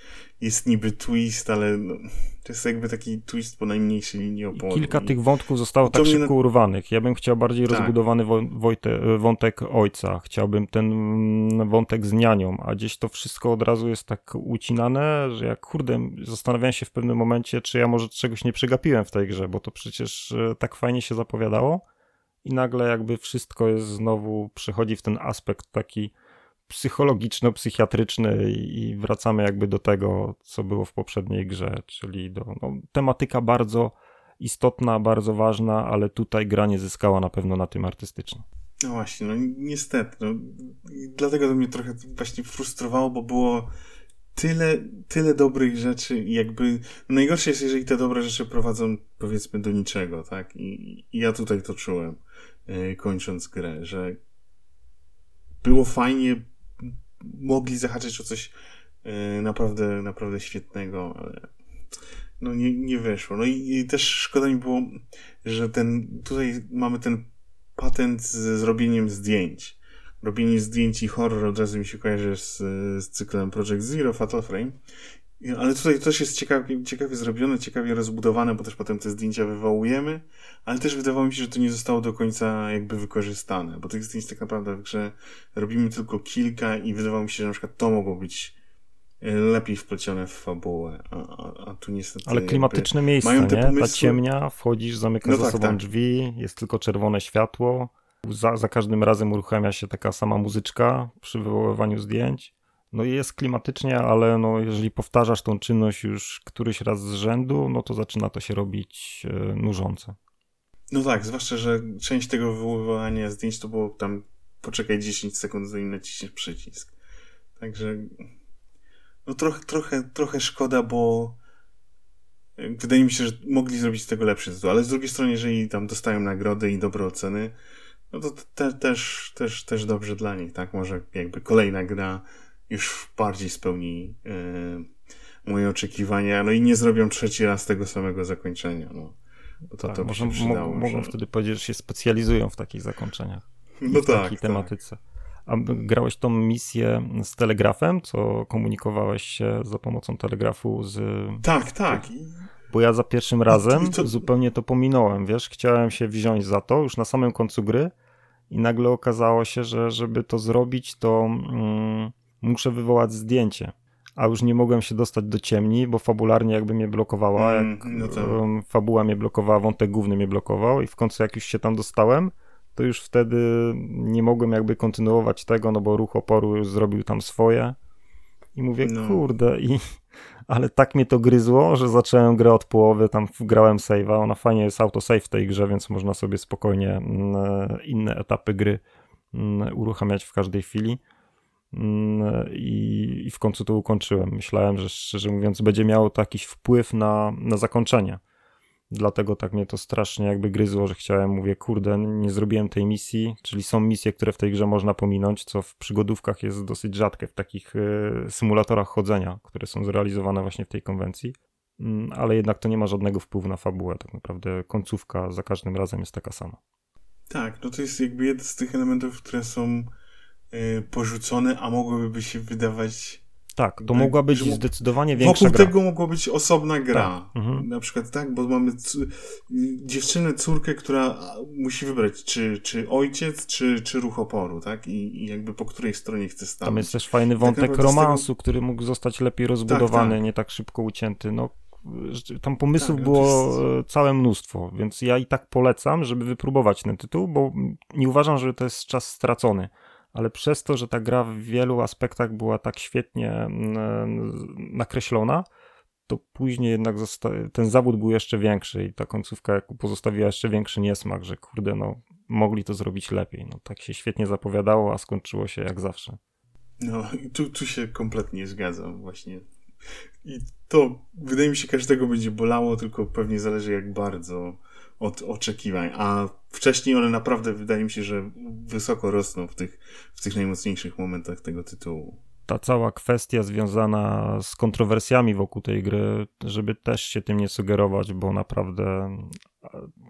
Jest niby twist, ale no, to jest jakby taki twist po najmniejszej linii oporu. Kilka tych wątków zostało tak szybko na... urwanych. Ja bym chciał bardziej tak. rozbudowany Wojte, wątek ojca. Chciałbym ten mm, wątek z nianią, a gdzieś to wszystko od razu jest tak ucinane, że jak kurde, zastanawiałem się w pewnym momencie, czy ja może czegoś nie przegapiłem w tej grze, bo to przecież e, tak fajnie się zapowiadało i nagle jakby wszystko jest znowu, przechodzi w ten aspekt taki psychologiczno-psychiatryczny i wracamy jakby do tego, co było w poprzedniej grze, czyli do no, tematyka bardzo istotna, bardzo ważna, ale tutaj gra nie zyskała na pewno na tym artystycznym. No właśnie, no niestety. No, dlatego to mnie trochę właśnie frustrowało, bo było tyle, tyle dobrych rzeczy i jakby no najgorsze jest, jeżeli te dobre rzeczy prowadzą powiedzmy do niczego, tak? I, i ja tutaj to czułem, yy, kończąc grę, że było fajnie, mogli zahaczyć o coś e, naprawdę, naprawdę świetnego, ale no nie, nie wyszło. No i, i, też szkoda mi było, że ten, tutaj mamy ten patent z zrobieniem zdjęć. Robienie zdjęć i horror od razu mi się kojarzy z, z cyklem Project Zero, Fatal Frame. Ale tutaj też jest ciekawie, ciekawie zrobione, ciekawie rozbudowane, bo też potem te zdjęcia wywołujemy, ale też wydawało mi się, że to nie zostało do końca jakby wykorzystane, bo tych zdjęć tak naprawdę w grze robimy tylko kilka i wydawało mi się, że na przykład to mogło być e, lepiej wplecione w fabułę, a, a, a tu niestety... Ale klimatyczne miejsce, mają te nie? Pomysły... Ta ciemnia, wchodzisz, zamykasz no za tak, sobą tak. drzwi, jest tylko czerwone światło, za, za każdym razem uruchamia się taka sama muzyczka przy wywoływaniu zdjęć. No jest klimatycznie, ale no jeżeli powtarzasz tą czynność już któryś raz z rzędu, no to zaczyna to się robić e, nużące. No tak, zwłaszcza, że część tego wywoływania zdjęć to było tam poczekaj 10 sekund, zanim naciśniesz przycisk. Także no trochę, trochę, trochę szkoda, bo wydaje mi się, że mogli zrobić z tego lepszy tytuł, ale z drugiej strony, jeżeli tam dostają nagrody i dobre oceny, no to te, też, też, też dobrze dla nich, tak? Może jakby kolejna gra już bardziej spełni yy, moje oczekiwania, no i nie zrobią trzeci raz tego samego zakończenia, no. To, tak, to może, przydało, mogą że... wtedy powiedzieć, że się specjalizują w takich zakończeniach. No w tak, takiej tak. tematyce. A grałeś tą misję z telegrafem, co komunikowałeś się za pomocą telegrafu z... Tak, tak. Bo ja za pierwszym razem to... zupełnie to pominąłem, wiesz, chciałem się wziąć za to już na samym końcu gry i nagle okazało się, że żeby to zrobić, to... Mm, muszę wywołać zdjęcie. A już nie mogłem się dostać do ciemni, bo fabularnie jakby mnie blokowała. Mm, jak no tak. fabuła mnie blokowała, wątek główny mnie blokował i w końcu jak już się tam dostałem, to już wtedy nie mogłem jakby kontynuować tego, no bo ruch oporu już zrobił tam swoje. I mówię, no. kurde, i ale tak mnie to gryzło, że zacząłem grę od połowy, tam grałem save'a, ona fajnie jest autosave w tej grze, więc można sobie spokojnie mm, inne etapy gry mm, uruchamiać w każdej chwili. Mm, i, w końcu to ukończyłem. Myślałem, że szczerze mówiąc będzie miało to jakiś wpływ na, na zakończenie. Dlatego tak mnie to strasznie jakby gryzło, że chciałem, mówię, kurde, nie zrobiłem tej misji, czyli są misje, które w tej grze można pominąć, co w przygodówkach jest dosyć rzadkie, w takich y, symulatorach chodzenia, które są zrealizowane właśnie w tej konwencji, mm, ale jednak to nie ma żadnego wpływu na fabułę, tak naprawdę końcówka za każdym razem jest taka sama. Tak, no to jest jakby jeden z tych elementów, które są porzucone, a mogłyby się wydawać. Tak, to mogła być zdecydowanie większa Wokół gra. tego mogła być osobna gra. Tak. Mhm. Na przykład tak, bo mamy dziewczynę, córkę, która musi wybrać, czy, czy ojciec, czy, czy ruch oporu, tak? I, I, jakby po której stronie chce stanąć. Tam jest też fajny tak wątek tak romansu, tego... który mógł zostać lepiej rozbudowany, tak, tak. nie tak szybko ucięty. No, tam pomysłów tak, było jest... całe mnóstwo, więc ja i tak polecam, żeby wypróbować ten tytuł, bo nie uważam, że to jest czas stracony ale przez to, że ta gra w wielu aspektach była tak świetnie mm, nakreślona, to później jednak ten zawód był jeszcze większy i ta końcówka pozostawiła jeszcze większy niesmak, że kurde, no mogli to zrobić lepiej. No tak się świetnie zapowiadało, a skończyło się jak zawsze. No, tu, tu się kompletnie zgadzam właśnie. I to wydaje mi się każdego będzie bolało, tylko pewnie zależy jak bardzo od oczekiwań, a wcześniej one naprawdę wydaje mi się, że wysoko rosną w tych, w tych najmocniejszych momentach tego tytułu. Ta cała kwestia związana z kontrowersjami wokół tej gry, żeby też się tym nie sugerować, bo naprawdę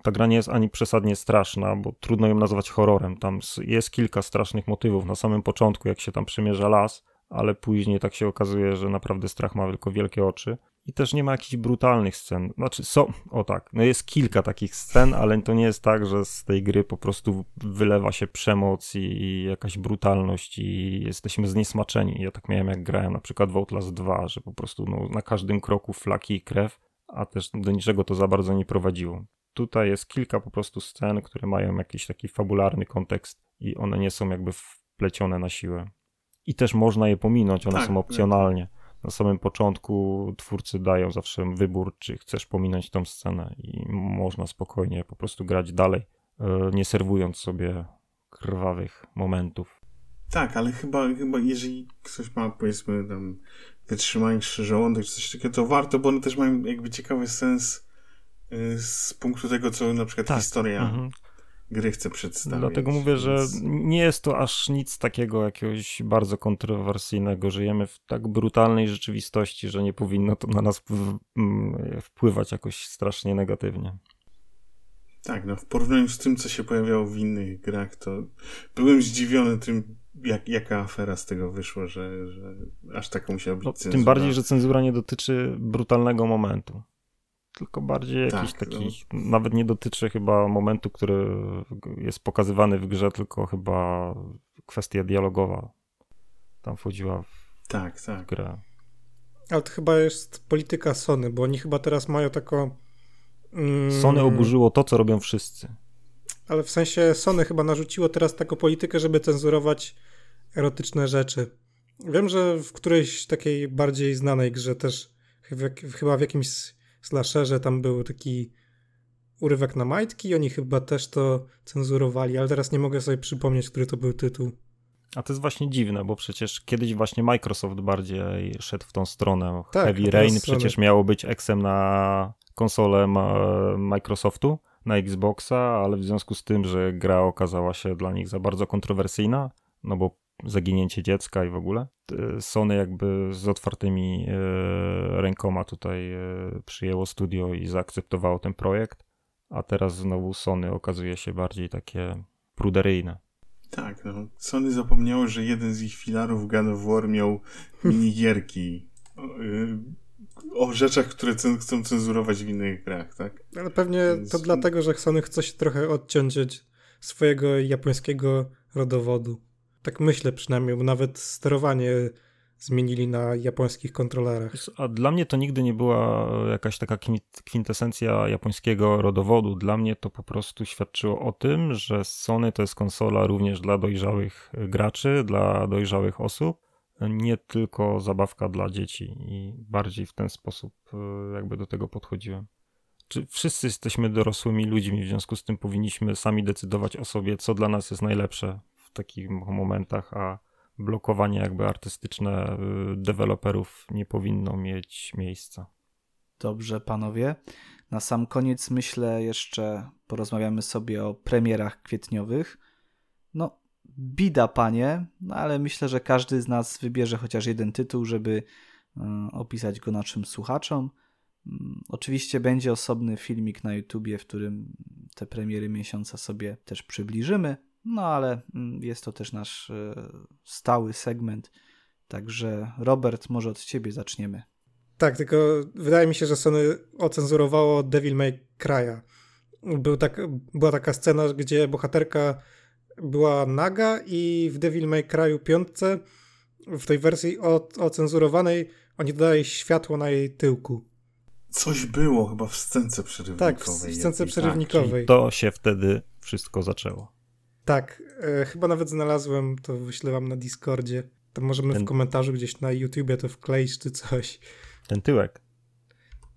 ta gra nie jest ani przesadnie straszna, bo trudno ją nazwać horrorem. Tam jest kilka strasznych motywów na samym początku, jak się tam przemierza las, ale później tak się okazuje, że naprawdę strach ma tylko wielkie oczy. I też nie ma jakichś brutalnych scen. Znaczy, są, o tak, no jest kilka takich scen, ale to nie jest tak, że z tej gry po prostu wylewa się przemoc i, i jakaś brutalność i jesteśmy zniesmaczeni. Ja tak miałem, jak grałem na przykład w Outlast 2, że po prostu no, na każdym kroku flaki i krew, a też do niczego to za bardzo nie prowadziło. Tutaj jest kilka po prostu scen, które mają jakiś taki fabularny kontekst i one nie są jakby wplecione na siłę. I też można je pominąć, one tak, są opcjonalnie. Na samym początku twórcy dają zawsze wybór, czy chcesz pominąć tą scenę i można spokojnie po prostu grać dalej, e, nie serwując sobie krwawych momentów. Tak, ale chyba, chyba jeżeli ktoś ma powiedzmy tam wytrzymańszy żołądek czy coś takiego, to warto, bo one też mają jakby ciekawy sens y, z punktu tego, co na przykład tak. historia mhm. Gry chce przedstawić. Dlatego mówię, że nie jest to aż nic takiego jakiegoś bardzo kontrowersyjnego. Żyjemy w tak brutalnej rzeczywistości, że nie powinno to na nas wpływać jakoś strasznie negatywnie. Tak, no w porównaniu z tym, co się pojawiało w innych grach, to byłem zdziwiony tym, jak, jaka afera z tego wyszła, że, że aż taka musiała być no, cenzura. Tym bardziej, że cenzura nie dotyczy brutalnego momentu. Tylko bardziej tak, jakiś taki, no. nawet nie dotyczy chyba momentu, który jest pokazywany w grze, tylko chyba kwestia dialogowa tam wchodziła w, tak, tak. w grę. Ale to chyba jest polityka Sony, bo oni chyba teraz mają taką... Mm, Sony oburzyło to, co robią wszyscy. Ale w sensie Sony chyba narzuciło teraz taką politykę, żeby cenzurować erotyczne rzeczy. Wiem, że w którejś takiej bardziej znanej grze też, chyba w jakimś slasherze tam był taki urywek na majtki oni chyba też to cenzurowali, ale teraz nie mogę sobie przypomnieć, który to był tytuł. A to jest właśnie dziwne, bo przecież kiedyś właśnie Microsoft bardziej szedł w tą stronę. Tak, Heavy Rain przecież miało być eksem na konsolę Microsoftu, na Xboxa, ale w związku z tym, że gra okazała się dla nich za bardzo kontrowersyjna, no bo zaginięcie dziecka i w ogóle. Sony jakby z otwartymi e, rękoma tutaj e, przyjęło studio i zaakceptowało ten projekt, a teraz znowu Sony okazuje się bardziej takie pruderyjne. Tak, no. Sony zapomniało, że jeden z ich filarów God of War miał minigierki o, y, o rzeczach, które chcą cenzurować w innych grach, tak? Ale pewnie Więc... to dlatego, że Sony chce się trochę odciąć od swojego japońskiego rodowodu. Tak myślę przynajmniej, bo nawet sterowanie zmienili na japońskich kontrolerach. A dla mnie to nigdy nie była jakaś taka kwintesencja japońskiego rodowodu. Dla mnie to po prostu świadczyło o tym, że Sony to jest konsola również dla dojrzałych graczy, dla dojrzałych osób, nie tylko zabawka dla dzieci i bardziej w ten sposób e, jakby do tego podchodziłem. Czy wszyscy jesteśmy dorosłymi ludźmi, w związku z tym powinniśmy sami decydować o sobie, co dla nas jest najlepsze takich momentach, a blokowanie jakby artystyczne y, deweloperów nie powinno mieć miejsca. Dobrze, panowie. Na sam koniec myślę jeszcze porozmawiamy sobie o premierach kwietniowych. No, bida, panie, no ale myślę, że każdy z nas wybierze chociaż jeden tytuł, żeby y, opisać go naszym słuchaczom. Mm, oczywiście będzie osobny filmik na YouTubie, w którym te premiery miesiąca sobie też przybliżymy. No ale mm, jest to też nasz e, stały segment. Także Robert, może od ciebie zaczniemy. Tak, tylko wydaje mi się, że Sony ocenzurowało Devil May Cry'a. Był tak, była taka scena, gdzie bohaterka była naga i w Devil May Cry'u piątce w tej wersji ocenzurowanej oni dodali światło na jej tyłku. Coś było chyba w scence przerywnikowej. Tak, w scence przerywnikowej. Tak, to się wtedy wszystko zaczęło. Tak, e, chyba nawet znalazłem, to wyślę wam na Discordzie. To możemy Ten... w komentarzu gdzieś na YouTubie to wkleić czy coś. Ten tyłek?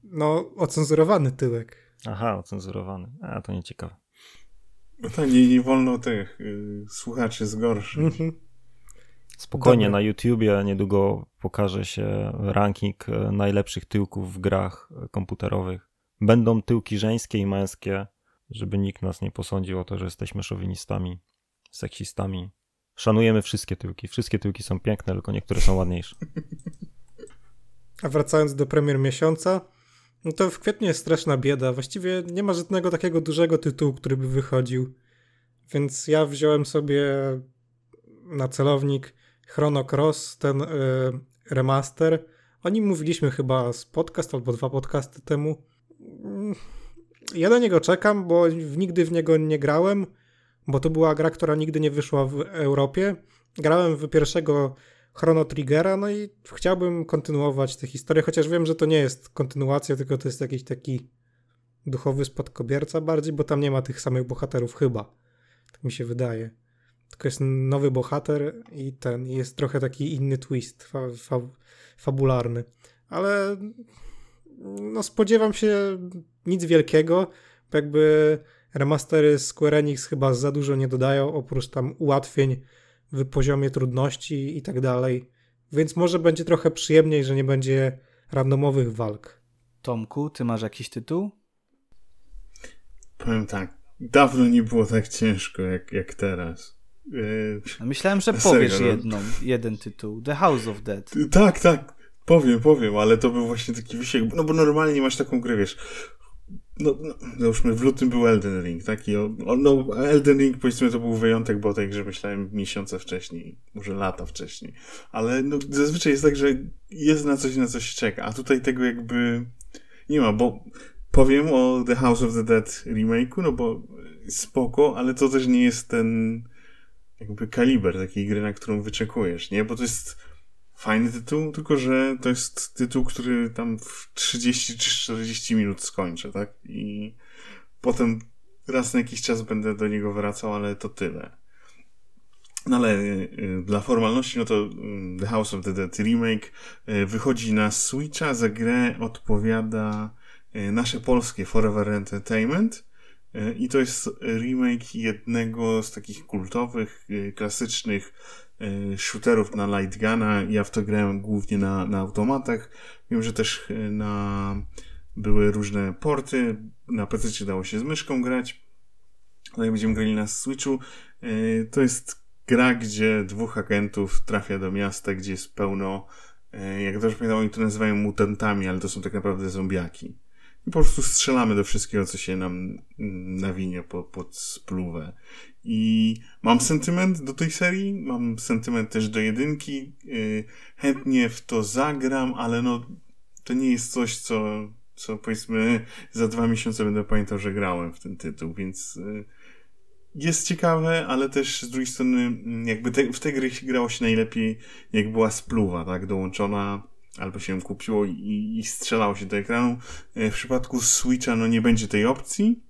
No, ocenzurowany tyłek. Aha, ocenzurowany. A, to nieciekawe. No to nie, nie wolno tych y, słuchaczy zgorszyć. Mhm. Spokojnie, Dobre. na YouTubie niedługo pokaże się ranking e, najlepszych tyłków w grach e, komputerowych. Będą tyłki żeńskie i męskie żeby nikt nas nie posądził o to, że jesteśmy szowinistami, seksistami. Szanujemy wszystkie tyłki. Wszystkie tyłki są piękne, tylko niektóre są ładniejsze. A wracając do premier miesiąca, No to w kwietniu jest straszna bieda. Właściwie nie ma żadnego takiego dużego tytułu, który by wychodził. Więc ja wziąłem sobie na celownik Chrono Cross, ten y, remaster. O nim mówiliśmy chyba z podcast albo dwa podcasty temu. Ja na niego czekam, bo nigdy w niego nie grałem, bo to była gra, która nigdy nie wyszła w Europie. Grałem w pierwszego Chrono Triggera, no i chciałbym kontynuować tę historię, chociaż wiem, że to nie jest kontynuacja, tylko to jest jakiś taki duchowy spadkobierca bardziej, bo tam nie ma tych samych bohaterów chyba. Tak mi się wydaje. Tylko jest nowy bohater i ten jest trochę taki inny twist fa, fa, fabularny. Ale no spodziewam się nic wielkiego, jakby remastery Square Enix chyba za dużo nie dodają, oprócz tam ułatwień w poziomie trudności i tak dalej. Więc może będzie trochę przyjemniej, że nie będzie randomowych walk. Tomku, ty masz jakiś tytuł? Powiem tak, dawno nie było tak ciężko jak, jak teraz. Yy, Myślałem, że powiesz serio, no. jedną, jeden tytuł. The House of Dead. Tak, tak. Powiem, powiem, ale to był właśnie taki wysiłek. No bo normalnie masz taką grę, wiesz, no, no załóżmy w lutym był Elden Ring, tak? I o, no, Elden Ring powiedzmy to był wyjątek, bo tak, że myślałem miesiące wcześniej, może lata wcześniej. Ale no, zazwyczaj jest tak, że jest na coś, na coś czeka, a tutaj tego jakby nie ma, bo powiem o The House of the Dead remake'u, no bo spoko, ale to też nie jest ten jakby kaliber takiej gry, na którą wyczekujesz, nie? Bo to jest fajny tytuł, tylko że to jest tytuł, który tam w 30 czy 40 minut skończę, tak? I potem raz na jakiś czas będę do niego wracał, ale to tyle. No ale y, dla formalności, no to y, The House of the Dead Remake y, wychodzi na Switcha, za grę odpowiada nasze polskie Forever Entertainment i to jest remake jednego z takich kultowych, klasycznych shooterów na light guna. Ja w to grałem głównie na, na automatach. Wiem, że też e, na, były różne porty. Na PC dało się z myszką grać. No i będziemy grali na Switchu. E, to jest gra, gdzie dwóch agentów trafia do miasta, gdzie jest pełno, jak dobrze pamiętam, oni to nazywają mutantami, ale to są tak naprawdę zombiaki. I po prostu strzelamy do wszystkiego, co się nam nawinie pod, pod spluwę. I mam sentyment do tej serii, mam sentyment też do jedynki. Yy, chętnie w to zagram, ale no to nie jest coś, co, co powiedzmy za dwa miesiące będę pamiętał, że grałem w ten tytuł, więc yy, jest ciekawe, ale też z drugiej strony mm, jakby te, w tej gry grało się najlepiej, jak była spluwa, tak, dołączona albo się kupiło i, i strzelało się do ekranu. Yy, w przypadku Switcha no nie będzie tej opcji,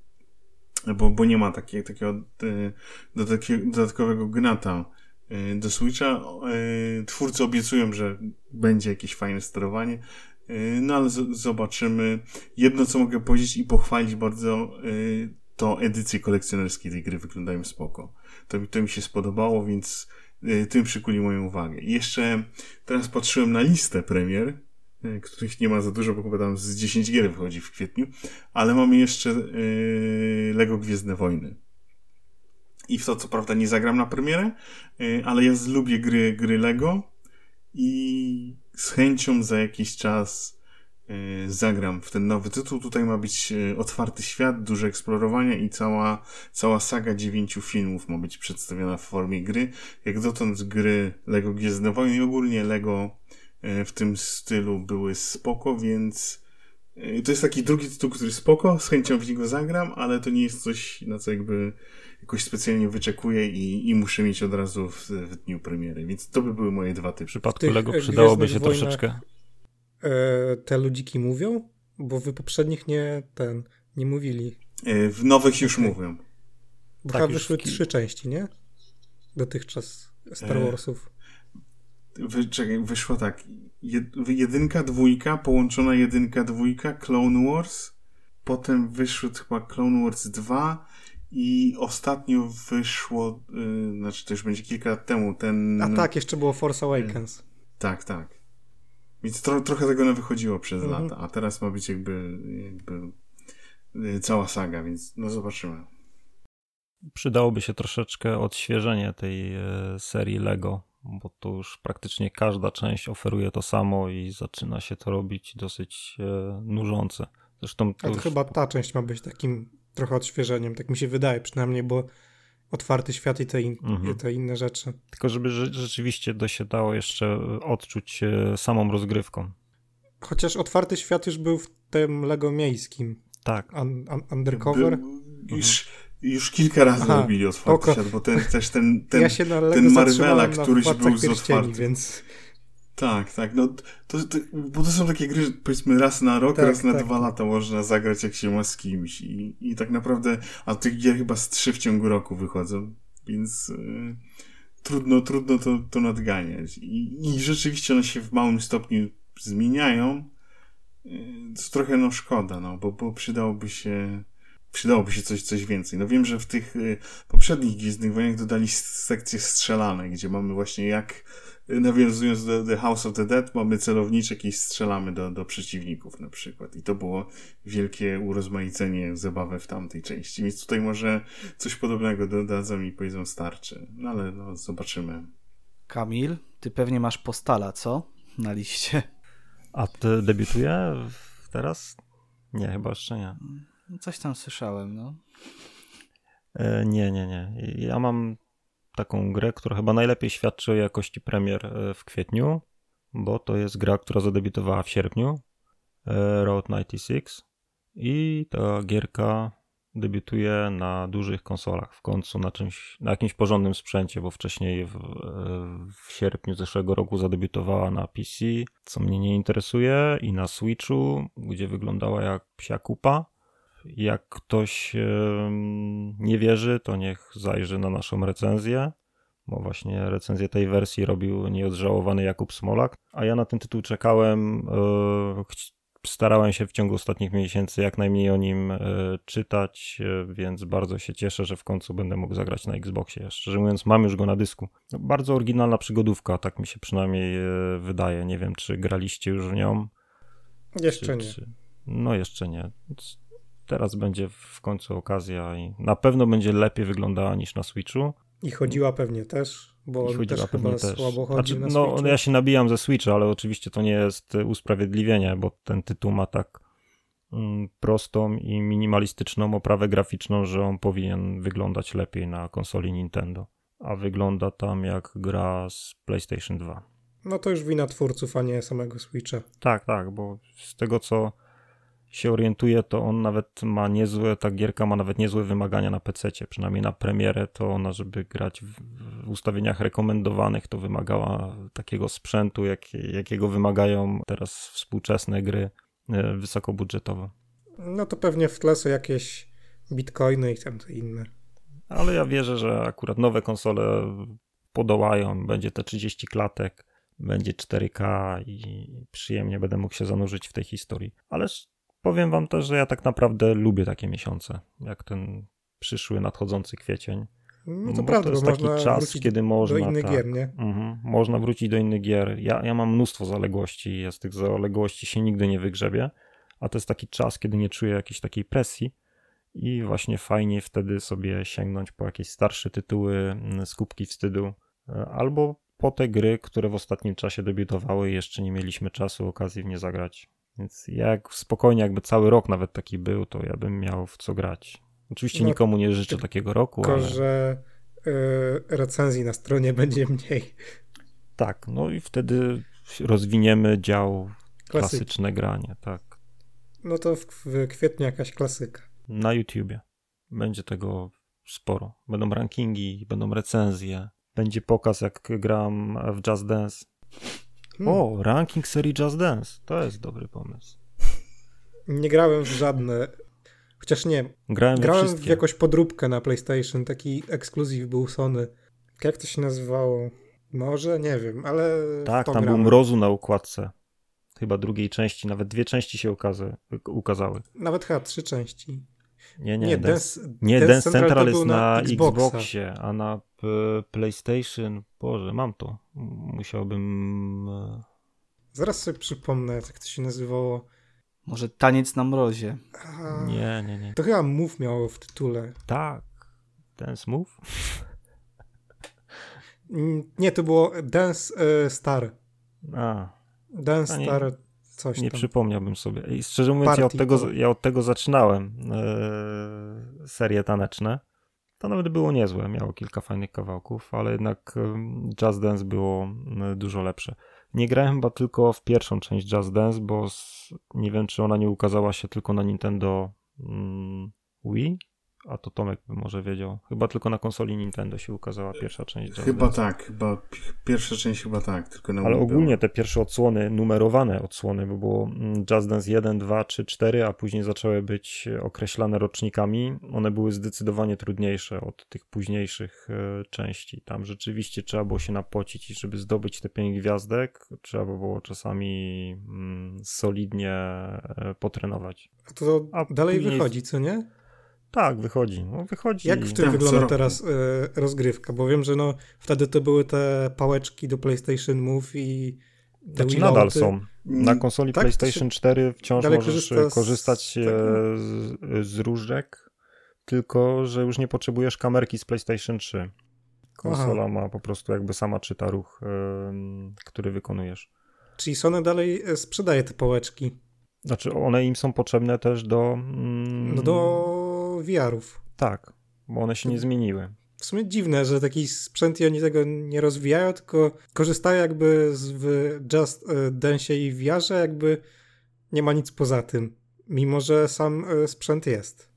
bo, bo nie ma takiego, takiego e, dodatkowego gnata e, do Switcha. E, twórcy obiecują, że będzie jakieś fajne sterowanie, no ale zobaczymy. Jedno, co mogę powiedzieć i pochwalić bardzo, to edycje kolekcjonerskie tej gry wyglądają spoko. To, to mi się spodobało, więc tym przykuli moją uwagę. I jeszcze teraz patrzyłem na listę premier których nie ma za dużo, bo chyba tam z 10 gier wychodzi w kwietniu, ale mamy jeszcze yy, Lego Gwiezdne Wojny. I w to co prawda nie zagram na premierę, yy, ale ja lubię gry, gry Lego i z chęcią za jakiś czas yy, zagram w ten nowy tytuł. Tutaj ma być otwarty świat, duże eksplorowania i cała, cała saga dziewięciu filmów ma być przedstawiona w formie gry. Jak dotąd gry Lego Gwiezdne Wojny i ogólnie Lego w tym stylu były spoko, więc e, to jest taki drugi tytuł, który spoko, z chęcią w niego zagram, ale to nie jest coś, na co jakby jakoś specjalnie wyczekuję i, i muszę mieć od razu w, w dniu premiery, więc to by były moje dwa typy. W przypadku Tych Lego przydałoby się troszeczkę. E, te ludziki mówią? Bo wy poprzednich nie ten, nie mówili. E, w nowych już okay. mówią. Bo tak, wyszły trzy części, nie? Dotychczas Star Warsów wy, czekaj, wyszło tak. Jedynka, dwójka, połączona jedynka, dwójka, Clone Wars. Potem wyszły chyba Clone Wars 2 i ostatnio wyszło, yy, znaczy to już będzie kilka lat temu, ten... A tak, jeszcze było Force Awakens. Yy, tak, tak. Więc tro, trochę tego nie wychodziło przez mhm. lata, a teraz ma być jakby, jakby yy, cała saga, więc no zobaczymy. Przydałoby się troszeczkę odświeżenie tej e, serii Lego bo to już praktycznie każda część oferuje to samo i zaczyna się to robić dosyć e, nużące. Zresztą to, to już... chyba ta część ma być takim trochę odświeżeniem, tak mi się wydaje przynajmniej, bo otwarty świat i te, in, mhm. te inne rzeczy. Tylko żeby rzeczywiście to się dało jeszcze odczuć e, samą rozgrywką. Chociaż otwarty świat już był w tym Lego miejskim. Tak. Un, un, undercover. By, już, już kilka razy Aha, robili otwarty świat, bo ten, też ten, ten, ja ten Marvela, któryś był z otwarty. Więc... Tak, tak. No, to, to, bo to są takie gry, powiedzmy, raz na rok, tak, raz na tak. dwa lata można zagrać, jak się ma z kimś. I, i tak naprawdę, a tych gier chyba z trzy w ciągu roku wychodzą, więc y, trudno, trudno to, to nadganiać. I, I rzeczywiście one się w małym stopniu zmieniają. Y, to trochę no szkoda, no, bo, bo przydałoby się przydałoby się coś, coś więcej. No wiem, że w tych y, poprzednich Gwiezdnych Wojnach dodali sekcje strzelane, gdzie mamy właśnie jak nawiązując do The House of the Dead, mamy celowniczek i strzelamy do, do przeciwników na przykład. I to było wielkie urozmaicenie zabawy w tamtej części. Więc tutaj może coś podobnego dodadzą i powiedzą starczy. No ale no, zobaczymy. Kamil, ty pewnie masz postala, co? Na liście. A ty debiutuje teraz? Nie, chyba jeszcze nie. Coś tam słyszałem, no. E, nie, nie, nie. Ja mam taką grę, która chyba najlepiej świadczy o jakości premier e, w kwietniu, bo to jest gra, która zadebiutowała w sierpniu, e, Road 96 i ta gierka debiutuje na dużych konsolach w końcu, na, czymś, na jakimś porządnym sprzęcie, bo wcześniej w, e, w sierpniu zeszłego roku zadebiutowała na PC, co mnie nie interesuje, i na Switchu, gdzie wyglądała jak psia kupa. Jak ktoś nie wierzy, to niech zajrzy na naszą recenzję, bo właśnie recenzję tej wersji robił nieodżałowany Jakub Smolak, a ja na ten tytuł czekałem. E, starałem się w ciągu ostatnich miesięcy jak najmniej o nim e, czytać, e, więc bardzo się cieszę, że w końcu będę mógł zagrać na Xboxie. Szczerze mówiąc, mam już go na dysku. No, bardzo oryginalna przygodówka, tak mi się przynajmniej wydaje. Nie wiem, czy graliście już w nią. Jeszcze czy, nie. Czy... No, jeszcze nie teraz będzie w końcu okazja i na pewno będzie lepiej wyglądała niż na Switchu. I chodziła pewnie też, bo on też chyba też. słabo chodzi znaczy, na No, Switchu. ja się nabijam ze Switcha, ale oczywiście to nie jest usprawiedliwienie, bo ten tytuł ma tak mm, prostą i minimalistyczną oprawę graficzną, że on powinien wyglądać lepiej na konsoli Nintendo. A wygląda tam jak gra z PlayStation 2. No to już wina twórców, a nie samego Switcha. Tak, tak, bo z tego co się orientuje, to on nawet ma niezłe, ta gierka ma nawet niezłe wymagania na PC, przynajmniej na premierę, to ona, żeby grać w, w ustawieniach rekomendowanych, to wymagała takiego sprzętu, jak, jakiego wymagają teraz współczesne gry e, wysokobudżetowe. No to pewnie w tle są jakieś bitcoiny i tam to inne. Ale ja wierzę, że akurat nowe konsole podołają, będzie te 30 klatek, będzie 4K i przyjemnie będę mógł się zanurzyć w tej historii. Ależ Powiem wam też, że ja tak naprawdę lubię takie miesiące, jak ten przyszły, nadchodzący kwiecień. No to prawda, to jest taki czas, kiedy można. Do innych tak, gier, nie? Mhm, można wrócić do innych gier. Ja, ja mam mnóstwo zaległości, ja z tych zaległości się nigdy nie wygrzebię, a to jest taki czas, kiedy nie czuję jakiejś takiej presji i właśnie fajnie wtedy sobie sięgnąć po jakieś starsze tytuły mm, z kubki wstydu e, albo po te gry, które w ostatnim czasie debiutowały i jeszcze nie mieliśmy czasu, okazji w nie zagrać. Więc jak spokojnie, jakby cały rok nawet taki był, to ja bym miał w co grać. Oczywiście no, nikomu nie życzę takiego roku, tylko, ale... że y, recenzji na stronie będzie mniej. Tak, no i wtedy rozwiniemy dział Klasyki. klasyczne granie, tak. No to w, w kwietniu jakaś klasyka. Na YouTubie. Będzie tego sporo. Będą rankingi, będą recenzje. Będzie pokaz, jak gram w Just Dance. Hmm. O, ranking serii Just Dance. To jest dobry pomysł. Nie grałem w żadne. Chociaż nie. Grałem, grałem w jakąś podróbkę na PlayStation. Taki ekskluzyw był Sony. Jak to się nazywało? Może? Nie wiem, ale. Tak, tam był mrozu na układce. Chyba drugiej części, nawet dwie części się ukazy, ukazały. Nawet chyba trzy części. Nie, nie, nie Dance, Dance, nie, Dance, Dance Central, Central jest na, na Xboxie, a na PlayStation, Boże, mam to. Musiałbym... E, Zaraz sobie przypomnę, jak to się nazywało. Może Taniec na mrozie. A, nie, nie, nie. To chyba Move miało w tytule. Tak. Dance Move? Nie, to było Dance e, Star. A, Dance A nie- Star coś nie tam. przypomniałbym sobie. I szczerze mówiąc, ja od tego, to- ja od tego zaczynałem e, serie taneczne. To nawet było niezłe, miało kilka fajnych kawałków, ale jednak Jazz Dance było dużo lepsze. Nie grałem chyba tylko w pierwszą część Jazz Dance, bo z, nie wiem, czy ona nie ukazała się tylko na Nintendo mm, Wii, a to Tomek by może wiedział. Chyba tylko na konsoli Nintendo się ukazała pierwsza część Jazz Chyba Dance. tak, chyba pi- pierwsza część chyba tak, tylko na Ale Wii ogólnie była. te pierwsze odsłony, numerowane odsłony, bo było mm, Jazz Dance 1, 2, 3, 4, a później zaczęły być określane rocznikami. One były zdecydowanie trudniejsze od tych późniejszych e, części. Tam rzeczywiście trzeba było się napocić i żeby zdobyć te pięć gwiazdek, trzeba było czasami mm, solidnie e, potrenować. To A dalej później- wychodzi, co nie? Tak, wychodzi. No, wychodzi. Jak w tym Tak, wygląda teraz e, rozgrywka? Bo wiem, że no wtedy to były te pałeczki do PlayStation Move i te Znaczy nadal są. Na konsoli Tak? PlayStation 4 wciąż możesz korzysta z korzystać e, z, z różdżek, tylko że już nie potrzebujesz kamerki z PlayStation 3. Konsola ma po prostu jakby sama czyta ruch, em, który wykonujesz. Czyli Sony dalej e, sprzedaje te pałeczki Znaczy one im są potrzebne też do... mm, no do VR-ów. Tak, bo one się nie zmieniły. W sumie dziwne, że taki sprzęt i oni tego nie rozwijają, tylko korzystają jakby z, w Just Dance i VR-ze, jakby nie ma nic poza tym, mimo że sam e, sprzęt jest.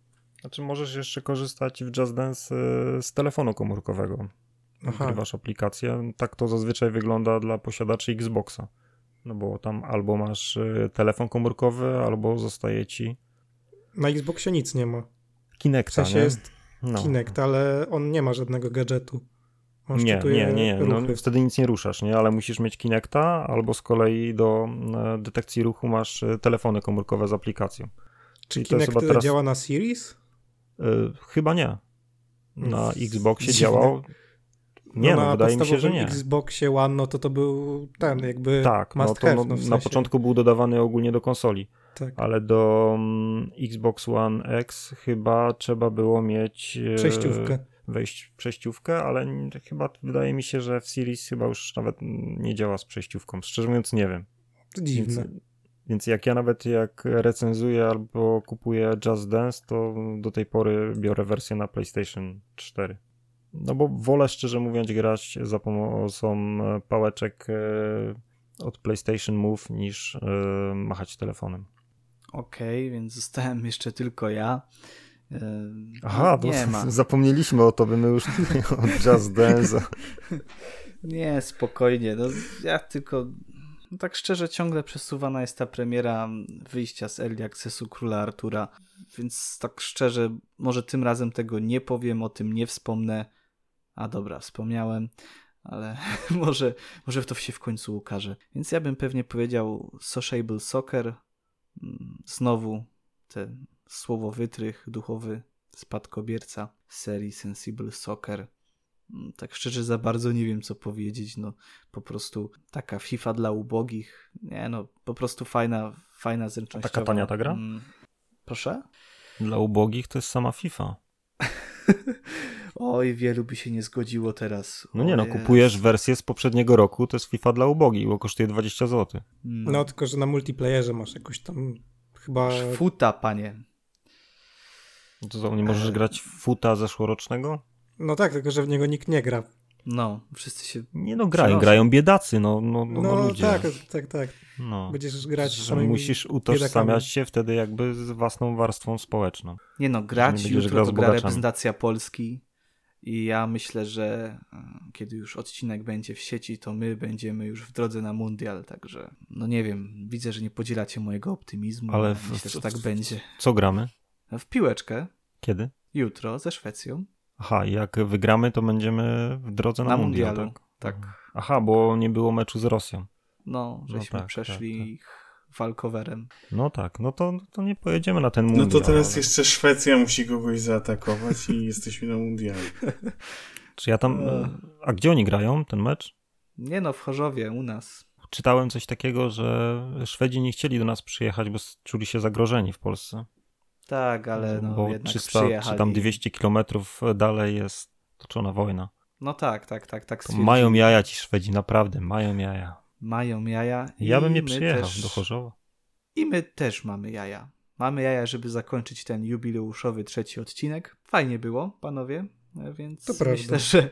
Znaczy możesz jeszcze korzystać w Just Dance e, z telefonu komórkowego. Aha. Wgrywasz aplikację. Tak to zazwyczaj wygląda dla posiadaczy Xboxa. No bo tam albo masz e, telefon komórkowy, albo zostaje ci Na Xboxie nic nie ma. W Kinecta, sensie nie? jest no. Kinect, ale on nie ma żadnego gadżetu. On Nie, nie, nie, nie. No, wtedy nic nie ruszasz, nie? Ale musisz mieć Kinecta, albo z kolei do e, detekcji ruchu masz e, telefony komórkowe z aplikacją. Czy jest Kinect teraz- działa na Series? E, chyba nie. Na Xboxie dziwne. działał. Nie, no, na wydaje mi się, że nie. Xboxie One, no to to był ten, jakby Tak, no to have, no, no, w na sensie. początku był dodawany ogólnie do konsoli, Tak. ale do mm, Xbox One X chyba trzeba było mieć e, Przejściówkę. wejść przejściówkę, ale chyba wydaje mi się, że w Series chyba już nawet nie działa z przejściówką. Szczerze mówiąc nie wiem. To dziwne. Więc, więc jak ja nawet jak recenzuję albo kupuję Just Dance, to do tej pory biorę wersję na PlayStation 4. No bo wolę szczerze mówiąc grać za pomocą e, pałeczek e, od PlayStation Move niż e, machać telefonem. Okej, więc zostałem jeszcze tylko ja. Aha, to nie ma. zapomnieliśmy o tobie, my już tutaj o Just Dance. Nie, spokojnie. No, ja tylko. No tak szczerze, ciągle przesuwana jest ta premiera wyjścia z Early Accessu Króla Artura, więc tak szczerze, może tym razem tego nie powiem, o tym nie wspomnę. A dobra, wspomniałem, ale może, może to się w końcu ukaże. Więc ja bym pewnie powiedział Sociable Soccer. Mm, Znowu ten słowo wytrych duchowy spadkobierca serii Sensible Soccer. Mm, Tak szczerze za bardzo nie wiem co powiedzieć, no po prostu taka FIFA dla ubogich, nie no, po prostu fajna, fajna zręcznościowa. taka tania ta gra? Mm, Proszę? Dla ubogich to jest sama FIFA. Oj, wielu by się nie zgodziło teraz. No nie no, Jezu. kupujesz wersję z poprzedniego roku, to jest FIFA dla ubogich, bo kosztuje 20 zł. No, No tylko, że na multiplayerze masz jakoś tam chyba... Futa, panie. No To co, nie możesz grać w futa zeszłorocznego? No tak, tylko że w niego nikt nie gra. No, wszyscy się... Nie no, grają, grają biedacy, no, no, no, No, no ludzie. tak, tak, tak. No. Będziesz grać Że musisz biedakami. utożsamiać się wtedy jakby z własną warstwą społeczną. Nie no, grać nie będziesz jutro grał z to gra reprezentacja Polski i ja myślę, że e, kiedy już odcinek będzie w sieci, to my będziemy już w drodze na mundial, także no nie wiem, widzę, że nie podzielacie mojego optymizmu, Ale w- myślę, że tak w- będzie. Co gramy? W piłeczkę Kiedy? jutro ze Szwecją Aha, i jak wygramy, to będziemy w drodze na, na mundial, mundialu. tak? Tak. Aha, bo nie było meczu z Rosją. No, żeśmy tak, przeszli tak, ich walkowerem. No tak, no to, to nie pojedziemy na ten mundial. No to teraz ale- jeszcze Szwecja musi kogoś zaatakować i jesteśmy na mundialu. Czy ja tam... E. A gdzie oni grają, ten mecz? Nie no, w Chorzowie, u nas. Czytałem coś takiego, że Szwedzi nie chcieli do nas przyjechać, bo czuli się zagrożeni w Polsce. Tak, ale no bo jednak 300 przyjechali. czy tam 200 kilometrów dalej jest toczona wojna. No tak, tak, tak, tak. Mają jaja ci Szwedzi, naprawdę, mają jaja. Mają jaja. Ja i bym nie my przyjechał też- do Chorzowa. I my też mamy jaja. Mamy jaja, żeby zakończyć ten jubileuszowy trzeci odcinek. Fajnie było, panowie, e, więc To prawda. myślę, że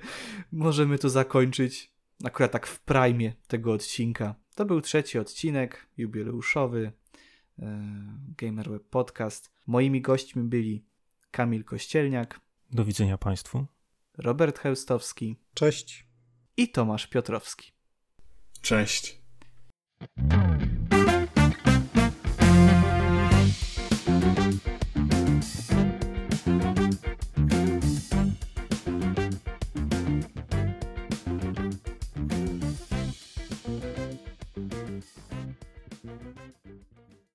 możemy to zakończyć akurat tak w prime tego odcinka. To był trzeci odcinek jubileuszowy e, Gamer Web Podcast. Moimi gośćmi byli Kamil Kościelniak, Do widzenia Państwu. Robert Heustowski Cześć. i Tomasz Piotrowski. Cześć.